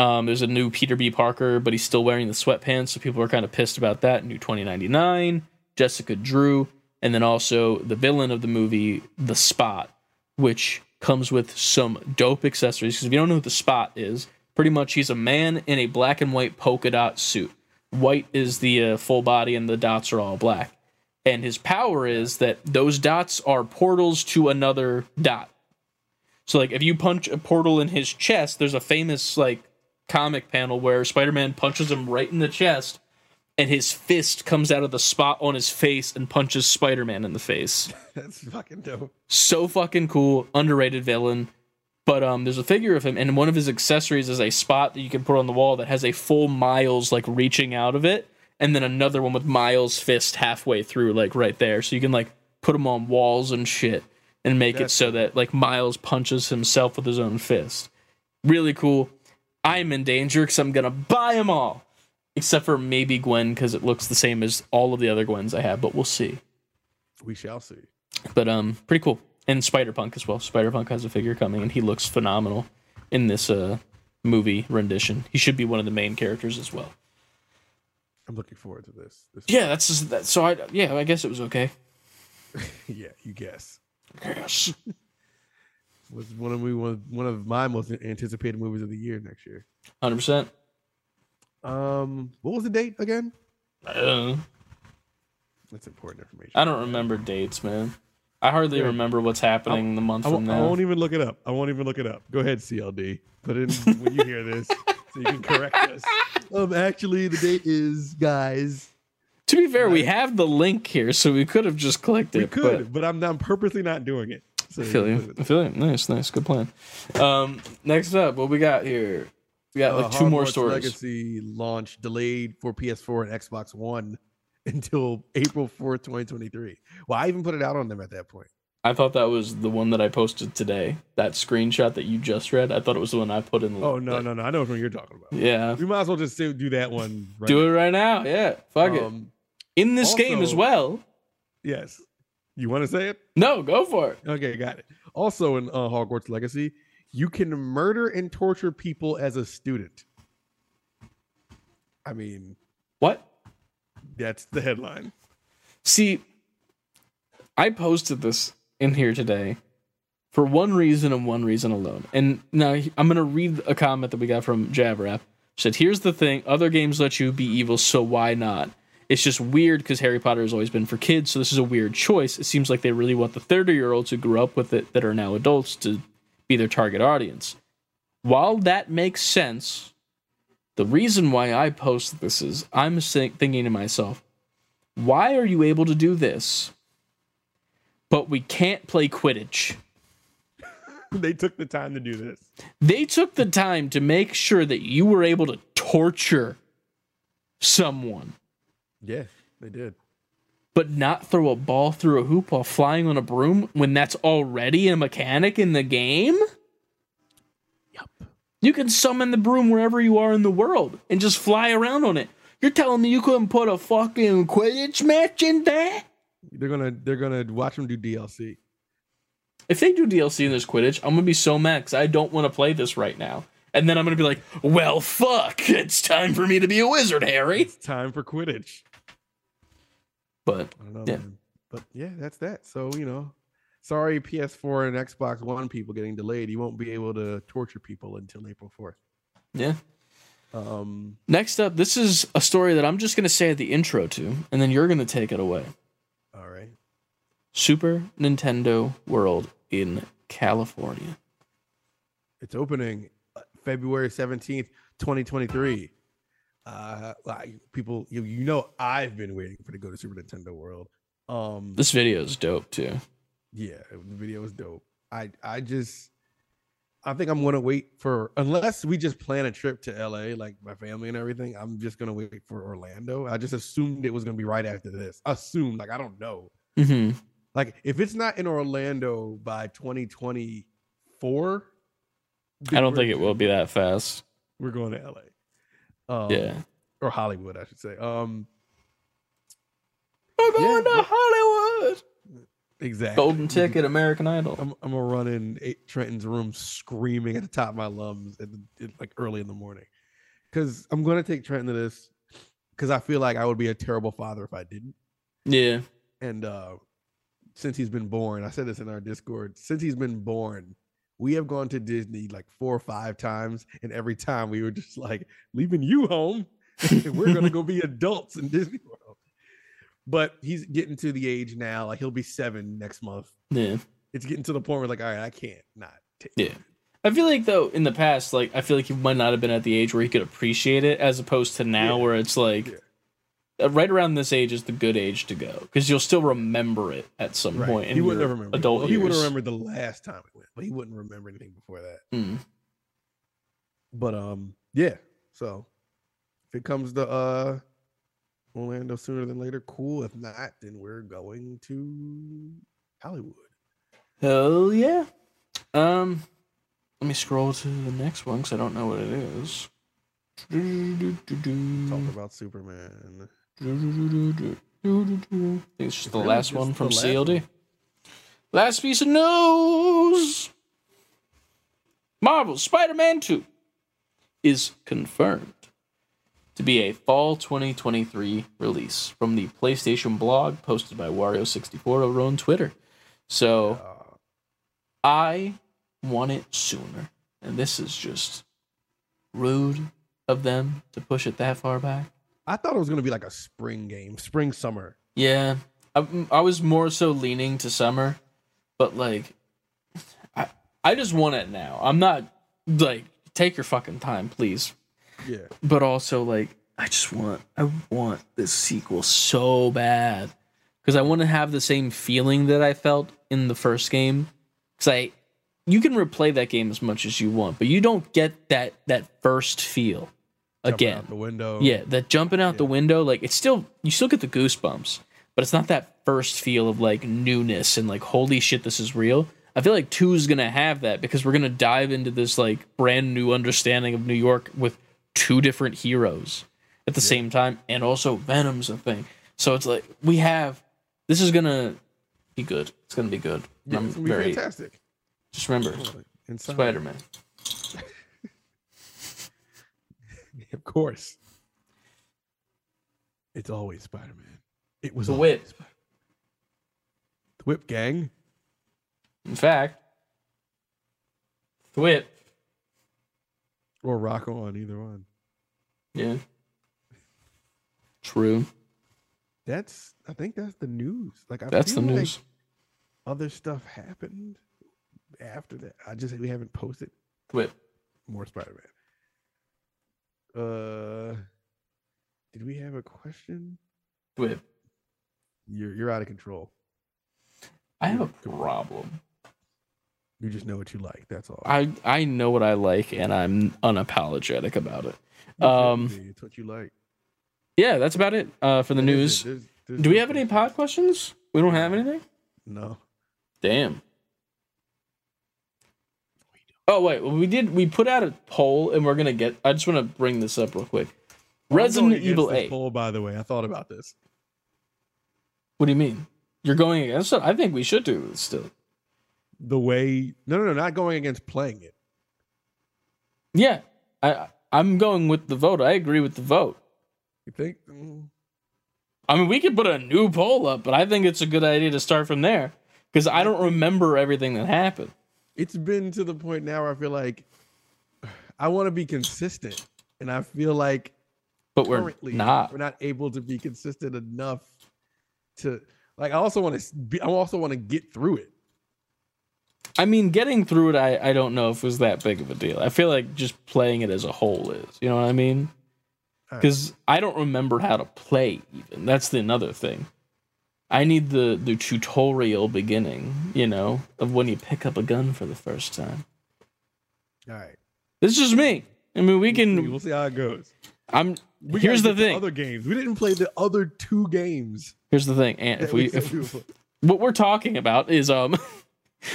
Um, there's a new Peter B. Parker, but he's still wearing the sweatpants, so people are kind of pissed about that. New 2099, Jessica Drew, and then also the villain of the movie, The Spot, which comes with some dope accessories. Because if you don't know who The Spot is, pretty much he's a man in a black and white polka dot suit. White is the uh, full body, and the dots are all black. And his power is that those dots are portals to another dot. So like if you punch a portal in his chest, there's a famous like comic panel where Spider-Man punches him right in the chest and his fist comes out of the spot on his face and punches Spider-Man in the face. That's fucking dope. So fucking cool, underrated villain. But um, there's a figure of him, and one of his accessories is a spot that you can put on the wall that has a full Miles like reaching out of it, and then another one with Miles' fist halfway through, like right there. So you can like put them on walls and shit, and make it That's so that like Miles punches himself with his own fist. Really cool. I'm in danger because I'm gonna buy them all, except for maybe Gwen because it looks the same as all of the other Gwens I have, but we'll see. We shall see. But um, pretty cool. And Spider Punk as well. Spider Punk has a figure coming, and he looks phenomenal in this uh movie rendition. He should be one of the main characters as well. I'm looking forward to this. this Yeah, that's just, that. So I yeah, I guess it was okay. yeah, you guess. Yes. Was one of me one, one of my most anticipated movies of the year next year. Hundred percent. Um, what was the date again? Uh, That's important information. I don't remember dates, man. I hardly Yeah. remember what's happening the month I, from won't- I won't even look it up. I won't even look it up. Go ahead, CLD. Put in when you hear this, so you can correct us. Um, actually, the date is guys. To be fair, we have the link here, so we could have just clicked We it. We could, but, I'm I'm purposely not doing it. So But I feel you. I feel you. Nice, nice, good plan. Um, next up, what we got here? We got like Uh, two more Hogwarts stories. Legacy launch delayed for PS4 and Xbox One until April 4th, 2023. Well, I even put it out on them at that point. I thought that was the one that I posted today. That screenshot that you just read. I thought it was the one I put in. The, Oh no, like- no, no! I know what you're talking about. Yeah, We might as well just do that one. Right do it right now. Yeah, fuck now. it. Um, In this game as well. Yes. You want to say it? No, go for it. Okay, got it. Also in uh, Hogwarts Legacy, you can murder and torture people as a student. I mean, What? That's the headline. See, I posted this in here today for one reason and one reason alone. And now I'm going to read a comment that we got from Javrap. Said, "Here's the thing: other games let you be evil, so why not? It's just weird because Harry Potter has always been for kids, so this is a weird choice. It seems like they really want the 30 year olds who grew up with it that are now adults to be their target audience. While that makes sense, the reason why I post this is I'm thinking to myself, why are you able to do this, but we can't play Quidditch? they took the time to do this. They took the time to make sure that you were able to torture someone, Yeah, they did. but not throw a ball through a hoop while flying on a broom when that's already a mechanic in the game? You can summon the broom wherever you are in the world and just fly around on it. You're telling me you couldn't put a fucking Quidditch match in there? They're gonna they're gonna watch them do DLC. If they do DLC in this Quidditch, I'm gonna be so mad because I don't want to play this right now. And then I'm gonna be like, well, fuck, it's time for me to be a wizard, Harry. It's time for Quidditch. But I don't know, Yeah. man. But yeah, that's that. So you know, sorry PS4 and Xbox One people getting delayed. You won't be able to torture people until April 4th. yeah. Um, Next up, this is a story that I'm just gonna say at the intro to, and then you're gonna take it away. all right. Super Nintendo World in California. It's opening uh, February 17th, 2023. Uh like people you, you know I've been waiting for to go to Super Nintendo World. Um This video is dope too. Yeah, the video was dope. I I just I think I'm gonna wait for unless we just plan a trip to LA, like my family and everything. I'm just gonna wait for Orlando. I just assumed it was gonna be right after this. Assumed, like I don't know. hmm Like if it's not in Orlando by 2024, I don't think it will be that fast. We're going to LA. Um, Yeah. or Hollywood, I should say. Um, We're going to Hollywood. Exactly. Golden ticket, American Idol. I'm, I'm gonna run in eight, Trenton's room screaming at the top of my lungs at at, like early in the morning, because I'm gonna take Trenton to this, because I feel like I would be a terrible father if I didn't. Yeah. And uh, since he's been born, I said this in our Discord. Since he's been born, we have gone to Disney like four or five times, and every time we were just like leaving you home. we're gonna go be adults in Disney World. But he's getting to the age now, like he'll be seven next month. Yeah. It's getting to the point where like, all right, I can't not take. Yeah. I feel like though in the past, like I feel like he might not have been at the age where he could appreciate it, as opposed to now Yeah. where it's like Yeah. uh, right around this age is the good age to go because you'll still remember it at some Right. point. in He wouldn't remembered. adult well, he would remembered the last time we went, but he wouldn't remember anything before that. Mm. But um, yeah. So if it comes to uh Orlando sooner than later, cool. If not, then we're going to Hollywood. Hell yeah. Um, let me scroll to the next one because I don't know what it is. Talk about Superman. It's just the really last just one from CLD. one. Last piece of news. Marvel Spider-Man 2 is confirmed to be a fall 2023 release from the PlayStation blog posted by Wario64 over on Twitter. So I want it sooner. And this is just rude of them to push it that far back. I thought it was gonna be like a spring game, spring summer. Yeah, I, I was more so leaning to summer, but like, I I just want it now. I'm not like take your fucking time, please. Yeah. But also like, I just want I want this sequel so bad because I want to have the same feeling that I felt in the first game. Because I, you can replay that game as much as you want, but you don't get that that first feel Jumping again. out the window. Yeah, that jumping out the window, like it's still you still get the goosebumps, but it's not that first feel of like newness and like holy shit, this is real. I feel like two is gonna have that because we're gonna dive into this like brand new understanding of New York with two different heroes at the same time, and also Venom's a thing. So it's like we have this is gonna be good. It's gonna be good. Yeah, I'm it's gonna be very fantastic. just remember Spider Man. Of course. It's always Spider Man. It was The whip. Spider- The Whip Gang. In fact, Thwip. Or Rock On, either one. Yeah. True. That's I think that's the news. Like I That's the feel like news. other stuff happened after that. I just we haven't posted Thwip. more Spider Man. Uh did we have a question? Thwip. You're you're out of control. I have a problem. You just know what you like. That's all. I I know what I like and I'm unapologetic about it. Um, it's what you like. Yeah, that's about it uh, for the news. There's- there's Do we have any pod questions? We don't have anything? No. Damn. Oh wait, well, we did. We put out a poll, and we're gonna get. I just want to bring this up real quick. Resident Evil Eight. Poll, by the way, I thought about this. What do you mean? You're going against it? I think we should do it still. The way no no no not going against playing it. Yeah, I I'm going with the vote. I agree with the vote. You think? I mean, we could put a new poll up, but I think it's a good idea to start from there because I don't remember everything that happened. It's been to the point now where I feel like I want to be consistent, and I feel like But we're currently not. we're not able to be consistent enough to like. I also want to be. I also want to get through it. I mean, getting through it, I, I don't know if it was that big of a deal. I feel like just playing it as a whole is. You know what I mean? Because I don't remember how to play, even. That's the another thing. I need the, the tutorial beginning, you know, of when you pick up a gun for the first time. All right. This is just me. I mean, we We'll see, can. we'll see how it goes. I'm. We here's the thing. other games. We didn't play the other two games. Here's the thing. And if we, if, we would play. what we're talking about is um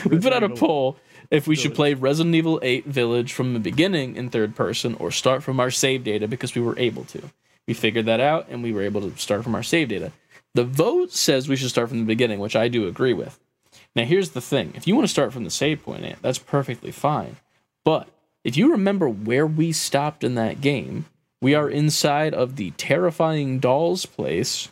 we put out a poll if we should play Resident Evil 8 Village from the beginning in third person or start from our save data because we were able to. We figured that out and we were able to start from our save data. The vote says we should start from the beginning, which I do agree with. Now here's the thing. If you want to start from the save point, eh, that's perfectly fine. But if you remember where we stopped in that game, we are inside of the terrifying doll's place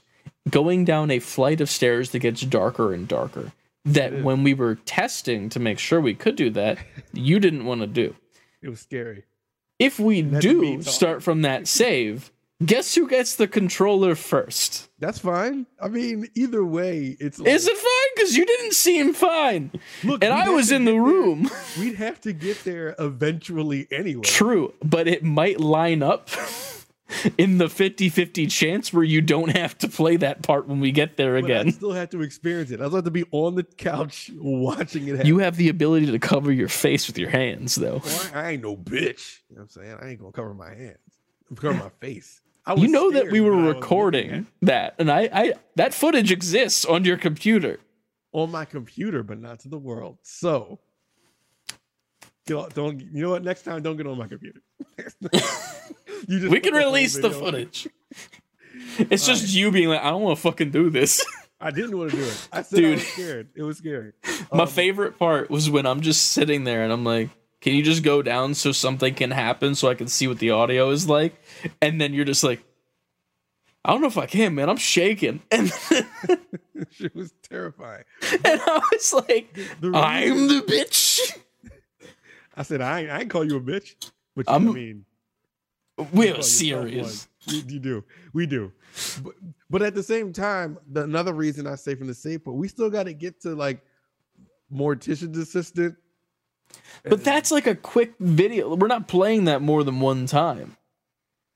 going down a flight of stairs that gets darker and darker. That when we were testing to make sure we could do that, you didn't want to do. It was scary. If we do start from that save, guess who gets the controller first? That's fine. I mean, either way, it's like, Is it fine? Because you didn't seem fine. Look, And I was in the get there- room. We'd have to get there eventually anyway. True, but it might line up in the 50-50 chance where you don't have to play that part when we get there But I again. still had to experience it. I was have to be on the couch watching it happen. You have the ability to cover your face with your hands, though. Well, I, ain't no bitch. You know what I'm saying? I ain't gonna cover my hands. I'm cover my face. I You know that we were when I was looking recording that, and I, I that footage exists on your computer. on my computer, but not to the world. So don't, don't you know what? Next time, don't get on my computer. you just We can release the footage. It's just you being like, I don't want to fucking do this. I didn't want to do it. I said I was scared. It was scary. My Um, favorite part was when I'm just sitting there and I'm like, can you just go down so something can happen so I can see what the audio is like? And then you're just like, I don't know if I can, man. I'm shaking. And, It was terrifying. and I was like, The I'm the bitch. I said I ain't, I ain't call you a bitch, but you, I mean we're serious. You, you do. We do. But, but at the same time, the, another reason I say from the safe, but we still got to get to like mortician's assistant. But that's like a quick video. We're not playing that more than one time.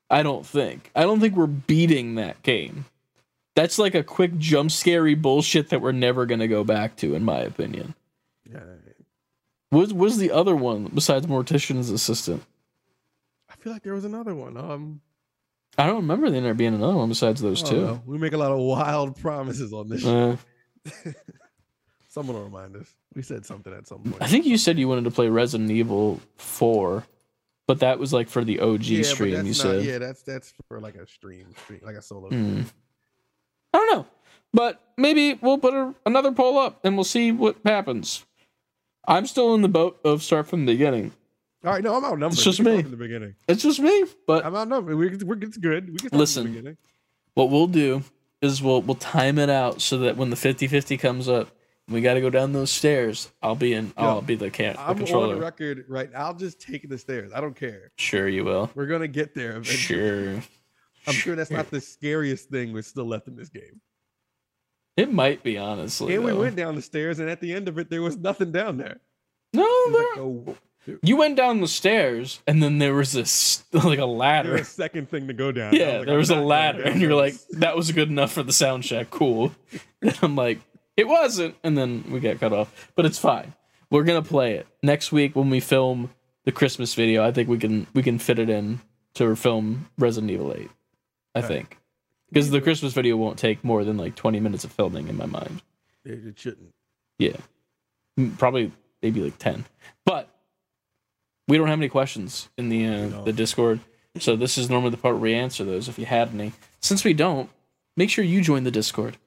I don't think. I don't think we're beating that game. That's like a quick jump scary bullshit that we're never gonna go back to, in my opinion. Yeah, What was the other one besides Mortician's Assistant? I feel like there was another one. Um, I don't remember there being another one besides those two. We make a lot of wild promises on this. Uh, Someone will remind us. We said something at some point. I think you said you wanted to play Resident Evil 4, but that was like for the OG yeah, stream, you not- said. Yeah, that's that's for like a stream, stream like a solo. Hmm. I don't know. But maybe we'll put a, another poll up and we'll see what happens. I'm still in the boat of start from the beginning. All right, no, I'm outnumbered. It's just me. In the beginning, It's just me. But I'm outnumbered. We, we're good. We can Listen. From the beginning. what we'll do is we'll we'll time it out so that when the 50-50 comes up, we got to go down those stairs. I'll be in. I'll be the, can, the I'm on the record right. I'll just take the stairs. I don't care. Sure, you will. We're gonna get there. eventually. Sure. I'm sure that's not the scariest thing we're still left in this game. It might be honestly. And we went down the stairs, and at the end of it, there was nothing down there. No, there, like a, you went down the stairs and then there was this like a there ladder. was a second thing to go down. Yeah, like, there was a ladder, and you're like, that was good enough for the sound check. Cool. And I'm like, it wasn't, and then we got cut off. But it's fine. We're gonna play it next week when we film the Christmas video. I think we can we can fit it in to film Resident Evil 8. I think because the Christmas video won't take more than like 20 minutes of filming in my mind. it, it shouldn't. Yeah, probably maybe like 10. But we don't have any questions in the uh, No. the Discord, so this is normally the part where we answer those if you had any. Since we don't, make sure you join the Discord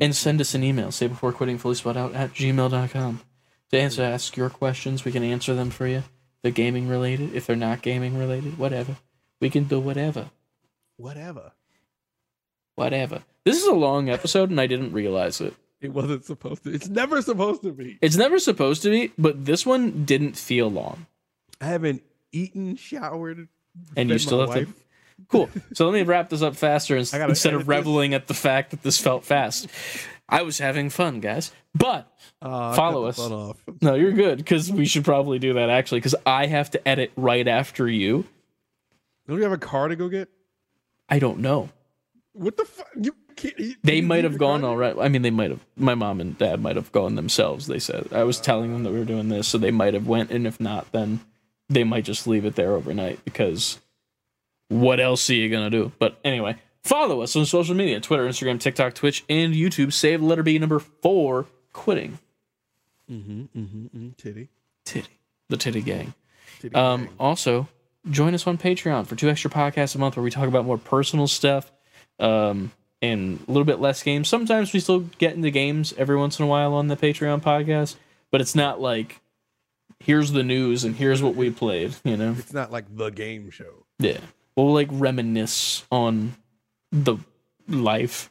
and send us an email. Save before quitting fully spot out at gmail.com to answer ask your questions. We can answer them for you. If they're gaming related, if they're not gaming related, whatever. We can do whatever. Whatever. Whatever. This is a long episode and I didn't realize it. It wasn't supposed to. It's never supposed to be. It's never supposed to be, but this one didn't feel long. I haven't eaten, showered, And you still have to. Cool. So let me wrap this up faster ins- I gotta instead of this. reveling at the fact that this felt fast. I was having fun, guys. But Uh, Follow us. no, you're good because we should probably do that actually because I have to edit right after you. Don't you have a car to go get? I don't know. What the fuck? You can't. You, They might have gone all right. I mean, they might have. My mom and dad might have gone themselves. They said I was telling them that we were doing this, so they might have went. And if not, then they might just leave it there overnight because what else are you gonna do? But anyway, follow us on social media: Twitter, Instagram, TikTok, Twitch, and YouTube. Save letter B number four. Quitting Mm-hmm, mm-hmm, mm-hmm. Titty. titty the titty gang. Titty Um, gang. also, join us on Patreon for two extra podcasts a month where we talk about more personal stuff um, and a little bit less games. Sometimes we still get into games every once in a while on the Patreon podcast, but it's not like here's the news and here's what we played, you know? It's not like the game show. Yeah. We'll like reminisce on the life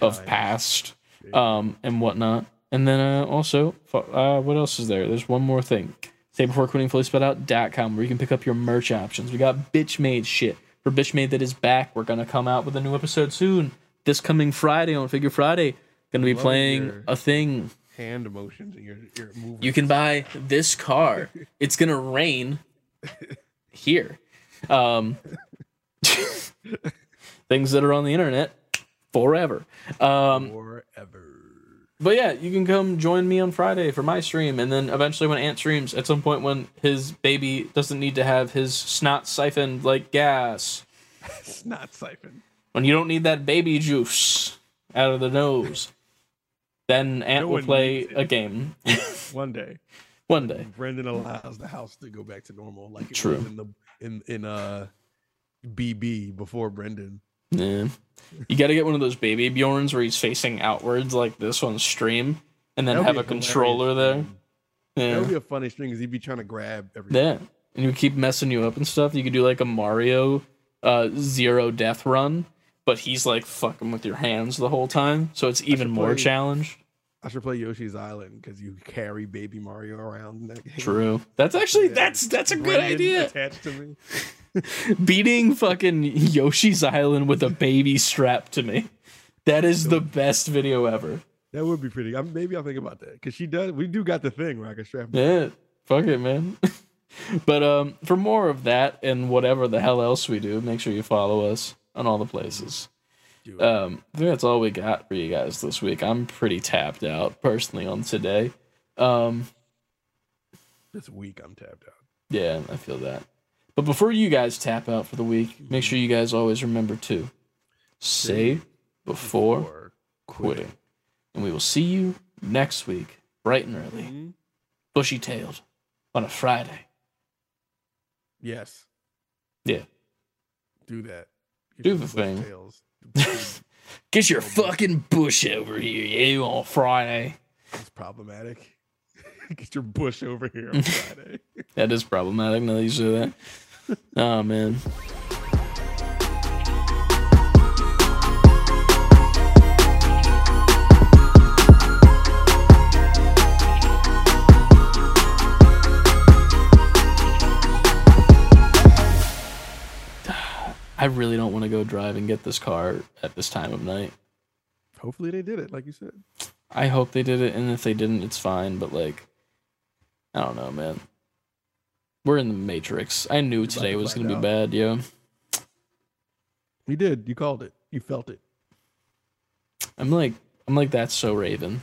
of past um, and whatnot. And then uh, also, uh, what else is there? There's one more thing. Save before quitting fully spelled out.com where you can pick up your merch options. We got bitch made shit. For bitch made that is back, we're gonna come out with a new episode soon. This coming Friday on Figure Friday. Gonna be playing a thing. Hand motions and your your movement. You can buy this car. It's gonna rain here. Um Things that are on the internet forever. Um, Forever. But yeah, you can come join me on Friday for my stream, and then eventually when Ant streams, at some point when his baby doesn't need to have his snot siphoned like gas, It's not siphon. when you don't need that baby juice out of the nose, then Ant No will play a game One day, one day. Brendan allows the house to go back to normal, like it True. in the in in uh BB before Brendan. Yeah. You got to get one of those baby Bjorns where he's facing outwards like this on stream, and then That would have be a controller there. stream. That would be a funny string because he'd be trying to grab everything. Yeah. And you keep messing you up and stuff. You could do like a Mario uh, zero death run, but he's like fucking with your hands the whole time. So it's even more play- challenge. I should play Yoshi's Island because you carry Baby Mario around. in that game. True. That's actually Yeah, that's that's a good idea. Attached to me. Beating fucking Yoshi's Island with a baby strapped to me. That is the best video ever. That would be pretty. I'm, maybe I'll think about that because she does. We do got the thing where I can strap. Yeah, fuck it, man. but um, for more of that and whatever the hell else we do, make sure you follow us on all the places. Um, I think that's all we got for you guys this week. I'm pretty tapped out personally on today. Um, this week I'm tapped out. yeah, I feel that. But before you guys tap out for the week, make sure you guys always remember to save before Or quitting. And we will see you next week, bright and early, Mhm. bushy tailed, on a Friday. Yes. Yeah. Do that. Get Do the thing. Get your fucking bush over here, you on Friday. It's problematic. Get your bush over here on Friday. That is problematic now that you say that. Oh man. I really don't want to go drive and get this car at this time of night. Hopefully they did it, like you said. I hope they did it, and if they didn't, it's fine. But like, I don't know, man. We're in the Matrix. I knew about today to was gonna be bad, Yeah. You did. You called it. You felt it. I'm like, I'm like that's so Raven,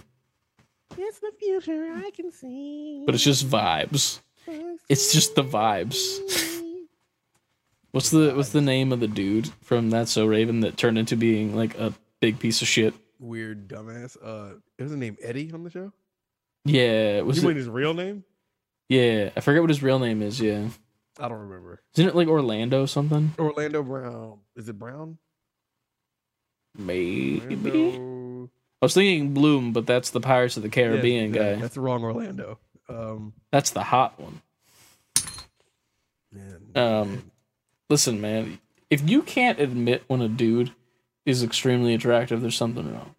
It's the future I can see. but it's just vibes. It's just the vibes. What's the what's the name of the dude from That's So Raven that turned into being like a big piece of shit? Weird dumbass. Uh, is his name Eddie on the show? Yeah, was you it, mean his real name? Yeah. I forget what his real name is. Yeah, I don't remember. isn't it like Orlando something? Orlando Brown. Is it Brown? Maybe. Orlando. I was thinking Bloom, but that's the Pirates of the Caribbean Yeah, yeah, guy. That's the wrong Orlando. Um, That's the hot one. man, Um, man. Listen, man, if you can't admit when a dude is extremely attractive, there's something wrong.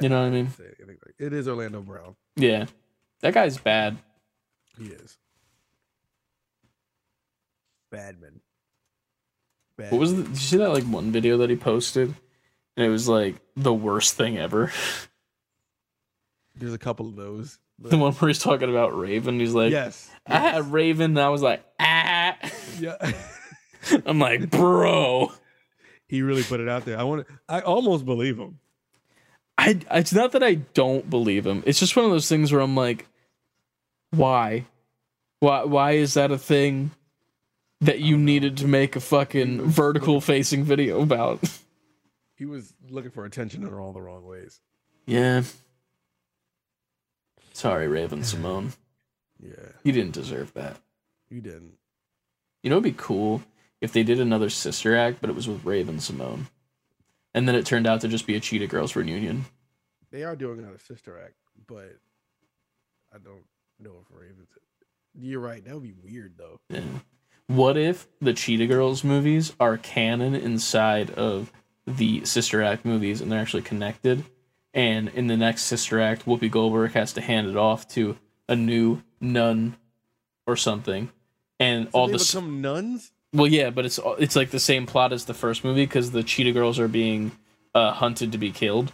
You know what I mean? Say it, I think like- it is Orlando Brown. Yeah. That guy's bad. He is. Badman. Bad. What was the, did you see that like one video that he posted? And it was like the worst thing ever. There's a couple of those. but- the one where he's talking about Raven. He's like, yes. I had Raven. And I was like, ah. Yeah. I'm like, bro. he really put it out there. I want to. I almost believe him. I it's not that I don't believe him. It's just one of those things where I'm like, why? Why why is that a thing that you needed to make a fucking vertical facing video about? He was looking for attention in all the wrong ways. Yeah. Sorry, Raven-Symoné. Yeah, You didn't deserve that. you didn't. You know, it'd be cool if they did another sister act, but it was with Raven-Symoné. And then it turned out to just be a Cheetah Girls reunion. They are doing another sister act, but I don't know if Ravens. You're right. That would be weird though. Yeah. What if the Cheetah Girls movies are canon inside of the Sister Act movies and they're actually connected? And in the next Sister Act, Whoopi Goldberg has to hand it off to a new nun or something. And So all they the become nuns. well, yeah, but it's it's like the same plot as the first movie because the Cheetah Girls are being uh, hunted to be killed,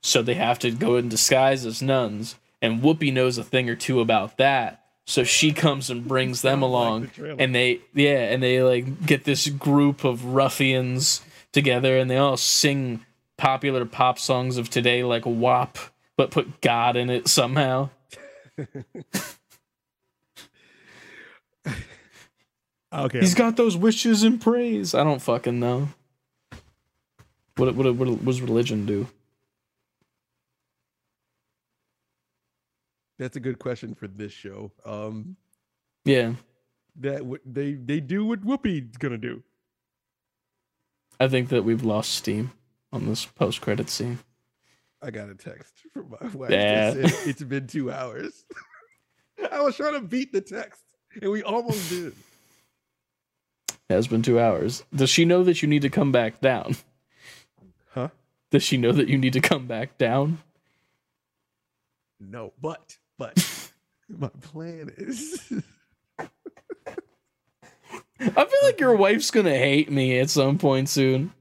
so they have to go in disguise as nuns. And Whoopi knows a thing or two about that, So she comes and brings them Sounds like along, the and they yeah, and they like get this group of ruffians together, and they all sing popular pop songs of today, like WAP, but put God in it somehow. Okay. He's got those wishes and praise. I don't fucking know. What what what, what does religion do? That's a good question for this show. Um, Yeah, that what they they do what Whoopi's gonna do. I think that we've lost steam on this post credit scene. I got a text from my wife. Yeah. said, it's been two hours. I was trying to beat the text, and we almost did. It has been two hours. Does she know that you need to come back down? Huh? Does she know that you need to come back down? No, but but my plan is I feel like your wife's gonna hate me at some point soon.